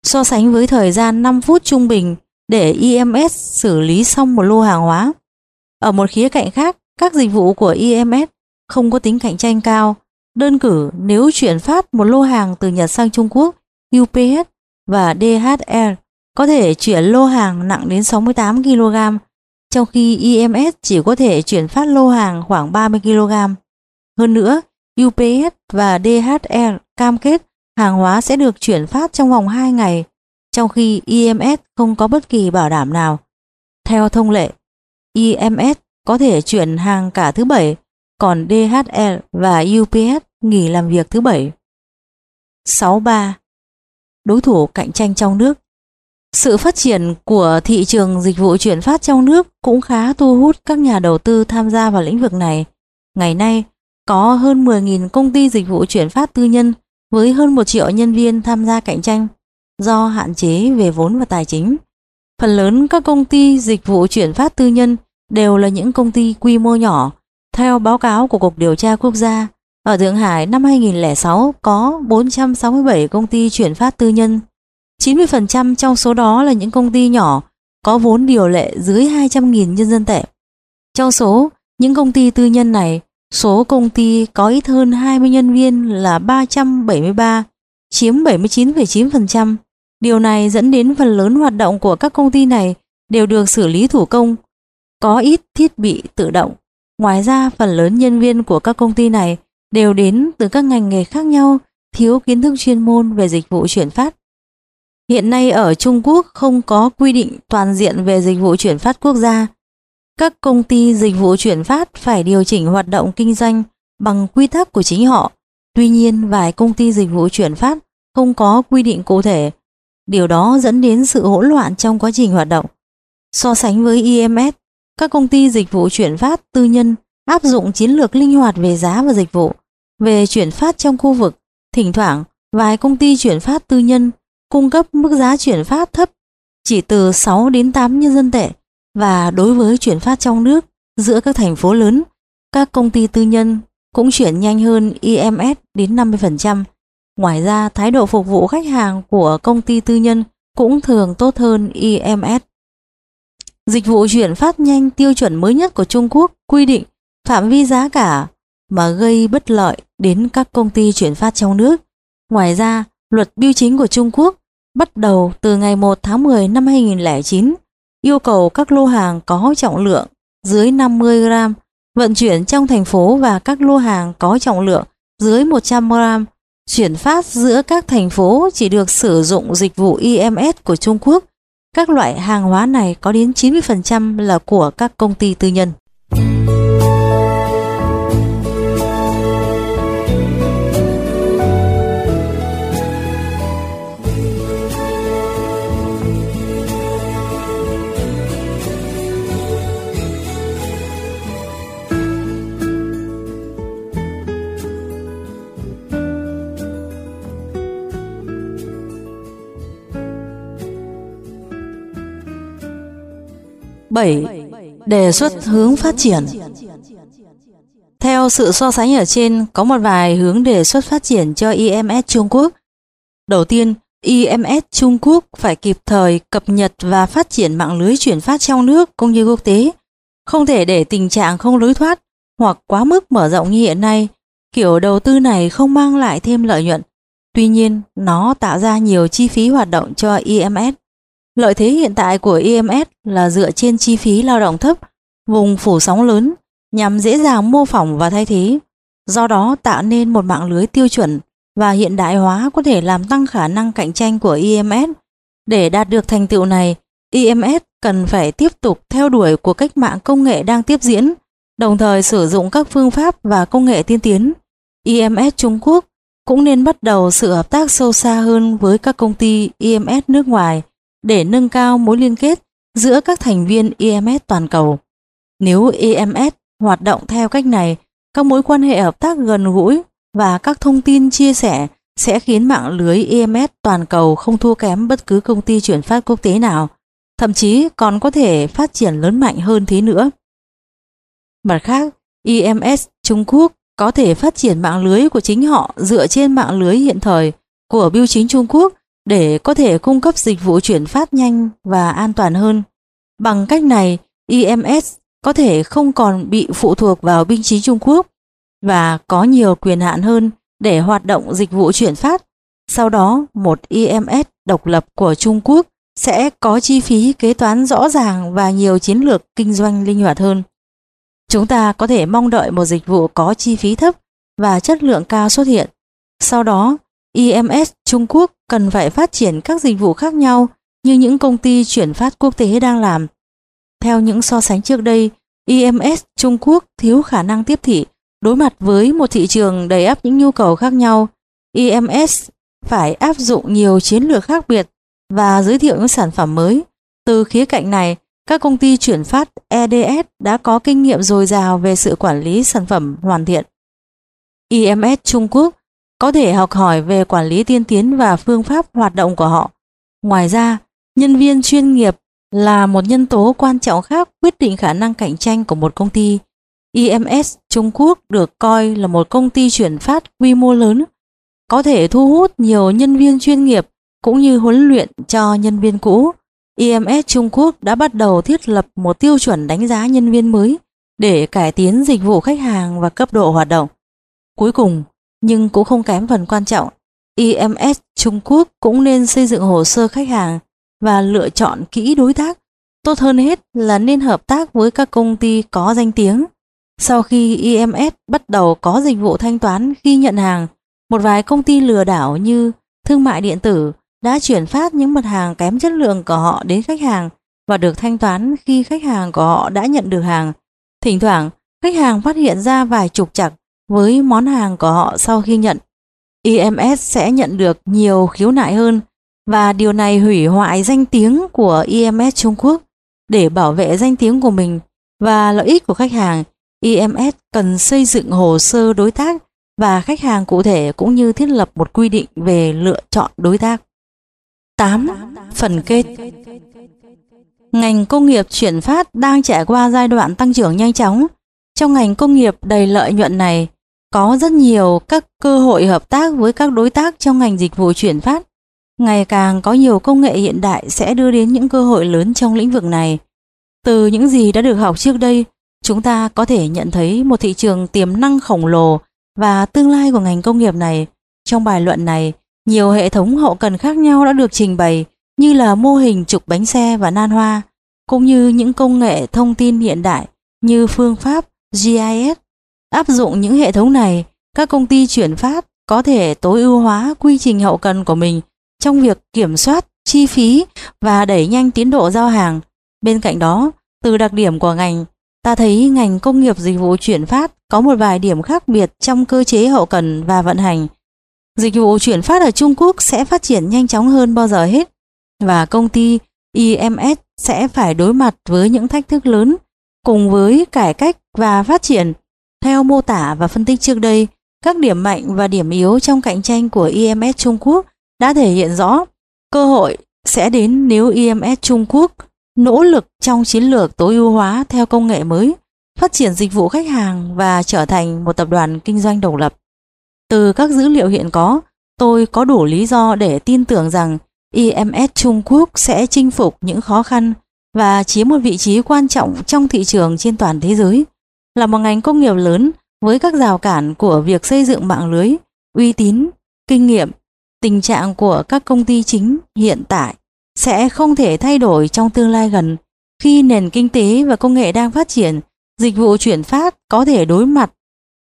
so sánh với thời gian 5 phút trung bình để EMS xử lý xong một lô hàng hóa. Ở một khía cạnh khác, các dịch vụ của EMS không có tính cạnh tranh cao. Đơn cử nếu chuyển phát một lô hàng từ Nhật sang Trung Quốc, UPS và DHL có thể chuyển lô hàng nặng đến 68 kg, trong khi IMS chỉ có thể chuyển phát lô hàng khoảng 30 kg. Hơn nữa, UPS và DHL cam kết hàng hóa sẽ được chuyển phát trong vòng 2 ngày, trong khi IMS không có bất kỳ bảo đảm nào. Theo thông lệ, IMS có thể chuyển hàng cả thứ bảy, còn DHL và UPS nghỉ làm việc thứ bảy. 63. Đối thủ cạnh tranh trong nước Sự phát triển của thị trường dịch vụ chuyển phát trong nước cũng khá thu hút các nhà đầu tư tham gia vào lĩnh vực này. Ngày nay, có hơn 10.000 công ty dịch vụ chuyển phát tư nhân với hơn 1 triệu nhân viên tham gia cạnh tranh do hạn chế về vốn và tài chính. Phần lớn các công ty dịch vụ chuyển phát tư nhân đều là những công ty quy mô nhỏ. Theo báo cáo của Cục Điều tra Quốc gia, ở Thượng Hải năm 2006 có 467 công ty chuyển phát tư nhân. 90% trong số đó là những công ty nhỏ có vốn điều lệ dưới 200.000 nhân dân tệ. Trong số những công ty tư nhân này, số công ty có ít hơn 20 nhân viên là 373, chiếm 79,9%. Điều này dẫn đến phần lớn hoạt động của các công ty này đều được xử lý thủ công, có ít thiết bị tự động. Ngoài ra, phần lớn nhân viên của các công ty này đều đến từ các ngành nghề khác nhau, thiếu kiến thức chuyên môn về dịch vụ chuyển phát. Hiện nay ở Trung Quốc không có quy định toàn diện về dịch vụ chuyển phát quốc gia. Các công ty dịch vụ chuyển phát phải điều chỉnh hoạt động kinh doanh bằng quy tắc của chính họ. Tuy nhiên, vài công ty dịch vụ chuyển phát không có quy định cụ thể Điều đó dẫn đến sự hỗn loạn trong quá trình hoạt động. So sánh với IMS, các công ty dịch vụ chuyển phát tư nhân áp dụng chiến lược linh hoạt về giá và dịch vụ. Về chuyển phát trong khu vực, thỉnh thoảng vài công ty chuyển phát tư nhân cung cấp mức giá chuyển phát thấp chỉ từ 6 đến 8 nhân dân tệ và đối với chuyển phát trong nước giữa các thành phố lớn, các công ty tư nhân cũng chuyển nhanh hơn IMS đến 50%. Ngoài ra, thái độ phục vụ khách hàng của công ty tư nhân cũng thường tốt hơn IMS. Dịch vụ chuyển phát nhanh tiêu chuẩn mới nhất của Trung Quốc quy định phạm vi giá cả mà gây bất lợi đến các công ty chuyển phát trong nước. Ngoài ra, luật biêu chính của Trung Quốc bắt đầu từ ngày 1 tháng 10 năm 2009 yêu cầu các lô hàng có trọng lượng dưới 50 gram vận chuyển trong thành phố và các lô hàng có trọng lượng dưới 100 gram Chuyển phát giữa các thành phố chỉ được sử dụng dịch vụ IMS của Trung Quốc. Các loại hàng hóa này có đến 90% là của các công ty tư nhân. 7. Đề xuất hướng phát triển Theo sự so sánh ở trên, có một vài hướng đề xuất phát triển cho IMS Trung Quốc. Đầu tiên, IMS Trung Quốc phải kịp thời cập nhật và phát triển mạng lưới chuyển phát trong nước cũng như quốc tế. Không thể để tình trạng không lối thoát hoặc quá mức mở rộng như hiện nay. Kiểu đầu tư này không mang lại thêm lợi nhuận. Tuy nhiên, nó tạo ra nhiều chi phí hoạt động cho IMS. Lợi thế hiện tại của IMS là dựa trên chi phí lao động thấp, vùng phủ sóng lớn nhằm dễ dàng mô phỏng và thay thế. Do đó tạo nên một mạng lưới tiêu chuẩn và hiện đại hóa có thể làm tăng khả năng cạnh tranh của IMS. Để đạt được thành tựu này, IMS cần phải tiếp tục theo đuổi của cách mạng công nghệ đang tiếp diễn, đồng thời sử dụng các phương pháp và công nghệ tiên tiến. IMS Trung Quốc cũng nên bắt đầu sự hợp tác sâu xa hơn với các công ty IMS nước ngoài để nâng cao mối liên kết giữa các thành viên EMS toàn cầu. Nếu EMS hoạt động theo cách này, các mối quan hệ hợp tác gần gũi và các thông tin chia sẻ sẽ khiến mạng lưới EMS toàn cầu không thua kém bất cứ công ty chuyển phát quốc tế nào, thậm chí còn có thể phát triển lớn mạnh hơn thế nữa. Mặt khác, EMS Trung Quốc có thể phát triển mạng lưới của chính họ dựa trên mạng lưới hiện thời của Bưu chính Trung Quốc để có thể cung cấp dịch vụ chuyển phát nhanh và an toàn hơn. Bằng cách này, IMS có thể không còn bị phụ thuộc vào binh chính Trung Quốc và có nhiều quyền hạn hơn để hoạt động dịch vụ chuyển phát. Sau đó, một IMS độc lập của Trung Quốc sẽ có chi phí kế toán rõ ràng và nhiều chiến lược kinh doanh linh hoạt hơn. Chúng ta có thể mong đợi một dịch vụ có chi phí thấp và chất lượng cao xuất hiện. Sau đó, IMS Trung Quốc cần phải phát triển các dịch vụ khác nhau như những công ty chuyển phát quốc tế đang làm. Theo những so sánh trước đây, IMS Trung Quốc thiếu khả năng tiếp thị đối mặt với một thị trường đầy ắp những nhu cầu khác nhau. IMS phải áp dụng nhiều chiến lược khác biệt và giới thiệu những sản phẩm mới. Từ khía cạnh này, các công ty chuyển phát EDS đã có kinh nghiệm dồi dào về sự quản lý sản phẩm hoàn thiện. IMS Trung Quốc có thể học hỏi về quản lý tiên tiến và phương pháp hoạt động của họ. Ngoài ra, nhân viên chuyên nghiệp là một nhân tố quan trọng khác quyết định khả năng cạnh tranh của một công ty. IMS Trung Quốc được coi là một công ty chuyển phát quy mô lớn, có thể thu hút nhiều nhân viên chuyên nghiệp cũng như huấn luyện cho nhân viên cũ. IMS Trung Quốc đã bắt đầu thiết lập một tiêu chuẩn đánh giá nhân viên mới để cải tiến dịch vụ khách hàng và cấp độ hoạt động. Cuối cùng, nhưng cũng không kém phần quan trọng, IMS Trung Quốc cũng nên xây dựng hồ sơ khách hàng và lựa chọn kỹ đối tác. Tốt hơn hết là nên hợp tác với các công ty có danh tiếng. Sau khi IMS bắt đầu có dịch vụ thanh toán khi nhận hàng, một vài công ty lừa đảo như thương mại điện tử đã chuyển phát những mặt hàng kém chất lượng của họ đến khách hàng và được thanh toán khi khách hàng của họ đã nhận được hàng. Thỉnh thoảng, khách hàng phát hiện ra vài trục trặc với món hàng của họ sau khi nhận. IMS sẽ nhận được nhiều khiếu nại hơn và điều này hủy hoại danh tiếng của IMS Trung Quốc. Để bảo vệ danh tiếng của mình và lợi ích của khách hàng, IMS cần xây dựng hồ sơ đối tác và khách hàng cụ thể cũng như thiết lập một quy định về lựa chọn đối tác. 8. Phần kết Ngành công nghiệp chuyển phát đang trải qua giai đoạn tăng trưởng nhanh chóng. Trong ngành công nghiệp đầy lợi nhuận này, có rất nhiều các cơ hội hợp tác với các đối tác trong ngành dịch vụ chuyển phát. Ngày càng có nhiều công nghệ hiện đại sẽ đưa đến những cơ hội lớn trong lĩnh vực này. Từ những gì đã được học trước đây, chúng ta có thể nhận thấy một thị trường tiềm năng khổng lồ và tương lai của ngành công nghiệp này. Trong bài luận này, nhiều hệ thống hậu cần khác nhau đã được trình bày như là mô hình trục bánh xe và nan hoa, cũng như những công nghệ thông tin hiện đại như phương pháp GIS. Áp dụng những hệ thống này, các công ty chuyển phát có thể tối ưu hóa quy trình hậu cần của mình trong việc kiểm soát chi phí và đẩy nhanh tiến độ giao hàng. Bên cạnh đó, từ đặc điểm của ngành, ta thấy ngành công nghiệp dịch vụ chuyển phát có một vài điểm khác biệt trong cơ chế hậu cần và vận hành. Dịch vụ chuyển phát ở Trung Quốc sẽ phát triển nhanh chóng hơn bao giờ hết và công ty IMS sẽ phải đối mặt với những thách thức lớn cùng với cải cách và phát triển. Theo mô tả và phân tích trước đây, các điểm mạnh và điểm yếu trong cạnh tranh của EMS Trung Quốc đã thể hiện rõ cơ hội sẽ đến nếu EMS Trung Quốc nỗ lực trong chiến lược tối ưu hóa theo công nghệ mới, phát triển dịch vụ khách hàng và trở thành một tập đoàn kinh doanh độc lập. Từ các dữ liệu hiện có, tôi có đủ lý do để tin tưởng rằng EMS Trung Quốc sẽ chinh phục những khó khăn và chiếm một vị trí quan trọng trong thị trường trên toàn thế giới. Là một ngành công nghiệp lớn với các rào cản của việc xây dựng mạng lưới, uy tín, kinh nghiệm, tình trạng của các công ty chính hiện tại sẽ không thể thay đổi trong tương lai gần khi nền kinh tế và công nghệ đang phát triển, dịch vụ chuyển phát có thể đối mặt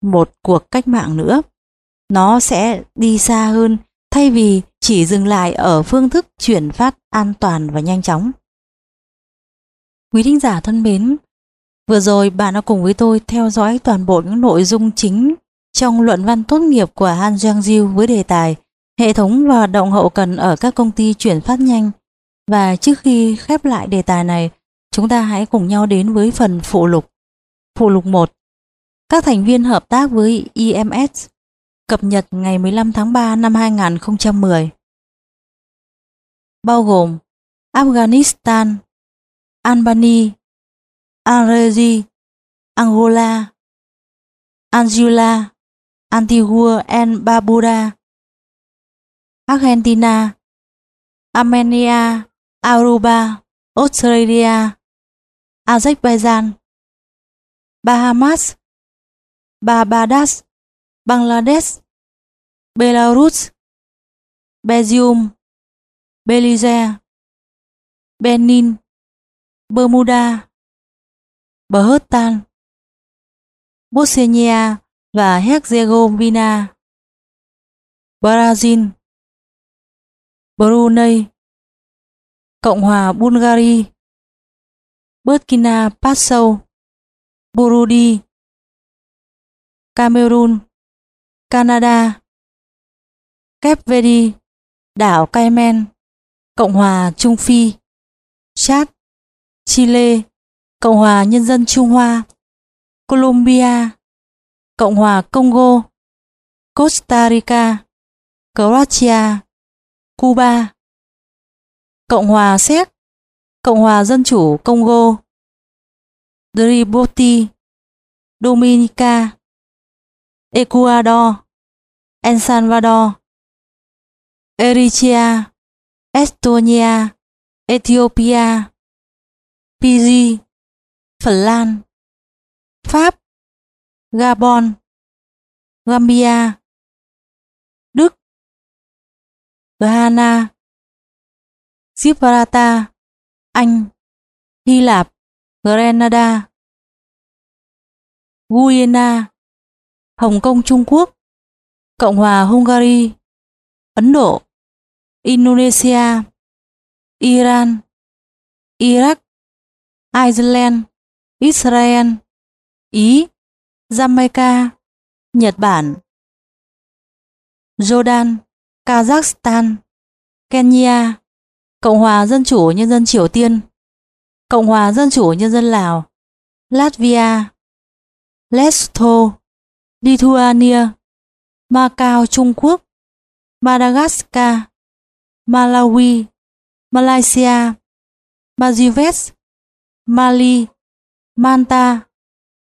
một cuộc cách mạng nữa. Nó sẽ đi xa hơn thay vì chỉ dừng lại ở phương thức chuyển phát an toàn và nhanh chóng. Quý thính giả thân mến, vừa rồi bạn đã cùng với tôi theo dõi toàn bộ những nội dung chính trong luận văn tốt nghiệp của Han Jiang Jiu với đề tài Hệ thống và hoạt động hậu cần ở các công ty chuyển phát nhanh. Và trước khi khép lại đề tài này, chúng ta hãy cùng nhau đến với phần phụ lục. Phụ lục 1. Các thành viên hợp tác với EMS cập nhật ngày 15 tháng 3 năm 2010 bao gồm Afghanistan, Albania, Algeria, Angola, Angola, Antigua and Barbuda, Argentina, Armenia, Aruba, Australia, Azerbaijan, Bahamas, Barbados, Bangladesh, Belarus, Belgium, Belize, Benin, Bermuda, Bhutan, Bosnia và Herzegovina, Brazil, Brunei, Cộng hòa Bulgaria, Burkina Faso, Burundi, Cameroon, Canada, Cape Verde, đảo Cayman, Cộng hòa Trung Phi, Chad, Chile, Cộng hòa Nhân dân Trung Hoa, Colombia, Cộng hòa Congo, Costa Rica, Croatia, Cuba, Cộng hòa Séc, Cộng hòa Dân chủ Congo, Djibouti, Dominica, Ecuador, El Salvador, Eritrea, Estonia, Ethiopia, Fiji, Phần Lan, Pháp, Gabon, Gambia, Đức, Ghana, Gibraltar, Anh, Hy Lạp, Grenada, Guyana, Hồng Kông Trung Quốc, Cộng hòa Hungary, Ấn Độ, Indonesia, Iran, Iraq, Iceland, Israel, Ý, Jamaica, Nhật Bản, Jordan, Kazakhstan, Kenya, Cộng hòa Dân chủ Nhân dân Triều Tiên, Cộng hòa Dân chủ Nhân dân Lào, Latvia, Lesotho, Lithuania, Macau Trung Quốc, Madagascar, Malawi, Malaysia, Maldives, Mali, Manta,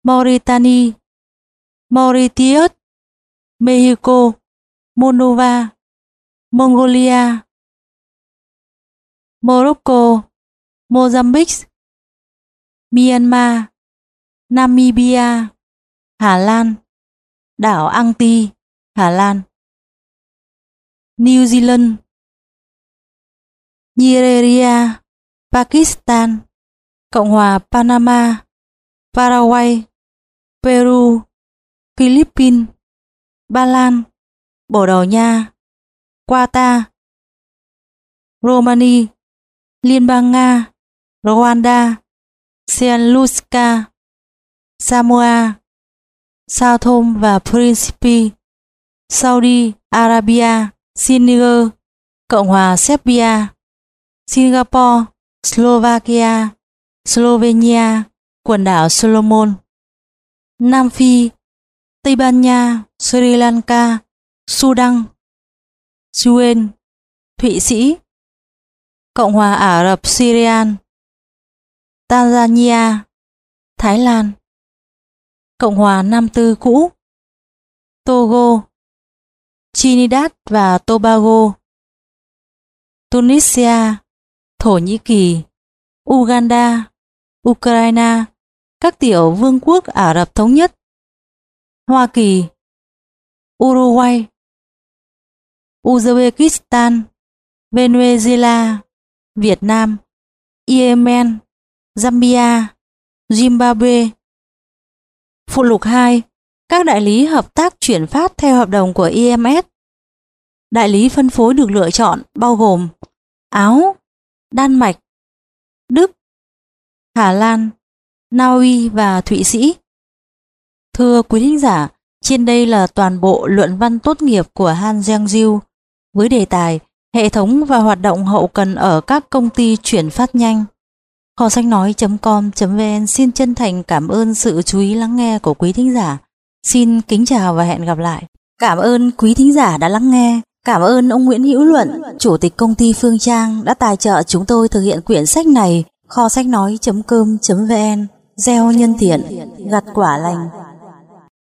Mauritania, Mauritius, Mexico, Moldova, Mongolia, Morocco, Mozambique, Myanmar, Namibia, Hà Lan, đảo Anti, Hà Lan, New Zealand, Nigeria, Pakistan, Cộng hòa Panama, Paraguay, Peru, Philippines, Ba Lan, Bồ Đào Nha, Qatar, Romania, Liên bang Nga, Rwanda, Saint Lucia, Samoa, Sao Thome và Principe, Saudi Arabia, Senegal, Cộng hòa Serbia, Singapore, Slovakia, Slovenia, quần đảo Solomon, Nam Phi, Tây Ban Nha, Sri Lanka, Sudan, Suez, Thụy Sĩ, Cộng hòa Ả Rập Syrian, Tanzania, Thái Lan, Cộng hòa Nam Tư cũ, Togo, Trinidad và Tobago, Tunisia, Thổ Nhĩ Kỳ, Uganda, Ukraine, các tiểu vương quốc Ả Rập Thống Nhất, Hoa Kỳ, Uruguay, Uzbekistan, Venezuela, Việt Nam, Yemen, Zambia, Zimbabwe. Phụ lục 2. Các đại lý hợp tác chuyển phát theo hợp đồng của IMS. Đại lý phân phối được lựa chọn bao gồm Áo, Đan Mạch, Đức, Hà Lan, Na Uy và Thụy Sĩ. Thưa quý thính giả, trên đây là toàn bộ luận văn tốt nghiệp của Han Jiang với đề tài Hệ thống và hoạt động hậu cần ở các công ty chuyển phát nhanh. Kho sách nói.com.vn xin chân thành cảm ơn sự chú ý lắng nghe của quý thính giả. Xin kính chào và hẹn gặp lại. Cảm ơn quý thính giả đã lắng nghe. Cảm ơn ông Nguyễn Hữu Luận, Chủ tịch công ty Phương Trang đã tài trợ chúng tôi thực hiện quyển sách này. Kho sách nói.com.vn Gieo nhân thiện, gặt quả lành.